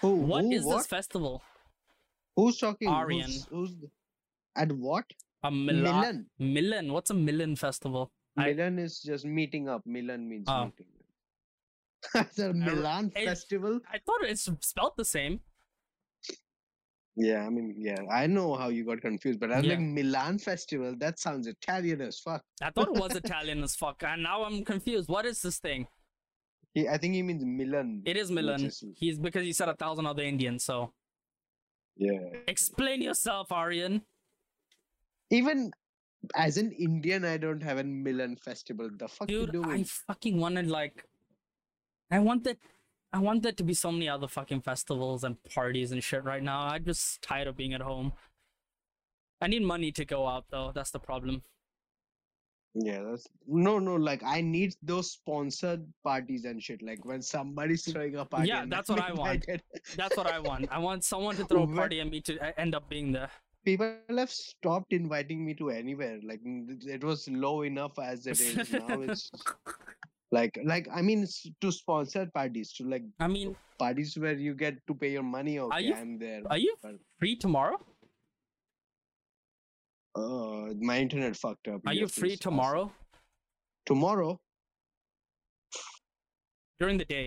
Who, What who, is what? this festival? Who's talking? Aryan. Who's, who's at what? A Milan. Milan. Milan. What's a Milan festival? I- Milan is just meeting up. Milan means Oh. meeting. a Milan it- festival. I thought it's spelled the same. Yeah, I mean, yeah, I know how you got confused, but I was Yeah. like Milan festival. That sounds Italian as fuck. I thought it was Italian as fuck, and now I'm confused. What is this thing? He, I think he means Milan. It is Milan. is- He's because he said a thousand other Indians. So yeah. explain yourself, Aryan. Even as an Indian, I don't have a Milan festival. The fuck you Dude, doing? I fucking wanted like, I want that. I want there to be so many other fucking festivals and parties and shit right now. I'm just tired of being at home. I need money to go out though. That's the problem. Yeah, that's no, no. Like I need those sponsored parties and shit. Like when somebody's throwing a party. Yeah, that's what I want. That's what I want. I want someone to throw a party and me to uh, end up being there. People have stopped inviting me to anywhere. Like it was low enough as it is now. It's like, like I mean, to sponsor parties, to like I mean, parties where you get to pay your money. Okay, you- I'm there. are you free tomorrow? Uh, my internet fucked up. Are you Yes, free tomorrow Tomorrow during the day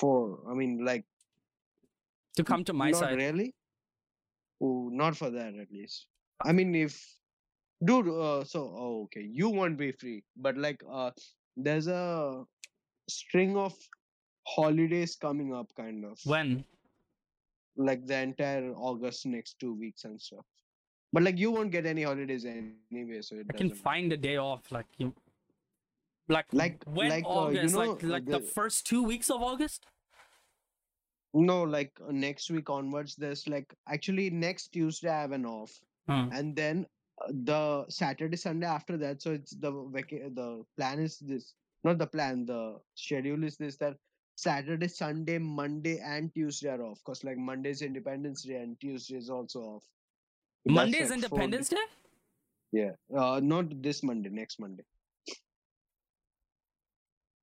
for I mean, like to come to my not side? really. Oh, not for that at least. I mean, if dude, uh, so oh, okay, you won't be free, but like, uh, there's a string of holidays coming up, kind of When? like the entire August next two weeks and stuff. But like, you won't get any holidays anyway, so it I can find a day off. Like you. Like Like- when like, uh, you August? know, like like the the- first two weeks of August? No, like uh, next week onwards, there's like actually next Tuesday I have an off. Hmm. and then the Saturday Sunday after that. So it's the vaca- the plan is this, not the plan. The schedule is this that Saturday, Sunday, Monday, and Tuesday are off. Cause like Monday is Independence Day and Tuesday is also off. That's, Monday is like, Independence Day. Yeah, uh, not this Monday, next Monday.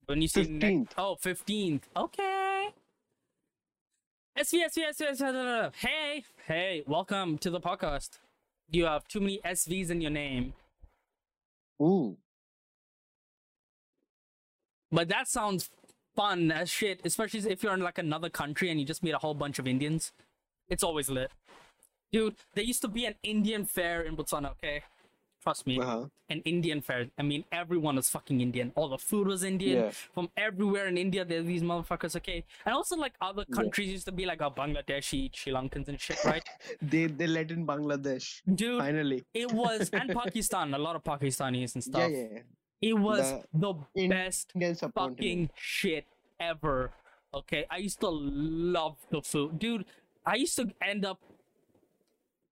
When you say ne- 15th. oh 15th. Okay. SV, SV, SV, SV, Hey, hey, welcome to the podcast. You have too many SVs in your name. Ooh, But that sounds fun as shit, especially if you're in like another country and you just meet a whole bunch of Indians. It's always lit. Dude, there used to be an Indian fair in Botswana, okay? Trust me. uh-huh. An Indian fair. I mean, everyone was fucking Indian. All the food was Indian. Yeah. From everywhere in India, there are these motherfuckers, okay? And also, like, other Yeah. countries used to be like, oh, Bangladeshi, Sri Lankans and shit, right? They they let in Bangladesh Dude, finally. it was, and Pakistan, a lot of Pakistanis and stuff. yeah. yeah. It was The the best fucking shit ever. Okay, I used to love the food, dude. I used to end up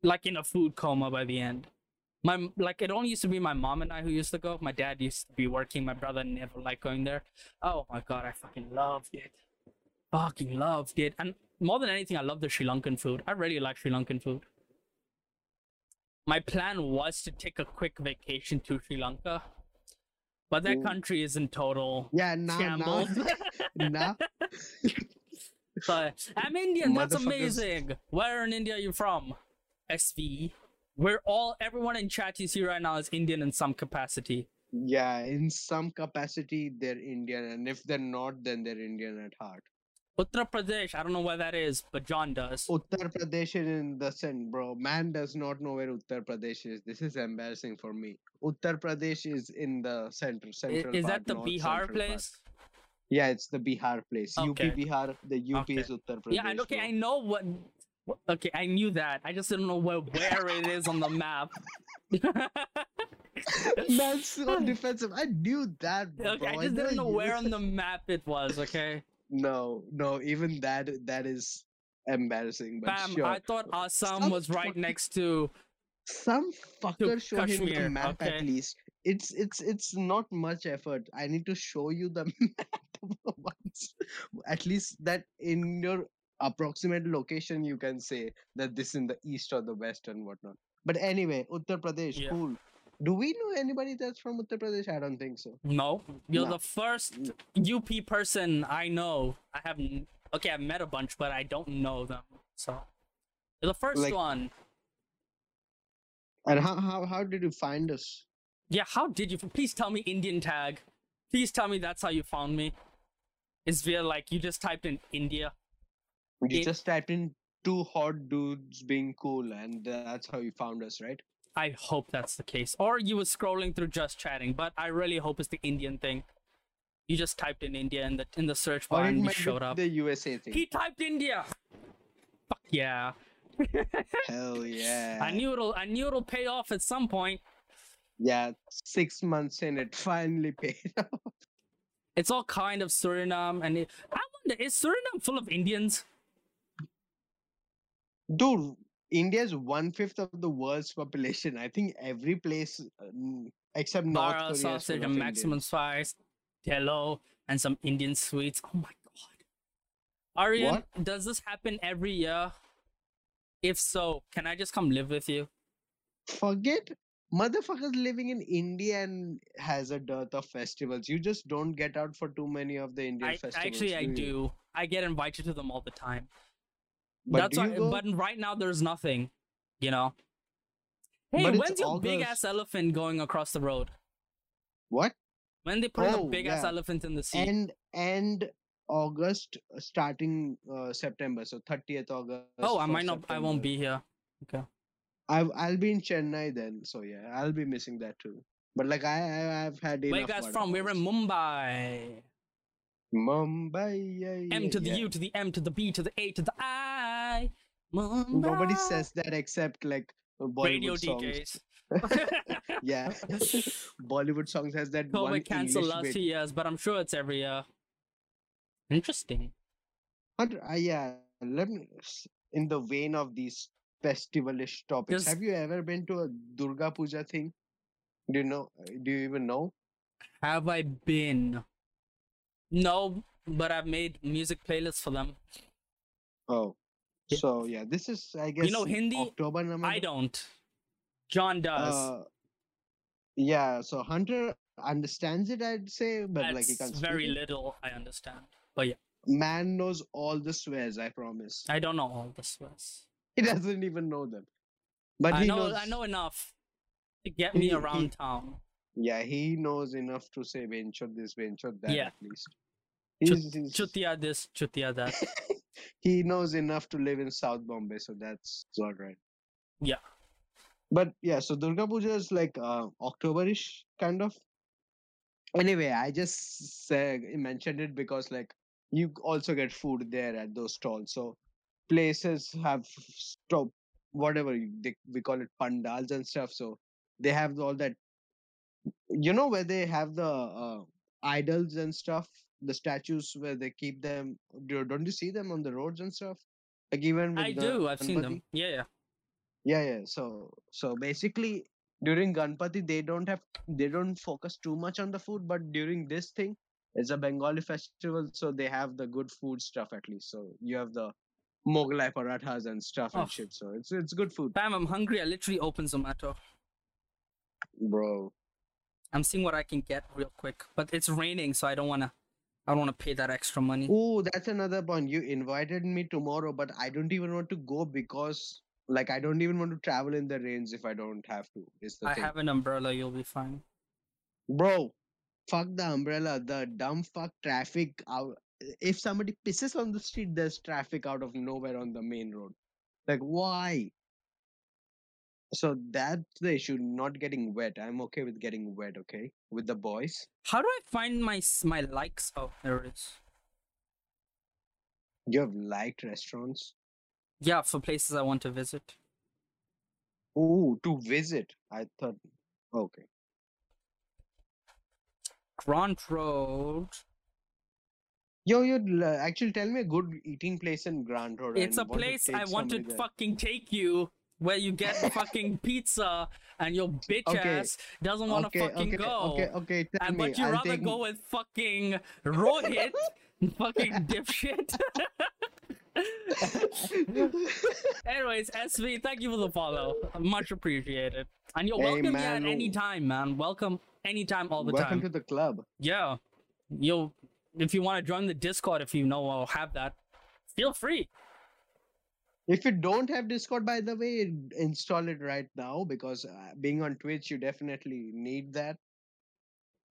like in a food coma by the end. My like it only used to be my mom and I who used to go. My dad used to be working. My brother never liked going there. Oh my god, I fucking loved it. Fucking loved it. And more than anything, I love the Sri Lankan food. I really like Sri Lankan food. My plan was to take a quick vacation to Sri Lanka, but that Ooh. country is in total Yeah, now shambles. now but I'm Indian. That's amazing. Where in India are you from? SV. We're all everyone in chat you see right now is Indian in some capacity. Yeah, in some capacity they're Indian, and if they're not, then they're Indian at heart. Uttar Pradesh. I don't know where that is, but John does. Uttar Pradesh is in the center, bro. Man does not know where Uttar Pradesh is. This is embarrassing for me. Uttar Pradesh is in the center, central. is part, that the Bihar central part. place? Yeah, it's the Bihar place. Okay. UP Bihar. The UP Okay. is Uttar Pradesh. Yeah, and okay, bro. I know what. Okay, I knew that. I just didn't know where where it is on the map. Man's so defensive. I knew that, bro. Okay, I I just didn't know where on the map it was. Okay, No, no, even that that is embarrassing. But Bam. sure. I thought Assam Some was right fucking- next to. some fucker show him Kashmir, the map okay. at least it's it's it's not much effort i need to show you the map once at least that in your approximate location you can say that this is in the east or the west and whatnot but anyway uttar pradesh Yeah. cool do we know anybody that's from uttar pradesh i don't think so No, you're No. the first mm. UP person I know. I haven't. Okay, I've met a bunch, but I don't know them. So you're the first Like- one. and how how, how did you find us Yeah, how did you? Please tell me Indian tag. Please tell me that's how you found me. It's via like you just typed in India. You just typed in two hot dudes being cool and that's how you found us right I hope that's the case. Or you were scrolling through just chatting, but I really hope it's the Indian thing. You just typed in India in the in the search bar it and you showed up. the usa thing He typed India. Fuck yeah. hell yeah I knew it'll I knew it'll pay off at some point. Yeah, six months in, it finally paid off. It's all kind of Suriname, and it, I wonder is Suriname full of Indians? Dude, India's one fifth of the world's population. I think every place uh, except North Bara Korea sausage and maximum spice, hello, and some Indian sweets. Oh my god. Aryan, does this happen every year? If so, can I just come live with you? Forget motherfuckers living in India and has a dearth of festivals. You just don't get out for too many of the Indian I, festivals. actually, I do. I get invited to them all the time. But That's why, go? but right now there's nothing, you know. Hey, But when's your big ass elephant going across the road? what? When they put Oh, big ass yeah. elephant in the sea? And and August uh, starting uh, September. So 30th August. oh, I might not. I won't be here. Okay. I I'll be in Chennai then. So yeah, I'll be missing that too. But like I, I I've had enough. Where you guys from? We're in. Mumbai. Mumbai. Yeah, M to the yeah. U to the M to the B to the A to the I. Mumbai. Nobody says that except like uh, Bollywood radio songs. DJs. Yeah, Bollywood songs has that one COVID canceled English last bit. few years, but I'm sure it's every year. Interesting. But, uh, yeah, let me in the vein of these festivalish topics. Does- Have you ever been to a Durga Puja thing? Do you know? uh, Do you even know? Have I been? No, but I've made music playlists for them. Oh, Yeah. so yeah, this is I guess you know Hindi? October November. I don't. John does. Uh, yeah, so Hunter understands it, I'd say, but like he can't very it. little. I understand, but yeah, Man knows all the swears. I promise. I don't know all the swears. He doesn't even know them, but I he know. knows. I know enough to get me He- around he- town. Yeah, he knows enough to say bhenchod this, bhenchod that Yeah. at least. He's, Chutia this, chutia that. he knows enough to live in South Bombay, so that's all right. Yeah. But yeah, so Durga Puja is like uh, Octoberish kind of. Anyway, I just say, mentioned it because like you also get food there at those stalls. So places have stop whatever they, we call it pandals and stuff. So they have all that. You know where they have the uh, idols and stuff, the statues where they keep them. Do, don't you see them on the roads and stuff? Like even with I do. I've seen them. Yeah, yeah. yeah yeah so so basically during ganpati they don't have they don't focus too much on the food but during this thing it's a bengali festival so they have the good food stuff at least so you have the moghlai parathas and stuff Oh. and shit so it's it's good food Bam, I'm hungry. I literally opened Zomato. bro I'm seeing what I can get real quick, but it's raining, so I don't wanna. I don't wanna pay that extra money. oh that's another point you invited me tomorrow but i don't even want to go because like i don't even want to travel in the rains if i don't have to is the I thing have an umbrella. You'll be fine. Bro, fuck the umbrella. The dumb fuck traffic out. If somebody pisses on the street, there's traffic out of nowhere on the main road. Like, why? So that's the issue, not getting wet. I'm okay with getting wet, okay? With the boys. How do I find my my likes? Oh, there it is. You have liked restaurants. Yeah, for places I want to visit. oh to visit. I thought, okay. Grant Road. Yo, you actually tell me a good eating place in Grant Road. It's a and want to place I want to there. fucking take you where you get fucking pizza and your bitch Okay, ass doesn't want to okay, fucking okay, go. Okay, okay, tell and, me. but you I'll rather take- go with fucking Rohit, fucking dipshit. Anyways, SV, thank you for the follow. Much appreciated. And you're Hey, welcome here man, at any time, man. Welcome anytime, all the Welcome time. Welcome to the club. Yeah. You'll if you want to join the Discord, if you know I'll have that, feel free. If you don't have Discord, by the way, install it right now because uh, being on Twitch, you definitely need that.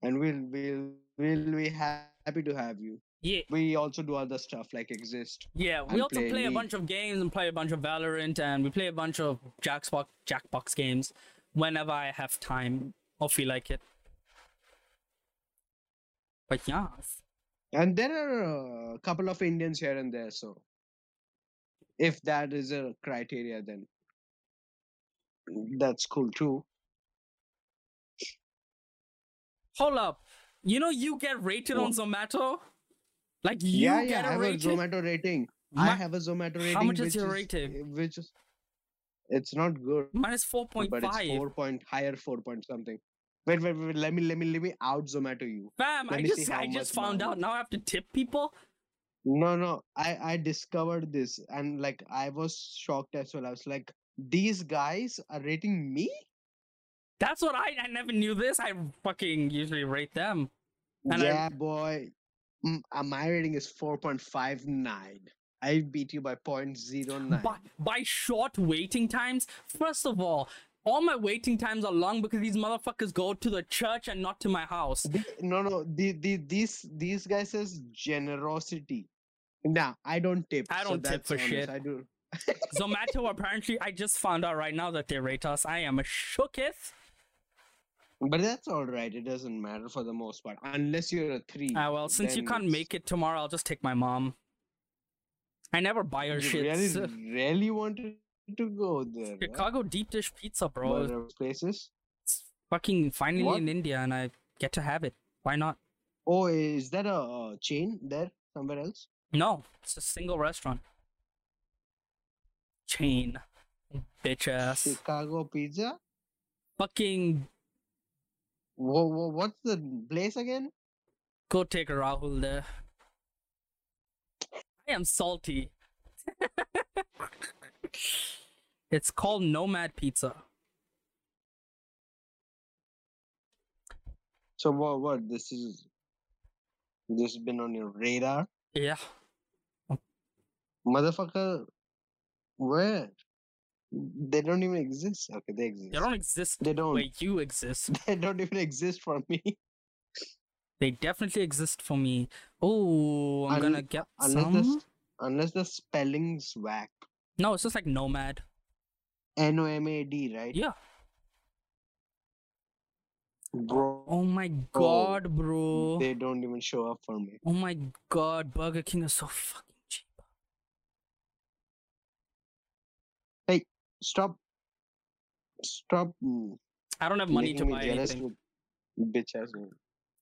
And we'll we'll we'll be happy to have you. Yeah. We also do other stuff like Exist. Yeah, we also play play a bunch of games and play a bunch of Valorant and we play a bunch of Jackbox Jackbox games whenever I have time or feel like it. But yeah, And there are a couple of Indians here and there, so if that is a criteria, then that's cool too. hold up. You know you get rated on Zomato? Like you yeah, get yeah. I a have rating? a Zomato rating. I have a Zomato rating. How much is your rating? Which is, it's not good, is four but it's four point higher, four point something. Wait, wait, wait. Let me, let me, let me out Zomato you. Fam, Let I just I just found out. Now I have to tip people. No, no. I, I discovered this, and like I was shocked as well. I was like, these guys are rating me. That's what I I never knew this. I fucking usually rate them. And I- yeah, boy. Mm, uh, my rating is four point five nine. I beat you by 0.09. by, by short waiting times. First of all, all my waiting times are long because these motherfuckers go to the church and not to my house. No, no. The, the, these these guys says generosity. Nah, I don't tip. I don't tip for honest, shit. I do. Zomato apparently, I just found out right now that they rate us. I am a shooketh. But that's all right. It doesn't matter for the most part, unless you're a three. Ah well, since you can't it's- make it tomorrow, I'll just take my mom. I never buy her You shit. really, really wanted to go there. Chicago deep dish pizza, bro. Other places? It's fucking finally What? in India, and I get to have it. Why not? Oh, is that a uh, chain there somewhere else? No, it's a single restaurant. Chain. Bitch ass. Chicago Pizza. Fucking Whoa, whoa, what's the place again? go take a Rahul there. I am salty. it's called Nomad Pizza. So what? What? This is. This has been on your radar, Yeah. Motherfucker. Where? They don't even exist. Okay, they exist. They don't exist They don't. Wait, you exist. They don't even exist for me. They definitely exist for me. Oh, I'm gonna get Unless some. the unless the spelling's whack. No, it's just like Nomad. N O M A D, right? Yeah. Bro, Oh my god, bro. they don't even show up for me. Oh my god, Burger King is so fucking cheap. Stop. Stop. mm, I don't have money to buy anything. bitch ass.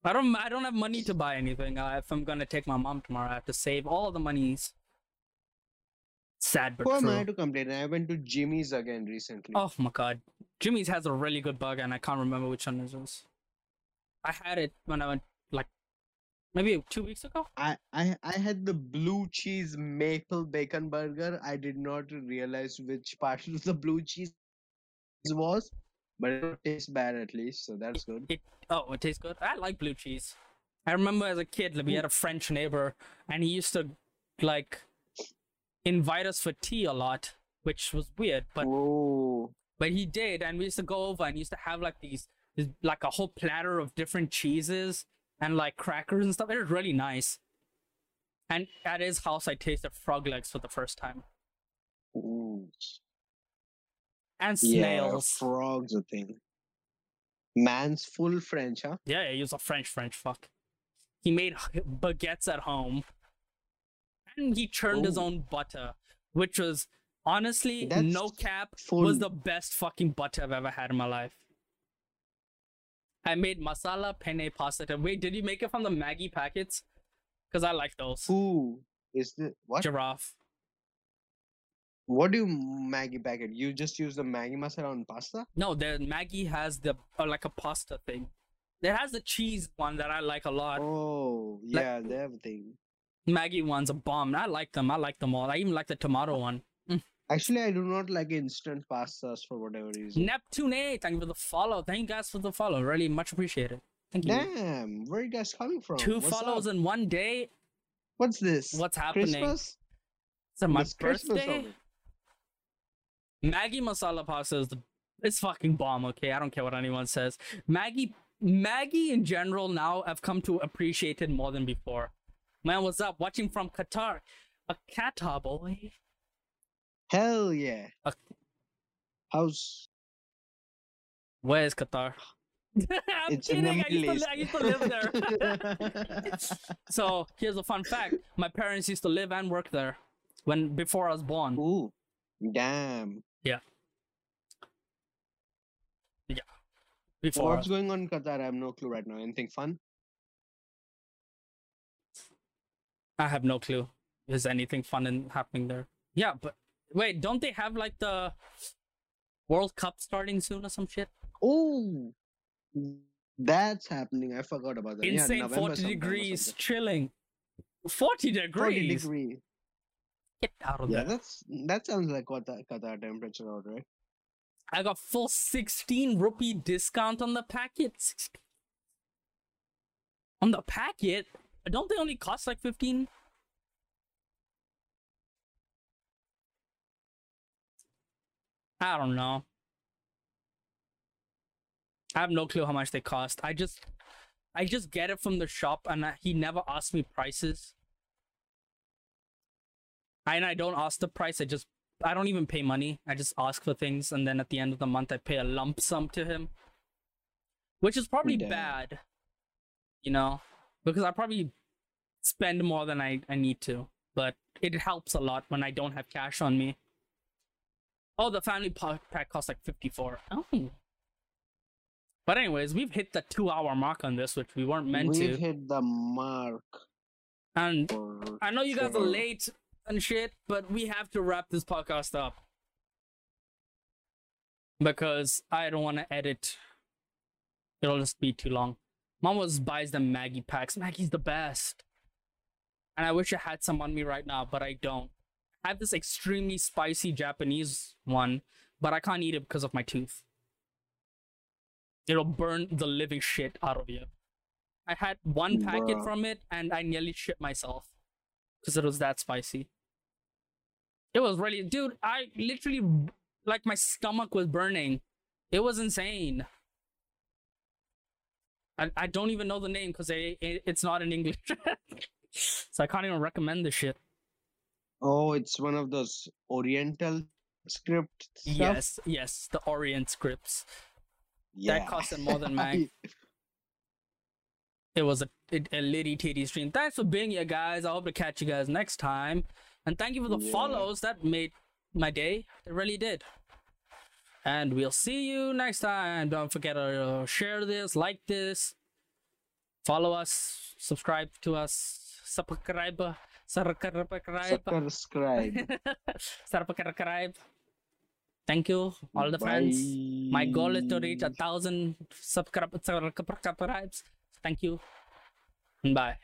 I don't. I don't have money to buy anything. Uh, if I'm gonna take my mom tomorrow, I have to save all the monies. Sad but Who am. I to complain? I went to Jimmy's again recently. Oh my god, Jimmy's has a really good burger, and I can't remember which one it was. I had it when I went maybe two weeks ago. I, I I had the blue cheese maple bacon burger. I did not realize which part of the blue cheese was, but it tastes bad at least, so that's good. It oh, it tastes good. I like blue cheese. I remember as a kid, like, we had a French neighbor, and he used to like invite us for tea a lot, which was weird, but oh, but he did, and we used to go over and used to have like these, this, like a whole platter of different cheeses and like crackers and stuff. It was really nice. And at his house, I tasted frog legs for the first time, ooh. and yeah, snails. frogs a thing. Man's full French, huh? Yeah, he was a French French fuck. He made baguettes at home, and he churned his own butter, which was honestly no cap full. was the best fucking butter I've ever had in my life. I made masala penne pasta. Wait, did you make it from the Maggi packets? Because I like those. Who is the what? Giraffe. What do you Maggi packet? You just use the Maggi masala on pasta? No, the Maggi has the uh, like a pasta thing. It has the cheese one that I like a lot. Oh, Like- yeah, they have a thing. Maggi one's a bomb. I like them. I like them all. I even like the tomato one. Actually, I do not like instant pastas for whatever reason. Neptune 8, thank you for the follow. Thank you guys for the follow. Really much appreciated. Thank you. Damn, where are you guys coming from? Two What's follows up? in one day. What's this? What's happening? Christmas? Is it my It's Christmas birthday? Maggi masala pasta is the it's fucking bomb, okay? I don't care what anyone says. Maggi Maggi in general now I've come to appreciate it more than before. Man, what's up? Watching from Qatar. A Qatar boy. Hell yeah. Uh, How's Where is Qatar? I'm It's kidding. I used, to, I used to live there. so here's a fun fact: my parents used to live and work there when before I was born. Ooh, damn. Yeah. Yeah. Before What's going on in Qatar? I have no clue right now. Anything fun? I have no clue. Is anything fun in, happening there? Yeah, but wait, don't they have like the World Cup starting soon or some shit? Oh, that's happening. I forgot about that. Yeah, Insane November 40 degrees, chilling. 40 degrees. 40 degrees. degree. Get out of Yeah, there. that's that sounds like what the Qatar temperature out, right? I got full 16 rupee discount on the packet. 16. On the packet? Don't they only cost like 15? I don't know. I have no clue how much they cost. I just I just get it from the shop and I, he never asked me prices. And I don't ask the price. I just I don't even pay money. I just ask for things, and then at the end of the month, I pay a lump sum to him, which is probably Damn. bad, you know, because I probably spend more than I, I need to, but it helps a lot when I don't have cash on me. Oh, the family pack costs like 54. Oh. But anyways, we've hit the two hour mark on this, which we weren't meant We've to. hit the mark. And I know you guys are late and shit, but we have to wrap this podcast up. Because I don't want to edit. It'll just be too long. Mom always buys them Maggi packs. Maggi's the best. And I wish I had some on me right now, but I don't. I have this extremely spicy Japanese one, but I can't eat it because of my tooth. It'll burn the living shit out of you. I had one packet Bruh. from it and I nearly shit myself because it was that spicy. It was really, dude. I literally, like, my stomach was burning. It was insane. I, I don't even know the name because it, it's not in English, so I can't even recommend this shit. Oh, it's one of those Oriental script stuff. Yes, yes, the Orient scripts. yeah. That costed more than mine. It was a, it, a litty titty stream. Thanks for being here, guys. I hope to catch you guys next time. And thank you for the Yeah. follows. That made my day. It really did. And we'll see you next time. Don't forget to uh, share this, like this, follow us, subscribe to us, subscribe, subscribe, Subscribe. Thank you, all the friends. My goal is to reach a thousand subscribers. Thank you. Bye.